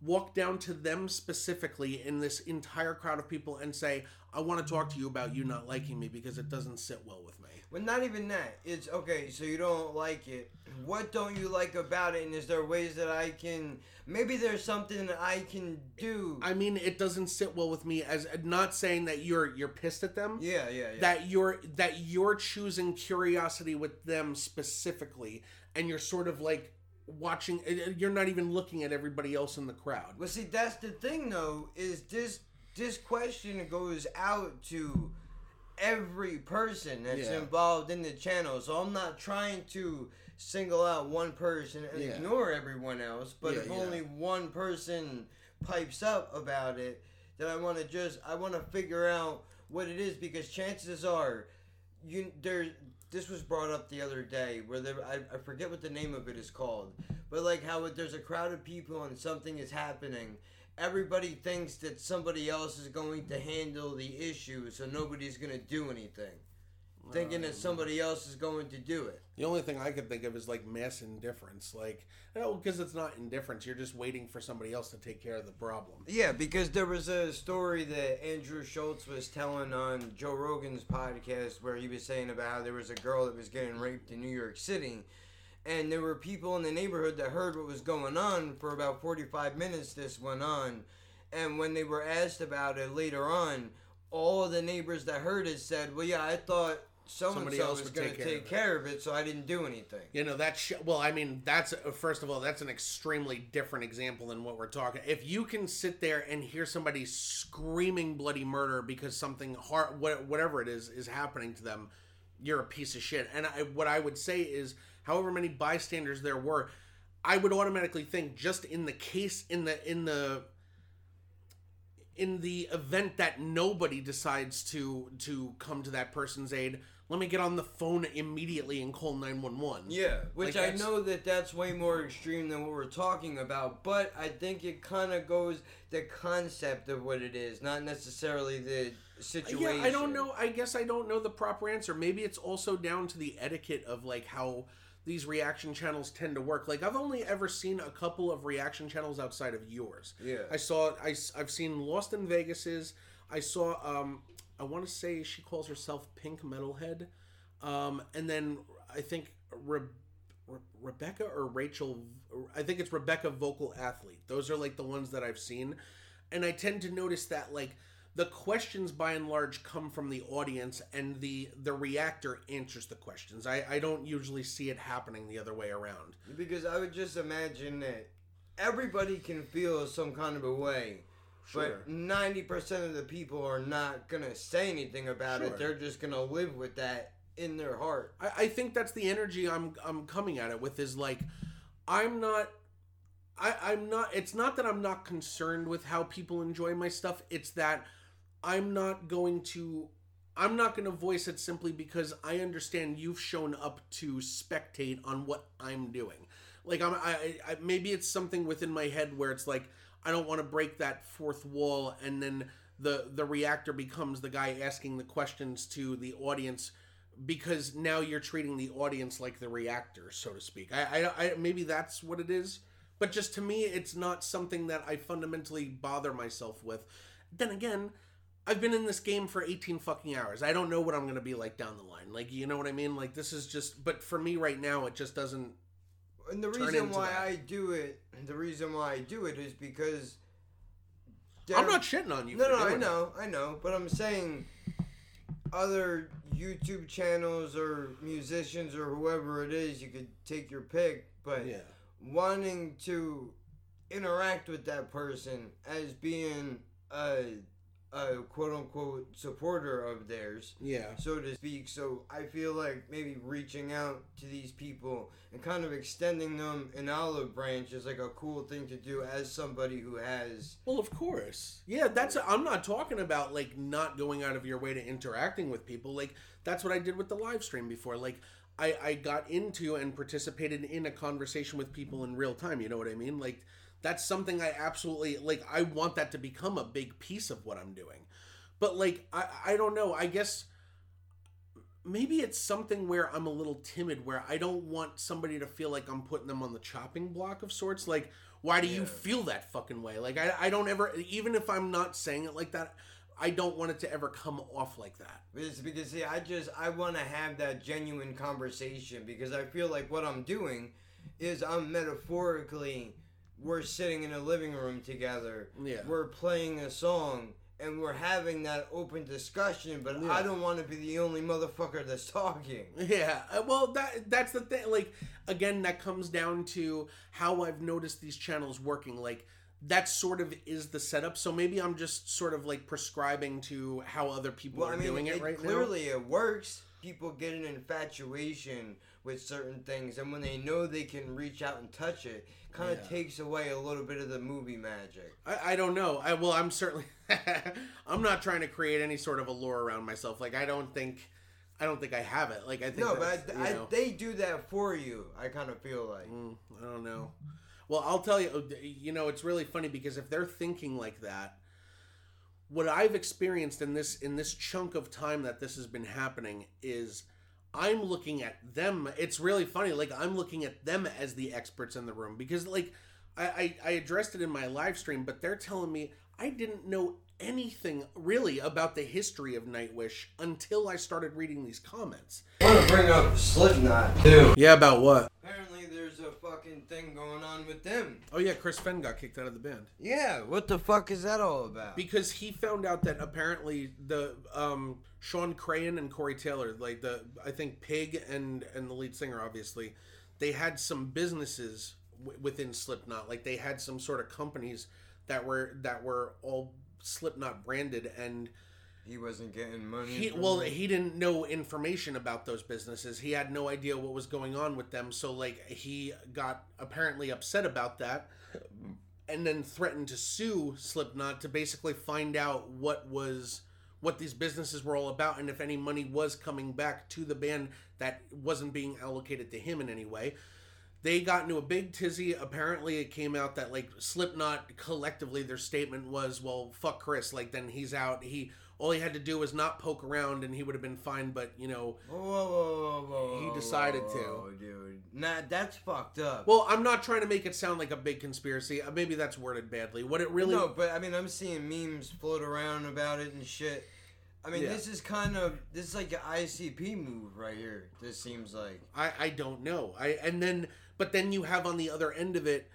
walk down to them specifically in this entire crowd of people and say, I want to talk to you about you not liking me because it doesn't sit well with me. But not even that. It's okay, so you don't like it. What don't you like about it? And is there ways that I can. Maybe there's something that I can do. I mean, it doesn't sit well with me as not saying that you're you're pissed at them. Yeah, yeah, yeah. That you're that you're choosing curiosity with them specifically, and you're sort of like watching. uh, You're not even looking at everybody else in the crowd. Well, see, that's the thing, though, is this this question goes out to every person that's Yeah. involved in the channel. So I'm not trying to single out one person and Yeah. ignore everyone else. But Yeah, if only one person pipes up about it, then I want to just I want to figure out what it is because chances are, you there. This was brought up the other day where there I, I forget what the name of it is called, but like how there's a crowd of people and something is happening. Everybody thinks that somebody else is going to handle the issue, so nobody's gonna do anything. Thinking that somebody else is going to do it. The only thing I could think of is like mass indifference, like oh, no, because it's not indifference. You're just waiting for somebody else to take care of the problem. Yeah, because there was a story that Andrew Schulz was telling on Joe Rogan's podcast where he was saying about how there was a girl that was getting raped in New York City. And there were people in the neighborhood that heard what was going on for about 45 minutes. This went on. And when they were asked about it later on, all of the neighbors that heard it said, Well, yeah, I thought Somebody so else was going to take care of it." it, so I didn't do anything. You know that. Sh- well, I mean, that's uh, first of all, that's an extremely different example than what we're talking. If you can sit there and hear somebody screaming bloody murder because something hard, whatever it is, is happening to them, you're a piece of shit. And I, what I would say is, however many bystanders there were, I would automatically think just in the case in the in the in the event that nobody decides to to come to that person's aid, let me get on the phone immediately and call 911. Yeah, which Like, I know that that's way more extreme than what we're talking about, but I think it kind of goes the concept of what it is, not necessarily the situation. Yeah, I don't know. I guess I don't know the proper answer. Maybe it's also down to the etiquette of like how these reaction channels tend to work. Like I've only ever seen a couple of reaction channels outside of yours. Yeah. I saw I have seen Lost in Vegas's. I saw um I want to say she calls herself Pink Metalhead. Um and then I think Re- Re- Rebecca or Rachel I think it's Rebecca Vocal Athlete. Those are like the ones that I've seen. And I tend to notice that like the questions by and large come from the audience and the the reactor answers the questions. I, I don't usually see it happening the other way around. Because I would just imagine that everybody can feel some kind of a way, Sure. but 90% of the people are not going to say anything about Sure. it. They're just going to live with that in their heart. I, I think that's the energy I'm I'm coming at it with is like I'm not I, I'm not it's not that I'm not concerned with how people enjoy my stuff, it's that I'm not going to I'm not going to voice it simply because I understand you've shown up to spectate on what I'm doing. Like I'm I, I maybe it's something within my head where it's like I don't want to break that fourth wall and then the the reactor becomes the guy asking the questions to the audience because now you're treating the audience like the reactor, so to speak. I, I, I maybe that's what it is, but just to me, it's not something that I fundamentally bother myself with. Then again, I've been in this game for 18 fucking hours. I don't know what I'm gonna be like down the line. Like, you know what I mean? Like, this is just. But for me right now, it just doesn't. And the reason why that. I do it, the reason why I do it is because. I'm not shitting on you. No, no, I doing it. know, I know, but I'm saying other YouTube channels or musicians or whoever it is, you could take your pick, but Yeah. wanting to interact with that person as being a, a quote unquote supporter of theirs, Yeah. so to speak. So I feel like maybe reaching out to these people and kind of extending them an olive branch is like a cool thing to do as somebody who has. Well, of course. Yeah, that's. I'm not talking about like not going out of your way to interacting with people. Like that's what I did with the live stream before. Like I I got into and participated in a conversation with people in real time. You know what I mean? Like that's something I absolutely like. I want that to become a big piece of what I'm doing. But like I I don't know. I guess maybe it's something where I'm a little timid, where I don't want somebody to feel like I'm putting them on the chopping block of sorts. Like, why do you feel that fucking way? Like, I, I don't ever, even if I'm not saying it like that, I don't want it to ever come off like that. It's because see, I just I want to have that genuine conversation because I feel like what I'm doing is I'm metaphorically we're sitting in a living room together. Yeah. We're playing a song and we're having that open discussion, but Yeah. I don't want to be the only motherfucker that's talking. Yeah, uh, well, that that's the thing. Like, again, that comes down to how I've noticed these channels working. Like, that sort of is the setup. So maybe I'm just sort of like prescribing to how other people Well, are I mean, doing it, it, right clearly it works. People get an infatuation with certain things, and when they know they can reach out and touch it, kind of Yeah. takes away a little bit of the movie magic. I, I don't know. I well, I'm certainly. [LAUGHS] I'm not trying to create any sort of a lore around myself. Like, I don't think. I don't think I have it. Like I think No, but I, I, they do that for you. I kind of feel like. Mm, I don't know. Well, I'll tell you. You know, it's really funny because if they're thinking like that, what I've experienced in this in this chunk of time that this has been happening is I'm looking at them. It's really funny. Like I'm looking at them as the experts in the room because, like, I I, I addressed it in my live stream, but they're telling me I didn't know anything really about the history of Nightwish until I started reading these comments. I want to bring up Slipknot too. Yeah, about what? Apparently, there's a fucking thing going on with them. Oh yeah, Chris Fehn got kicked out of the band. Yeah, what the fuck is that all about? because he found out that apparently the um Shawn Crahan and Corey Taylor, like the I think Pig and and the lead singer, obviously, they had some businesses w- within Slipknot. Like they had some sort of companies that were that were all Slipknot branded, and he wasn't getting money. he well he didn't know information about those businesses. He had no idea what was going on with them. So like he got apparently upset about that and then threatened to sue Slipknot to basically find out what was what these businesses were all about and if any money was coming back to the band that wasn't being allocated to him in any way. They got into a big tizzy. Apparently, it came out that like Slipknot collectively, their statement was, "Well, fuck Chris." Like then he's out. He all he had to do was not poke around, and he would have been fine. But you know, Whoa, whoa, whoa, whoa, He whoa, decided to. whoa, dude. Nah, that's fucked up. well, I'm not trying to make it sound like a big conspiracy. Uh, Maybe that's worded badly. What it really No, but I mean, I'm seeing memes float around about it and shit. I mean, Yeah. this is kind of this is like an ICP move right here. This seems like. I, I don't know. I and then but then you have on the other end of it,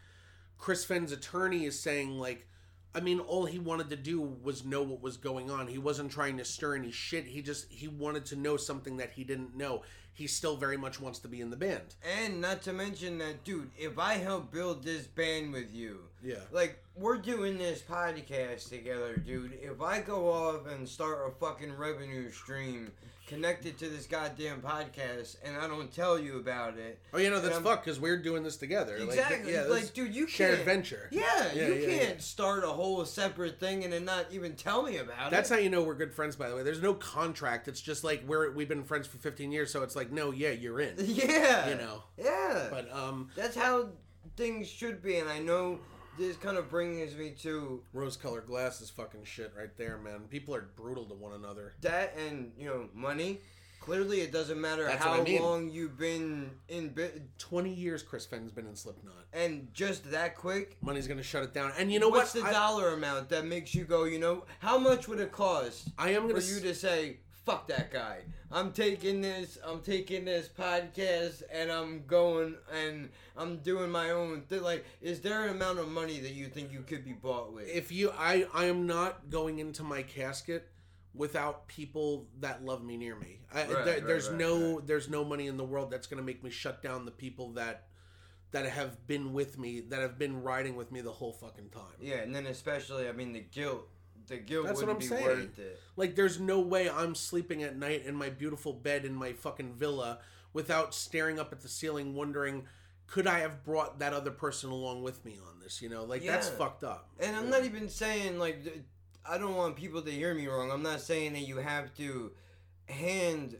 Chris Fehn's attorney is saying like, I mean, all he wanted to do was know what was going on. He wasn't trying to stir any shit. He just he wanted to know something that he didn't know. He still very much wants to be in the band. And not to mention that, dude, if I help build this band with you, Yeah. like, we're doing this podcast together, dude. If I go off and start a fucking revenue stream connected to this goddamn podcast and I don't tell you about it. Oh, you know that's I'm- fuck because we're doing this together. Like, Exactly. yeah, Like, dude, you shared can't- venture. Yeah, Yeah, you yeah, can't yeah. start a whole separate thing and then not even tell me about That's it. That's how you know we're good friends. By the way, there's no contract. It's just like we're we've been friends for 15 years, so it's like no, yeah, you're in. [LAUGHS] Yeah. You know. Yeah. But um, That's how things should be, and I know this kind of brings me to rose-colored glasses, fucking shit, right there, man. People are brutal to one another. that and you know money. Clearly, it doesn't matter That's how I mean. long you've been in bit, 20 years Chris Fehn's been in Slipknot. and just that quick. Money's gonna shut it down. And you know what's what? the I- dollar amount that makes you go? You know, how much would it cost? I am gonna for you s- to say, "Fuck that guy." I'm taking this. I'm taking this podcast, and I'm going and I'm doing my own thing. Like, is there an amount of money that you think you could be bought with? If you, I, I am not going into my casket without people that love me near me. I, Right, there, right, there's right, no, there's no money in the world that's gonna make me shut down the people that, that have been with me, that have been riding with me the whole fucking time. Yeah, and then especially, I mean, the guilt. The guilt That's what wouldn't I'm be saying. worth it. Like, there's no way I'm sleeping at night in my beautiful bed in my fucking villa without staring up at the ceiling, wondering, could I have brought that other person along with me on this? You know, like that's fucked up. And I'm not even saying like I don't want people to hear me wrong. I'm not saying that you have to hand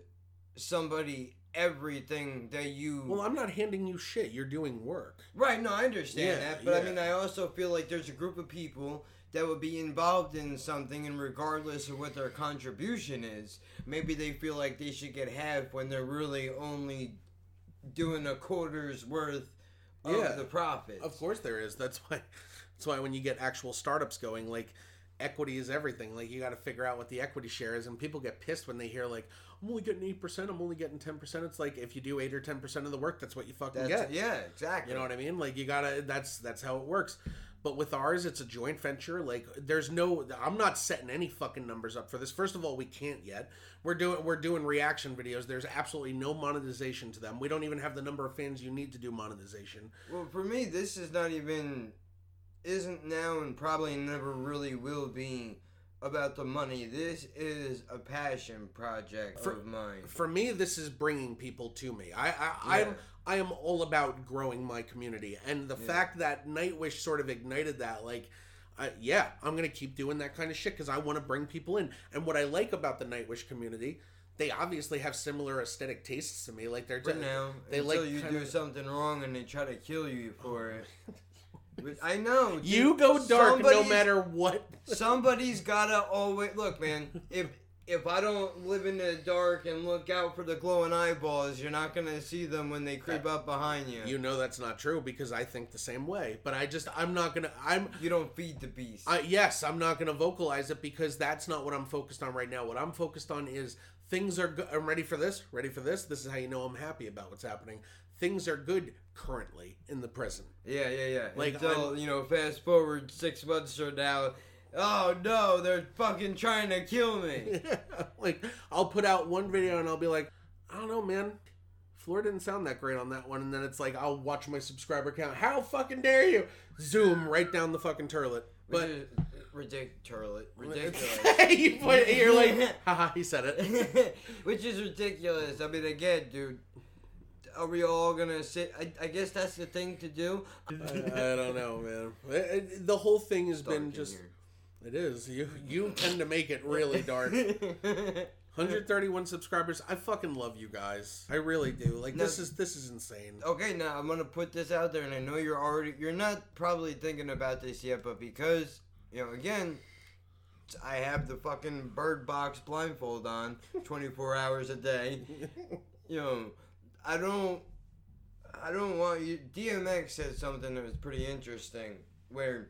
somebody everything that you Well, I'm not handing you shit. You're doing work. Right, no, I understand Yeah, that, but I mean, I also feel like there's a group of people that would be involved in something, and regardless of what their contribution is, maybe they feel like they should get half when they're really only doing a quarter's worth of Yeah. the profit. Of course there is. That's why that's why when you get actual startups going, like equity is everything. Like you got to figure out what the equity share is and people get pissed when they hear like I'm only getting 8%, I'm only getting 10%. It's like if you do 8 or 10% of the work, that's what you fucking That's- get. yeah, exactly. You know what I mean? Like you got to that's that's how it works. But with ours, it's a joint venture. Like there's no, I'm not setting any fucking numbers up for this. First of all, we can't yet. We're doing we're doing reaction videos. There's absolutely no monetization to them. We don't even have the number of fans you need to do monetization. Well, for me, this is not even, isn't now and probably never really will be about the money. This is a passion project For- of mine. For me, this is bringing people to me. I, I Yeah. I'm I am all about growing my community, and the Yeah. fact that Nightwish sort of ignited that, like. Uh, yeah, I'm gonna keep doing that kind of shit because I want to bring people in. And what I like about the Nightwish community, they obviously have similar aesthetic tastes to me. Like they're just, now, they until like you do something wrong and they try to kill you for it. I know. dude, You go dark no matter what. Somebody's gotta always look, man. If if I don't live in the dark and look out for the glowing eyeballs, you're not gonna see them when they creep up behind you. You know that's not true because I think the same way. But I just I'm not gonna I'm You don't feed the beast. I, yes, I'm not going to vocalize it because that's not what I'm focused on right now. What I'm focused on is things are good. I'm ready for this. Ready for this. This is how you know I'm happy about what's happening. Things are good currently in the present. Yeah, yeah, yeah. Like, Until you know, fast forward six months from now. Oh no, they're fucking trying to kill me. [LAUGHS] like I'll put out one video and I'll be like, I don't know, man. Floor didn't sound that great on that one, and then it's like I'll watch my subscriber count. How fucking dare you? Zoom right down the fucking turlet. But ridiculous, [LAUGHS] ridiculous. [LAUGHS] you put, you're like, haha, he said it. Which is ridiculous. I mean, again, dude, are we all gonna sit? I, I guess that's the thing to do. I, I don't know, man. It- it- the whole thing has been just. here. It is. You you tend to make it really dark. [LAUGHS] 131 subscribers. I fucking love you guys. I really do. Like this is this is insane. Okay, now I'm gonna put this out there, and I know you're already you're not probably thinking about this yet, but because you know, again, I have the fucking bird box blindfold on 24 [LAUGHS] hours a day. [LAUGHS] You know, I don't, I don't want you. DMX said something that was pretty interesting, where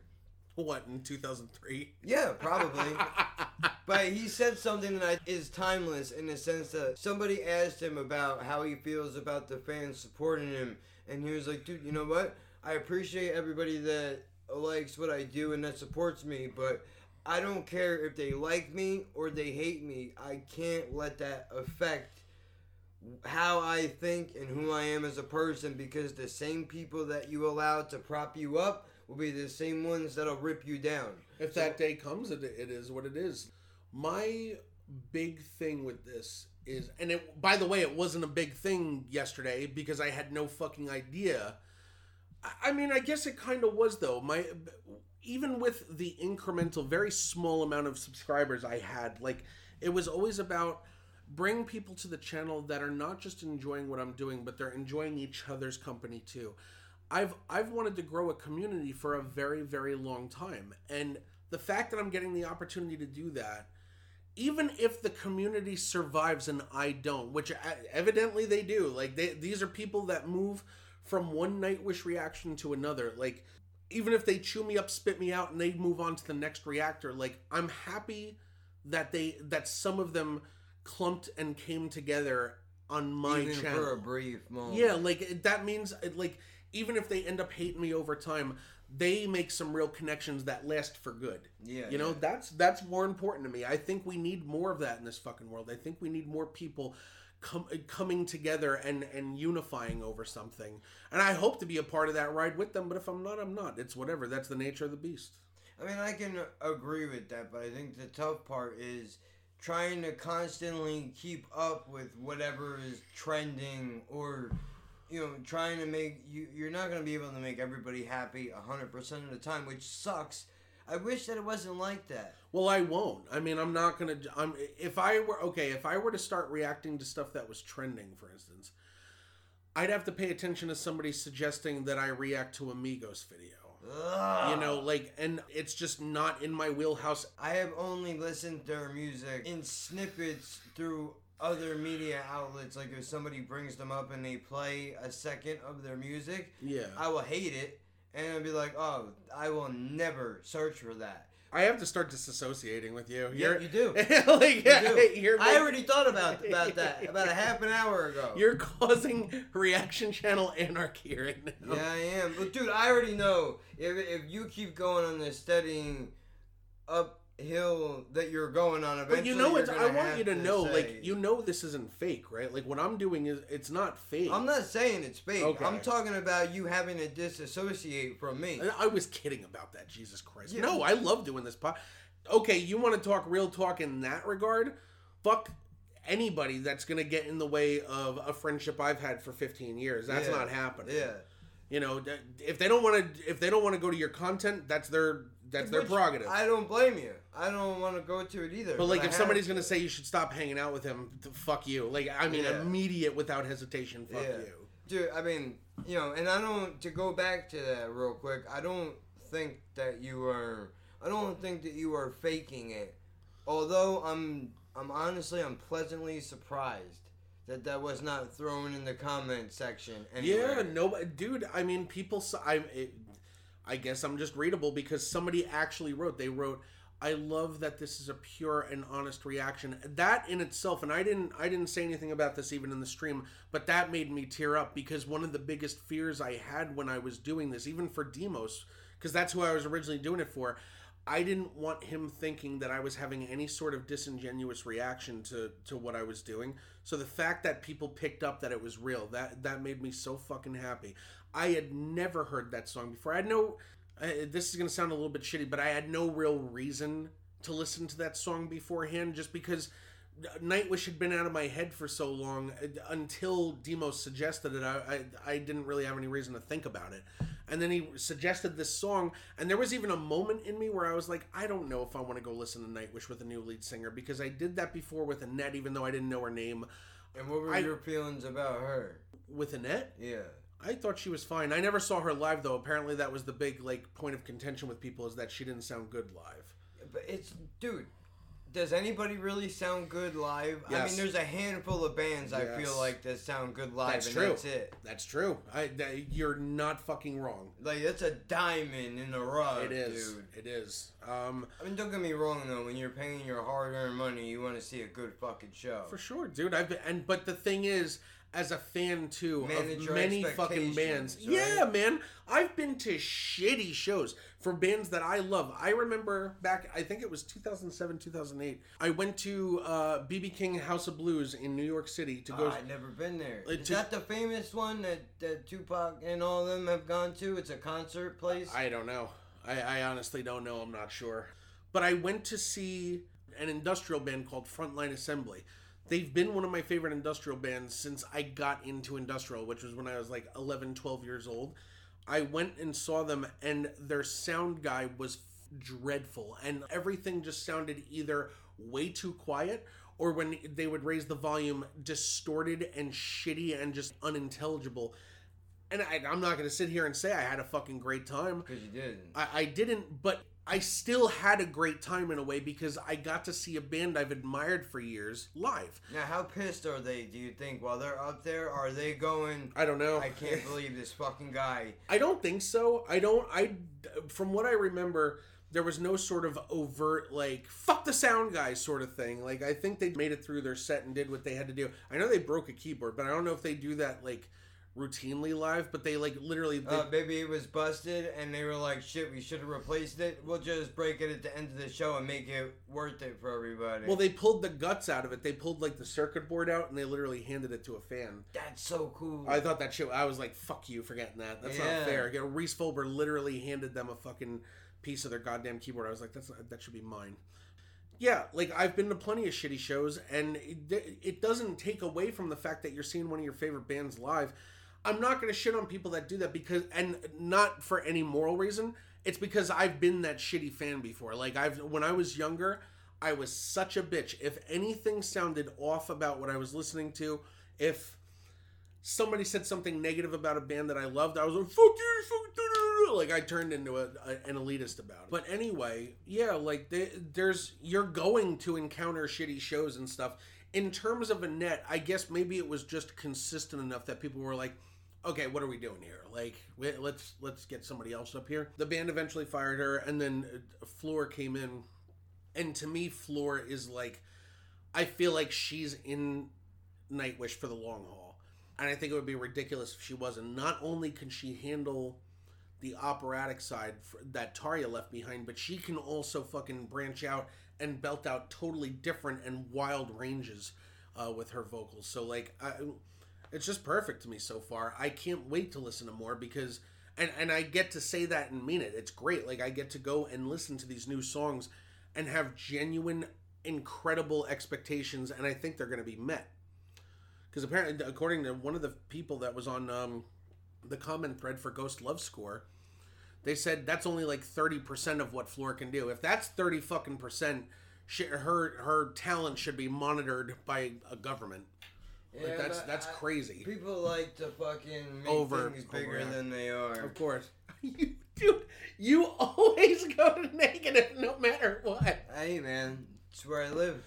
What in 2003? yeah, probably. [LAUGHS] but he said something that is timeless in the sense that somebody asked him about how he feels about the fans supporting him, and he was like, "Dude, you know what? I appreciate everybody that likes what I do and that supports me, but." I don't care if they like me or they hate me. I can't let that affect how I think and who I am as a person because the same people that you allow to prop you up will be the same ones that'll rip you down. If that day comes, it, it is what it is. My big thing with this is, and it, by the way, it wasn't a big thing yesterday because I had no fucking idea. I- I mean, I guess it kind of was though. My even with the incremental, very small amount of subscribers I had, like it was always about bring people to the channel that are not just enjoying what I'm doing, but they're enjoying each other's company too. I've I've wanted to grow a community for a very very long time, and the fact that I'm getting the opportunity to do that, even if the community survives and I don't, which evidently they do, like they, these are people that move from one Nightwish reaction to another, like even if they chew me up, spit me out, and they move on to the next reactor, like I'm happy that they that some of them clumped and came together on my Even channel for a brief moment. yeah, like that means like even if they end up hating me over time, they make some real connections that last for good. Yeah, you know yeah. that's that's more important to me. I think we need more of that in this fucking world. I think we need more people com- uh, coming together and and unifying over something. And I hope to be a part of that ride with them. But if I'm not, I'm not. It's whatever. That's the nature of the beast. I mean, I can agree with that, but I think the tough part is trying to constantly keep up with whatever is trending or you know trying to make you you're not going to be able to make everybody happy 100% of the time which sucks i wish that it wasn't like that Well, I won't. I mean, I'm not gonna. I'm if I were okay. If I were to start reacting to stuff that was trending, for instance, I'd have to pay attention to somebody suggesting that I react to a Migos video. Ugh. You know, like, and it's just not in my wheelhouse. i have only listened to their music in snippets through other media outlets like if somebody brings them up and they play a second of their music Yeah, I will hate it, and I'll be like, oh, I will never search for that. I have to start disassociating with you. Yeah, You're, you do. [LAUGHS] like, You do. [LAUGHS] I already thought about [LAUGHS] about that about a half an hour ago. You're causing reaction channel anarchy right now. yeah, I am. But dude, I already know if if you keep going on this steadying uphill that you're going on, eventually But you know, it's, I want you to know, say- like, you know, this isn't fake, right? Like, what I'm doing is, it's not fake. I'm not saying it's fake. Okay. I'm talking about you having to disassociate from me. I- I was kidding about that. Jesus Christ. Yeah. No, I love doing this pod. Okay, you want to talk real talk in that regard? Fuck anybody that's gonna get in the way of a friendship I've had for 15 years. That's Yeah. not happening. Yeah. You know, if they don't want to, if they don't want to go to your content, that's their that's their Which prerogative. I don't blame you. I don't want to go to it either. but like, if somebody's to. gonna say you should stop hanging out with him, th- fuck you. Like, I mean, Yeah. immediate without hesitation, fuck Yeah. you. Dude, I mean, you know, and I don't to go back to that real quick. I don't think that you are. I don't think that you are faking it. Although I'm, I'm honestly, I'm pleasantly surprised that that was not thrown in the comment section. Anywhere. Yeah, no, dude. I mean, people. s- I, it, I guess I'm just readable because somebody actually wrote. They wrote, "I love that this is a pure and honest reaction." That in itself, and I didn't. I didn't say anything about this even in the stream, but that made me tear up because one of the biggest fears I had when I was doing this, even for Demos, because that's who I was originally doing it for. I didn't want him thinking that I was having any sort of disingenuous reaction to to what I was doing. So the fact that people picked up that it was real, that that made me so fucking happy. I had never heard that song before. I had no uh, this is going to sound a little bit shitty, but I had no real reason to listen to that song beforehand just because Nightwish had been out of my head for so long uh, until Demos suggested it. I, I I didn't really have any reason to think about it, and then he suggested this song, and there was even a moment in me where I was like, I don't know if I want to go listen to Nightwish with a new lead singer because I did that before with Anette, even though I didn't know her name. And what were I- your feelings about her? With Anette, Yeah. I thought she was fine. I never saw her live though. Apparently, that was the big like point of contention with people is that she didn't sound good live. But it's dude. Does anybody really sound good live? I mean, there's a handful of bands I feel like that sound good live, That's and true. that's it. That's true. I, that, you're not fucking wrong. Like that's a diamond in the rough, it is. dude. It is. Um, I mean, don't get me wrong though. When you're paying your hard-earned money, you want to see a good fucking show. for sure, dude. I've been, and but the thing is, as a fan too Manage of many fucking bands. expectations, Yeah, man. I've been to shitty shows for bands that I love. I remember back, I think it was 2007, 2008. I went to uh, BB King House of Blues in New York City to go. Oh, I've never been there. Uh, Is to- that the famous one that, that Tupac and all of them have gone to? It's a concert place. I don't know. I, I honestly don't know. I'm not sure. But I went to see an industrial band called Front Line Assembly. They've been one of my favorite industrial bands since I got into industrial, which was when I was like 11, 12 years old. I went and saw them, and their sound guy was dreadful, and everything just sounded either way too quiet or when they would raise the volume, distorted and shitty and just unintelligible. And I, I'm not going to sit here and say I had a fucking great time. Because you didn't. I, I didn't, but I still had a great time in a way because I got to see a band I've admired for years live. Now, how pissed are they? Do you think while they're up there, are they going? I don't know. I can't [LAUGHS] believe this fucking guy. I don't think so. I don't. I, from what I remember, there was no sort of overt like "fuck the sound guys" sort of thing. Like I think they made it through their set and did what they had to do. I know they broke a keyboard, but I don't know if they do that like routinely live, but they like literally. They, Uh, maybe it was busted, and they were like, "Shit, we should have replaced it. We'll just break it at the end of the show and make it worth it for everybody." well, they pulled the guts out of it. They pulled like the circuit board out, and they literally handed it to a fan. that's so cool. I thought that shit. I was like, "Fuck you for getting that. That's Yeah. not fair." You know, Rhys Fulber literally handed them a fucking piece of their goddamn keyboard. I was like, "That's not, that should be mine." Yeah, like I've been to plenty of shitty shows, and it, it doesn't take away from the fact that you're seeing one of your favorite bands live. I'm not going to shit on people that do that because, and not for any moral reason. It's because I've been that shitty fan before. Like I've when I was younger, I was such a bitch. If anything sounded off about what I was listening to, if somebody said something negative about a band that I loved, I was like, "Fuck you!" Fuck da-da-da-da," like I turned into a, a, an elitist about it. But anyway, yeah, like they, there's you're going to encounter shitty shows and stuff. In terms of Anette, I guess maybe it was just consistent enough that people were like, "Okay, what are we doing here? Like, let's let's get somebody else up here." The band eventually fired her, and then uh, Floor came in, and to me, Floor is like, I feel like she's in Nightwish for the long haul. And I think it would be ridiculous if she wasn't. Not only can she handle the operatic side that Tarja left behind, but she can also fucking branch out and belt out totally different and wild ranges uh, with her vocals. So like, I, it's just perfect to me so far. I can't wait to listen to more because, and and I get to say that and mean it. It's great. Like I get to go and listen to these new songs and have genuine, incredible expectations, and I think they're going to be met because apparently according to one of the people that was on um, the comment thread for ghost love score they said that's only like 30% of what floor can do if that's 30 fucking percent shit, her her talent should be monitored by a government like Yeah, that's that's I- crazy People like to fucking make Over- things bigger overreact. than they are. of course [LAUGHS] you dude you always go to negative no matter what Hey man, it's where I live.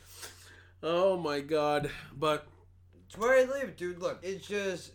oh my god but It's where I live, dude. Look, it's just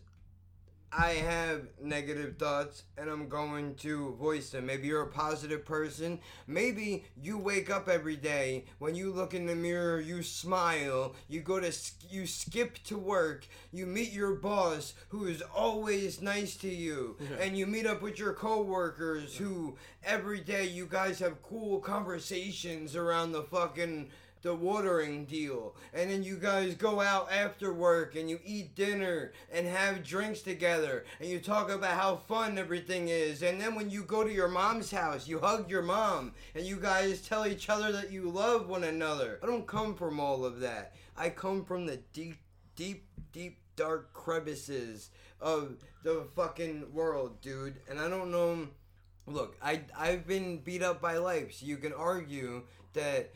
I have negative thoughts and I'm going to voice them. Maybe you're a positive person. Maybe you wake up every day when you look in the mirror, you smile, you go to you skip to work, you meet your boss who is always nice to you, and you meet up with your coworkers who every day you guys have cool conversations around the fucking the watering deal. And then you guys go out after work and you eat dinner and have drinks together and you talk about how fun everything is. And then when you go to your mom's house, you hug your mom and you guys tell each other that you love one another. I don't come from all of that. I come from the deep, deep, deep, dark crevices of the fucking world, dude. And I don't know. Look, I I've been beat up by life, so you can argue that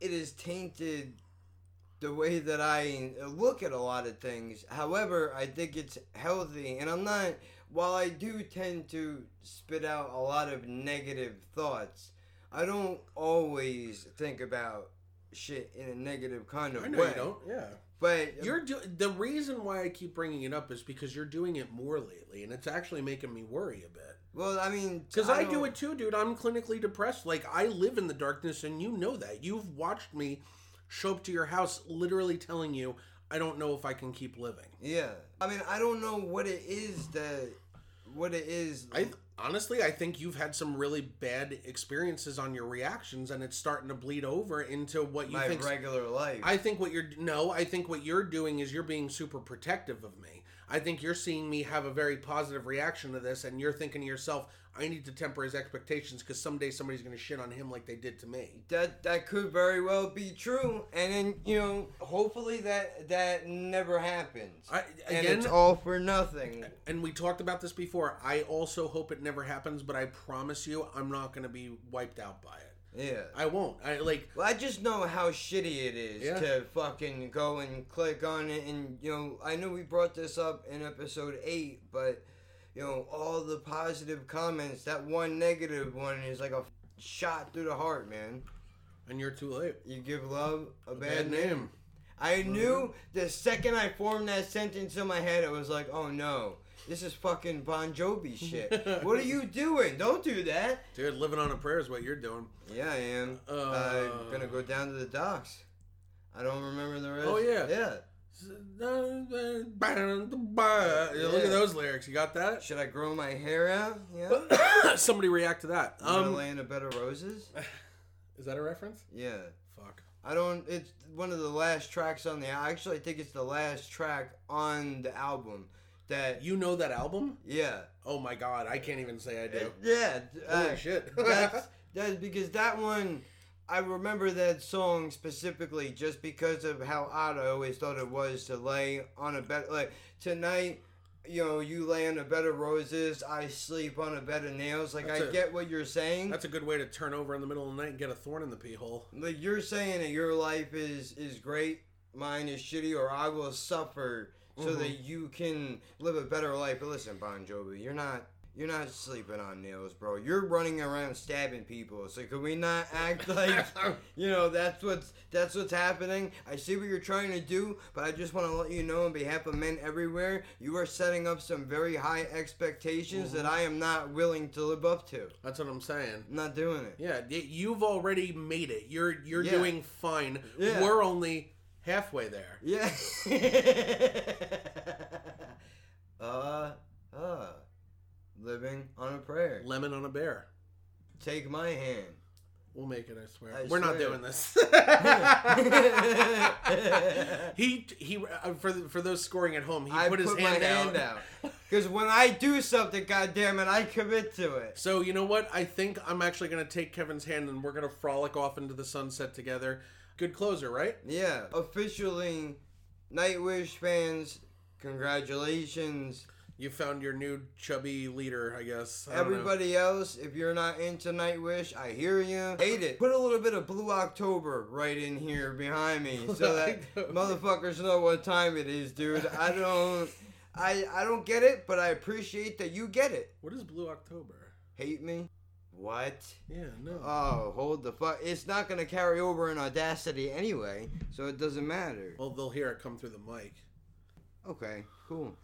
it is tainted the way that I look at a lot of things. However, I think it's healthy, and I'm not. While I do tend to spit out a lot of negative thoughts, I don't always think about shit in a negative kind of I know way. you don't yeah But You're do- the reason why I keep bringing it up is because you're doing it more lately, and it's actually making me worry a bit. Well, I mean, Because I, do don't- it too, dude. I'm clinically depressed. Like I live in the darkness, and you know that. You've watched me show up to your house, literally telling you, "I don't know if I can keep living." Yeah, I mean, I don't know what it is that, what it is. I honestly, I think you've had some really bad experiences on your reactions, and it's starting to bleed over into what you my think. regular life. I think what you're no, I think what you're doing is you're being super protective of me. I think you're seeing me have a very positive reaction to this, and you're thinking to yourself, I need to temper his expectations because someday somebody's going to shit on him like they did to me. that that could very well be true, and then you know, hopefully that that never happens. I, and again, it's all for nothing. and we talked about this before. I also hope it never happens, but I promise you, I'm not going to be wiped out by it. Yeah. I won't. I like. Well, I just know how shitty it is Yeah. to fucking go and click on it, and you know, I know we brought this up in episode eight, but you know, all the positive comments, that one negative one is like a shot through the heart, man. And you're too late. You give love a, bad bad, name. name. I knew mm-hmm. the second I formed that sentence in my head, I was like, oh no, this is fucking Bon Jovi shit. [LAUGHS] what are you doing? Don't do that. Dude, living on a prayer is what you're doing. Yeah, I am. Uh, I'm gonna go down to the docks. I don't remember the rest. Oh, yeah. Yeah. Look at those lyrics. You got that? Should I grow my hair out? Yeah. [COUGHS] Somebody react to that. Um, Um, Land of Better Roses. [LAUGHS] is that a reference? Yeah. Fuck. I don't. It's one of the last tracks on the. Actually, I think it's the last track on the album. That You know that album? yeah. Oh my god, I can't even say I do. Yeah. Holy uh, shit. [LAUGHS] that's that's because that one. I remember that song specifically just because of how odd I always thought it was to lay on a bed like tonight. You know, you lay on a bed of roses. I sleep on a bed of nails. Like That's I a- get what you're saying. That's a good way to turn over in the middle of the night and get a thorn in the pee hole. Like you're saying that your life is is great, mine is shitty, or I will suffer so Mhm. that you can live a better life. But listen, Bon Jovi, you're not you're not sleeping on nails, bro. You're running around stabbing people. So can we not act [LAUGHS] like you know that's what's that's what's happening? I see what you're trying to do, but I just want to let you know on behalf of men everywhere, you are setting up some very high expectations that Mhm. I am not willing to live up to. That's what I'm saying. I'm not doing it. Yeah, you've already made it. You're you're Yeah. doing fine. Yeah. We're only halfway there. Yeah. [LAUGHS] uh, uh. Living on a prayer. Lemon on a bear. Take my hand. We'll make it. I swear. I We're not doing this. [LAUGHS] he he. uh, For the- for those scoring at home, he I put his put hand, my out. hand out. Because when I do something, goddammit, I commit to it. So you know what? I think I'm actually gonna take Kevin's hand and we're gonna frolic off into the sunset together. Good closer, right? Yeah. Officially, Nightwish fans, congratulations. You found your new chubby leader, I guess. I. Everybody else, if you're not into Nightwish, I hear you. Hate it. Put a little bit of Blue October right in here behind me so [LAUGHS] that motherfuckers know what time it is, dude. I don't, I I don't get it, but I appreciate that you get it. What is Blue October? Hate me? What? Yeah, no. Oh, hold the fuck. It's not gonna carry over in Audacity anyway, so it doesn't matter. Well, they'll hear it come through the mic. Okay, cool.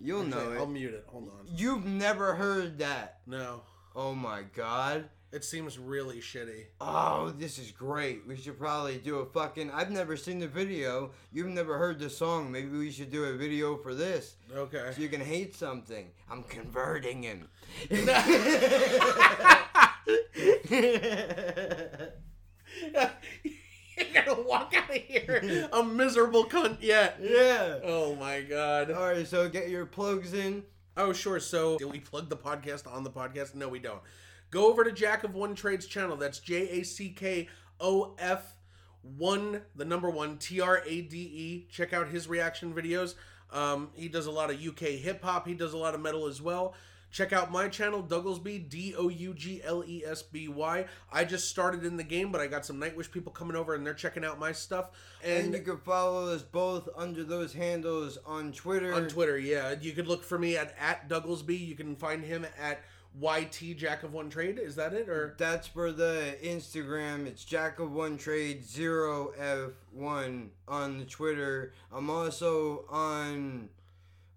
You'll Actually, know it. I'll mute it. Hold on. You've never heard that. No, Oh my god. It seems really shitty. Oh, this is great. We should probably do a fucking. I've never seen the video. You've never heard the song. Maybe we should do a video for this. Okay. So you can hate something. I'm converting him. [LAUGHS] You're gonna walk out of here a miserable cunt yet. yeah. Oh my god. All right, so get your plugs in. Oh, sure. So, do we plug the podcast on the podcast? No, we don't. Go over to Jack of One Trades channel. That's J A C K O F one, the number one T R A D E. Check out his reaction videos. Um, he does a lot of UK hip hop. He does a lot of metal as well. Check out my channel, Douglesby, D O U G L E S B Y. I just started in the game, but I got some Nightwish people coming over and they're checking out my stuff. And, And you can follow us both under those handles on Twitter. on Twitter, yeah. You could look for me at, at Douglesby. You can find him at YT Jack of One Trade. Is that it? Or That's for the Instagram. It's Jack of One Trade Zero F One on the Twitter. I'm also on.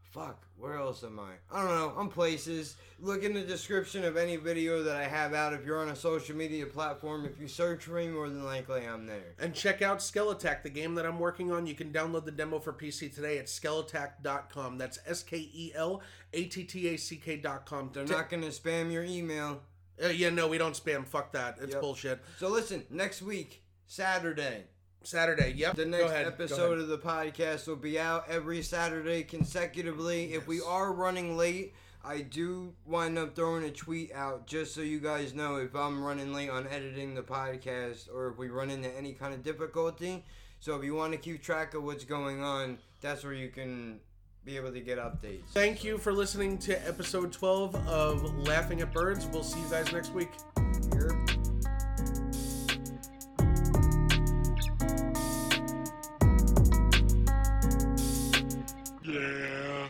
Fuck, where else am I? I don't know. I'm places. Look in the description of any video that I have out. If you're on a social media platform, if you search for me, more than likely I'm there. And check out Skelattack, the game that I'm working on. You can download the demo for PC today at skelattack.com. That's S K E L A T T A C K.com. They're not gonna spam your email. Uh, yeah, no, we don't spam. Fuck that. It's Yep. bullshit. So listen, next week, Saturday. Saturday. Yep. The next ahead, episode of the podcast will be out every Saturday consecutively. If we are running late, I do wind up throwing a tweet out just so you guys know if I'm running late on editing the podcast or if we run into any kind of difficulty. So if you want to keep track of what's going on, that's where you can be able to get updates. Thank you for listening to episode 12 of Laughing at Birds. We'll see you guys next week.